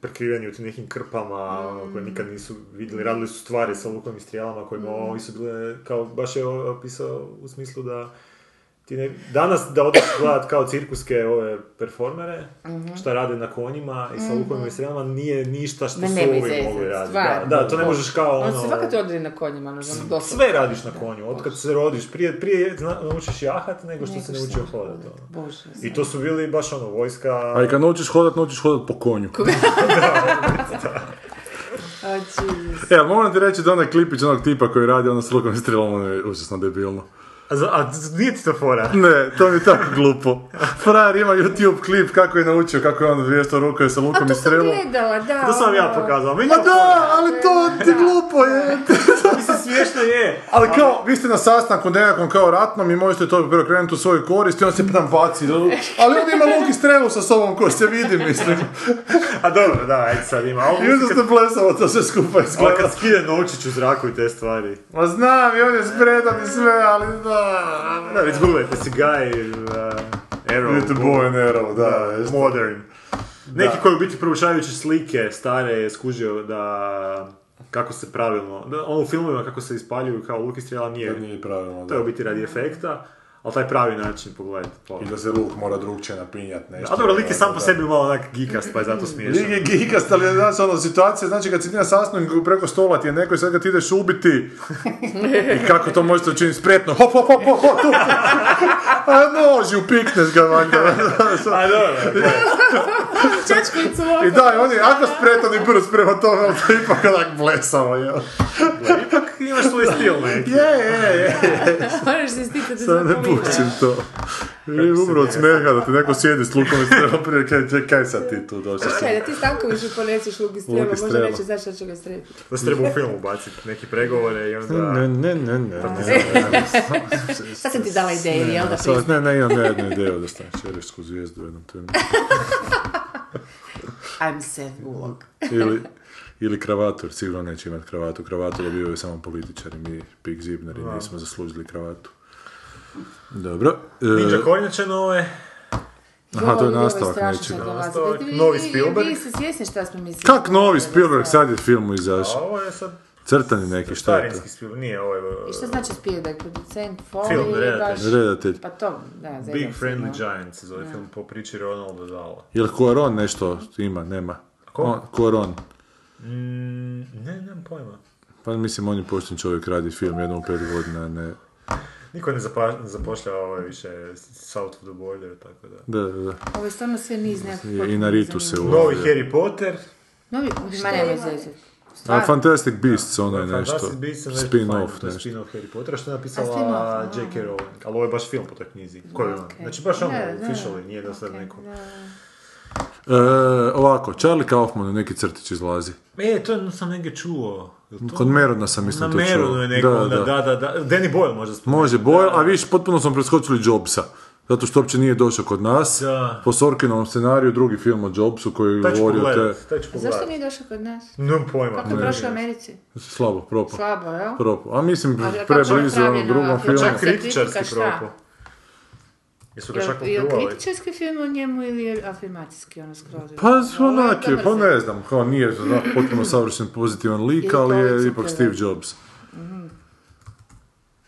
prekriveni u tim nekim krpama, ono, Mm. koje nikad nisu vidjeli, radili su stvari sa lukom i strijelama kojima Mm. ovi su bile, kao baš je opisao u smislu da ti ne, danas da odeš gledat kao cirkuske ove performere, Mhm. šta rade na konjima i sa lukovima i strijelama, nije ništa što Ma su ovi mogli raditi. Da, da, to ne možeš kao On ono... se fakat odredi na konjima, ono, ono, doslovno. Sve radiš na konju, od kad se rodiš, prije, prije zna, naučiš jahat nego što se naučio što hodati. Ono. Bože, I to su bili baš ono, vojska... A i kad naučiš hodat, naučiš hodat po konju. <laughs> O, <laughs> Jesus. E, moram ti reći da onaj klipić onog tipa koji radi ono s lukom i strelom, ono je užasno debilno. A, a nije ti to fora? Ne, to mi je tako glupo. Frajer ima YouTube klip kako je naučio, kako je on vješto rukaju sa A lukom to i sam strelom. gledala, da. To sam vam ja ono. pokazao. Ma to da, ali to ti glupo je. <laughs> Mislim, smiješno je. Ali kao, vi ste na sastanku nekakvom kao ratnom i možete to preokrenuti u svoju korist i on se tam baci. Ali on ima luk i strelu sa sobom ko se vidi, mislim. A dobro, da, ajde sad ima. Ali I onda ste blesavo to sve skupa Ali izgleda. kad skide novčić u zraku i te stvari. Ma znam, i on je spredan i sve, ali da. Da, već googlajte si Guy, uh, Arrow. Vidite boje and arrow, da. Modern. Neki koji u biti proučavajući slike stare je skužio da kako se pravilno, da ono u filmovima kako se ispaljuju kao luk i strijela nije, To nije pravilno, to je u da. biti radi efekta, ali taj pravi način pogledajte. I da se luk mora drugčije napinjat nešto. A dobro, lik je sam po sebi malo onak gikast, pa je zato smiješan. Lig je gikast, ali znaš ono situacija, znači kad si ti na sastanku preko stola ti je neko i sad kad ti ideš ubiti <laughs> i kako to možete učiniti spretno, hop, hop, hop, hop, hop, tu. a noži, upikneš ga valjda. A dobro, I da, on je jako spretan i brz prema tome, ali to je ipak onak blesavo, je. ipak imaš svoj stil neki. Je, je, je. Moraš se stitati Sad za pušim to. I umro od smeha da ti neko sjedi s lukom i strelom prije kaj, kaj, kaj sad ti tu došli? Kaj, da ti Stankoviću ponesiš luk i i možda neće znaš šta će ga strepiti. Da se treba u film ubaciti neki pregovore i onda... Ne, ne, ne, ne. <laughs> Sad sam ti dala ideju, jel da Sad, ne, ne, imam ne jednu ideju da staneš čerišsku zvijezdu u jednom trenutku. <laughs> I'm Seth Bullock. <laughs> Ili, ili kravatu, jer sigurno neće imati kravatu. Kravatu dobivaju samo političari, mi Pig Zibneri nismo zaslužili kravatu. Dobro. E, Ninja Kornjače nove. Aha, to je nastavak nečega. novi vi- Spielberg. Vi ste svjesni šta smo mislili? Kak novi Spielberg, sad je film A izašao. ovo je sad Crtani neki, šta je to? starinski Spielberg, nije ovo. I šta znači Spielberg, producent, Foley Film, redatelj. baš... Redatelj. Pa to, da, Big Friendly no. Giant se zove film po priči Ronalda Dala. Jel Cuaron nešto ima? Nema. Ko? On, Cuaron. Mm, ne, nemam pojma. Pa mislim, on je pošten čovjek, radi film jednom u pet godina, ne... Niko ne, zapa, ne zapošljava ove više South of the Border, tako da. Da, da, da. Ovo je stvarno sve niz nekog... I- na Ritu se zanimljivog. Novi. Harry Potter, Novi, ma nemoj zezati. A. Fantastic Beasts, ono je nešto. Fantastic Beasts Spin-off nešto. Spin-off Harry Pottera što je napisala. J.K. Rowling, ali ovo je baš film po toj knjizi. Koji je on? Ok. Znači baš ono, officially, nije da sad ok, neko. E, ovako, Charlie Kaufman u neki crtić izlazi. E, to sam negdje čuo. To- Kod Merona sam mislim Na to čuo. Meronu je neko, Da, da, da. da, da, da. Danny Boyle možda spomenuti. Može Boyle, a viš, potpuno smo preskočili Jobsa. Zato što uopće nije došao kod nas. Da. Po Sorkinovom scenariju, drugi film o Jobsu koji Taj ću govori o te... Zašto nije došao kod nas? Nemam pojma. Kako je ne. prošao u Americi? Slabo, propo. Slabo, jel? Propo. A mislim, je preblizu onom drugom filmu. Čak kritičarski propo. Jesu ga čak jel opljuvali? kritičarski film o njemu ili je afirmacijski ono skroz? Pa onak je, pa ne znam, kao nije potpuno savršen pozitivan lik, ali je ipak Steve. Jobs.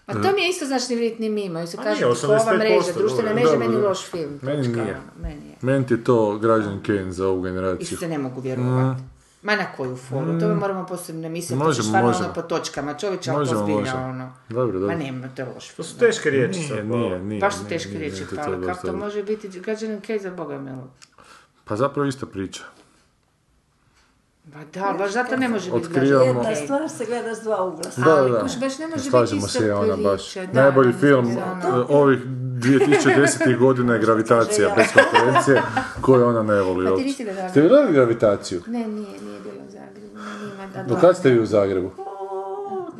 A to mi je isto znači vidjeti ni mimo, i se kaže ova 85%, mreža, društvena mreža, meni loš film. Meni nije. ono, Meni je. Meni ti je to građan Kane za ovu generaciju. Isto ne mogu vjerovati. Ma na koju foru, to moramo posebno misliti, to Mm. Možemo, stvarno možemo. ono po točkama, čovječe, ali Možemo, pozbiljno možemo. ono. Dobro, dobro. Ma nema, to je loš To su teške riječi Nije, sad. nije, pa. nije. Baš su teške nije, riječi, baš kako to može biti građanin Kej za Boga milo? Pa zapravo ista priča. Pa da, baš zato ne može biti Otkrivamo- Jedna stvar se gleda s dva ugla. Da, Ali da. kuš, baš ne može Slažemo biti se ona baš. da, Najbolji film ono- e, ovih 2010. godina je Gravitacija, bez konkurencije, koju ona ne voli Pa ti uopće. Ste gledali Gravitaciju? Ne, nije, nije bilo u Zagrebu. Ne, nima da Do kad ste vi u Zagrebu?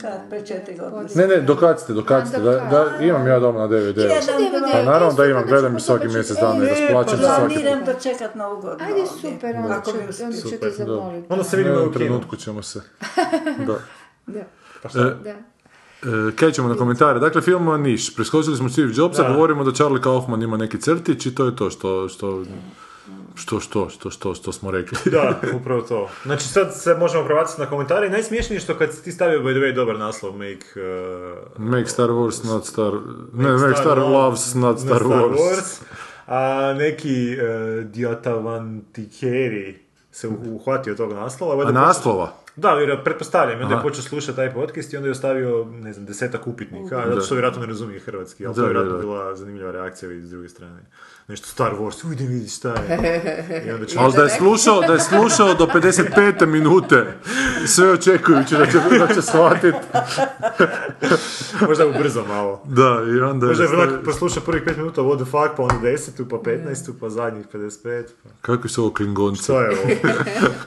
Kad, pre četiri godine. Ne, ne, do kad ste, do kad ste? Da, da, imam ja doma na DVD. Pa dva. naravno da imam, gledam svaki mjesec dana i rasplaćam se svaki put. Planiram dočekat novu godinu Ajde, super, onda ću, te da. zamoliti. Onda se vidimo u trenutku ćemo se. <laughs> Da. Da, Pa E, da. E, kaj ćemo na komentare? Dakle, film Niš. Preskočili smo Steve Jobsa, Da. govorimo da Charlie Kaufman ima neki crtić i to je to što, što, što, što, što, što, što smo rekli. <laughs> Da, <laughs> upravo to. Znači sad se možemo prebaciti na komentare i najsmješnije je što kad si ti stavio by the way dobar naslov Make... Uh, Make Star Wars, not Star... Ne, Make Star Loves, not Star Wars. A neki uh, Diatavantikeri se uhvatio tog naslova. A naslova? Da, vjerojatno, pretpostavljam. Onda je počeo slušati taj podcast i onda je ostavio, ne znam, desetak upitnika, zato što vjerojatno ne razumije hrvatski, ali Da, to je vjerojatno da, da. bila zanimljiva reakcija i s druge strane. Nešto Star Wars, ujdem vidi šta je. I onda <laughs> će... Ali da je slušao, da je slušao do 55. minute, sve očekujući da će, da će shvatiti. <laughs> Možda ubrzo malo. Da, i onda Možda je onak poslušao prvih pet minuta what the fuck, pa onda desetu, pa petnaestu, pa zadnjih 55. Pa... Kakvi su ovo klingonci? Što je ovo?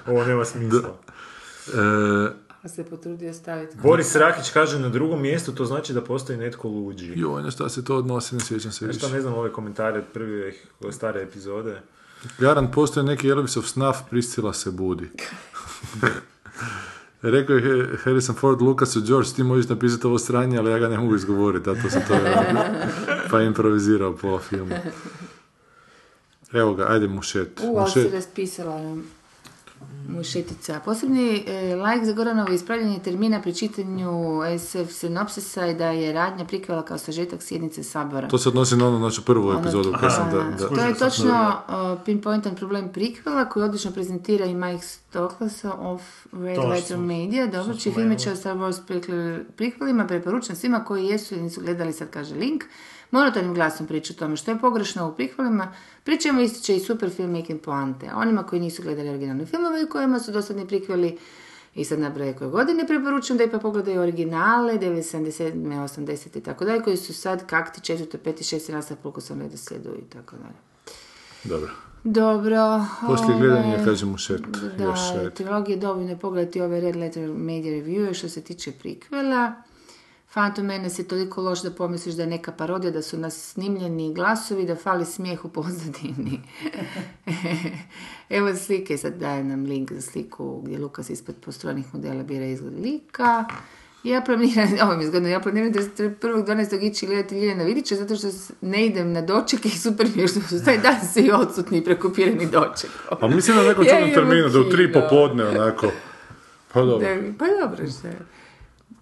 <laughs> ovo nema smisla. E, se potrudio staviti. Boris Rakić kaže na drugom mjestu, to znači da postoji netko luđi. joj, na šta se to odnosi, ne sjećam se više. ne znam ove komentare od prve ove stare epizode? Garan postoji neki Elvisov snaf, Priscila se budi. <laughs> Rekao je Harrison Ford Lukasu, George, ti možeš napisati ovo sranje, ali ja ga ne mogu izgovoriti, zato sam to <laughs> pa improvizirao pola filma. Evo ga, ajde mušet. U, ali se mušet. raspisala mušetica. Posebni e, lajk za Goranovo ispravljanje termina pri čitanju SF sinopsisa je da je radnja prikvala kao sažetak sjednice Sabora. To se odnosi na onu našu prvu Ono- epizodu koju sam da, da, To je točno uh, pinpointan problem prikvela koji odlično prezentira i Mike Stoklas of Red To Letter Media. Dobro, čih filmića o Star Wars prikvelima preporučam svima koji jesu i nisu gledali, sad kaže link. Monotonim glasom priča o tome što je pogrešno u prikvelima. Pričamo ističe i super filmmaking poante. Onima koji nisu gledali originalne filmove i kojima su dosadni prikveli i sad nabraje koje godine preporučujem da ipak pogledaju originale, 97. 80. i tako dalje, koji su sad kakti 4. 5. 6. nastav koliko sam redoslijedu i tako dalje. Dobro. Dobro. Poslije ovaj, gledanja kaže mušet. Da, Još ajde. trilogije dovoljno je pogledati ove Red Letter Media Review što se tiče prikvela. Phantom Menace je toliko loš da pomisliš da je neka parodija, da su nas snimljeni glasovi, da fali smijeh u pozadini. <laughs> Evo slike, sad daje nam link za sliku gdje Lukas ispod postrojenih modela bira izgled lika. Ja planiram, <laughs> ovo mi je zgodno, ja planiram 31.12. ići gledati Ljiljana Vidića zato što ne idem na doček i super mi je što su taj dan svi odsutni i prekupirani doček. A mislim na nekom Ja čudnom terminu, da u tri popodne, onako. Pa dobro. Da, pa dobro što je.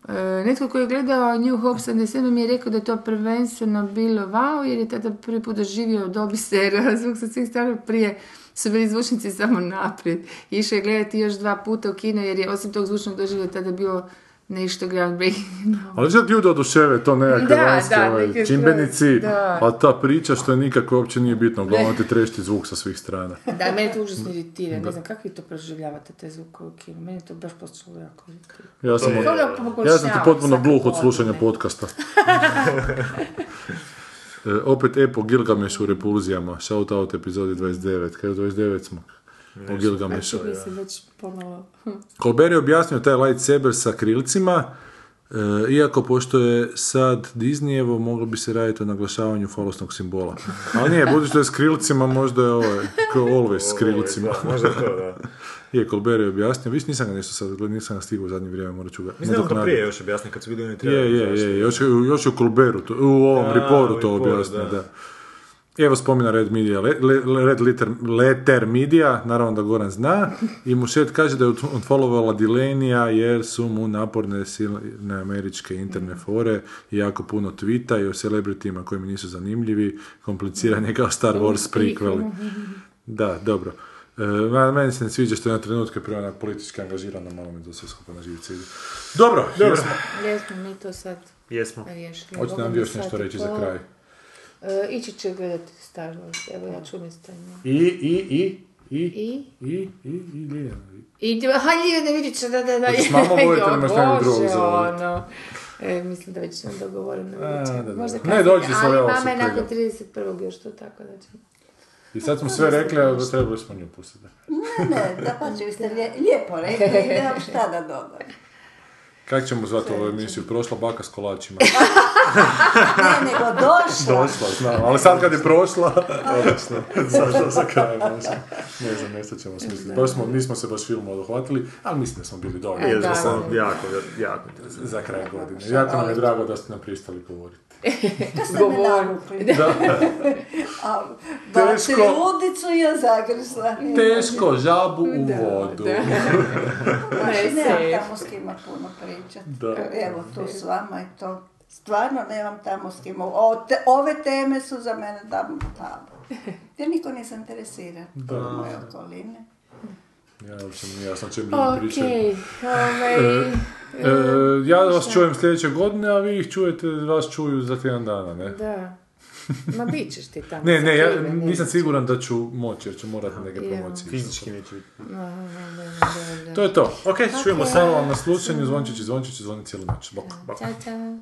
E, netko koji je gledao New Hope 77 mi je rekao da je to prvenstveno bilo wow, jer je tada prvi put doživio dobi serija, <laughs> zvuk sa svih strana prije su bili zvučnici samo naprijed. Išao je gledati još dva puta u kino jer je osim tog zvučnog doživlja tada bilo nešto groundbreaking. <laughs> Ali čak ljudi oduševe to nekakve Da, vanjske da, ovaj, neke čimbenici, da. a ta priča što je nikako uopće nije bitno, uglavnom ti trešti zvuk sa svih strana. <laughs> Da, mene to užasno iritira. Ne znam, kako vi to proživljavate, te zvuke u kinu? Meni je to baš postalo jako iritira. Ja sam, poboljšava ja sam ti potpuno gluh od slušanja podcasta. <laughs> E, opet Epo Gilgameš u repulzijama, shout out epizodi 29, kada 29 smo. O Gilgamešu. Pomalo... Colbert je objasnio taj lightsaber sa krilcima, e, iako pošto je sad Disneyevo, moglo bi se raditi o naglašavanju falosnog simbola. Ali nije, budući da je s krilcima, možda je ovo, kao always s krilcima. Da, možda to, da. <laughs> Je, Colbert je objasnio, viš nisam ga nešto sad, nisam ga stigao u zadnje vrijeme, morat ću ga Mislim da nadoknaditi. prije još objasnio kad su vidjeli oni Je, je, je, još, je- još je u Colbertu, to- u ovom A, reportu to objasnio, da. da. Evo spomina Red Media, Le- Le- Red Letter, Letter Media, naravno da Goran zna, i Mušet kaže da je unfollowovala Dilenija jer su mu naporne silne američke interne fore i jako puno tvita i o celebritima koji mi nisu zanimljivi, kompliciran je kao Star Wars prequel. Da, dobro. E, meni se ne sviđa što je na trenutke prema onak politički angažirano, malo mi to sve skupa na živce ide. Dobro, dobro. Jesmo mi to sad Jesmo. riješili. Hoćete nam još nešto reći za kraj? E, ići će gledati Star Wars, evo ja ću umjesto nje. I, i, i, i, I? i, i, i, Ljiljana. I, aha, Ljiljana Vidić, da, da, da. Hoćeš mamo ili imaš nekog drugog za ono. E, mislim da već imam dogovoreno A, večer. da, da. Možda Ne, dođi smo, ali mama se je nakon pregledam. 31. još to tako da ćemo. I sad smo sve rekli, a trebali smo nju pustiti. Ne, ne, da pa vi ste lije- lijepo rekli, nemam šta da dodam. Kako ćemo zvati ovu emisiju? Prošla baka s kolačima. <laughs> Ne, nego došla. Došla, znam, ali sad kad je prošla, <laughs> <laughs> što za kraj, možda. Ne znam, nešto ćemo smisliti. Baš smo, nismo se baš filmu odohvatili, ali mislim da smo bili dobri. Je, da, da, sam da. jako, jako. Za kraj godine. Jako nam je drago da ste nam pristali govoriti. To me Govor. navukli. A Teško. ludicu je zagrzla. Teško, žabu u Da, vodu. da. <laughs> Znači, Ne, nemam tamo s kima puno pričati. Da. Evo tu s vama i to. Stvarno nemam tamo s kim. O, te- ove teme su za mene tamo. tamo. <laughs> Jer niko nisam interesira. Da. Moje okoline. Ja uopće mi nije jasno čem ljudi pričaju. Okej, ovaj... <laughs> E, ja vas čujem sljedeće godine, a vi ih čujete, vas čuju za tjedan dana, ne? Da. Ma bit ćeš ti tamo. Ne, ne, ja nisam siguran da ću moći, jer ću morati neke promocije. Fizički neće biti. To je to. Ok, čujemo Ok. se vam na slušanju, zvončići, zvončići, zvoni cijelu noć. Bok, bok. Ćao, čao.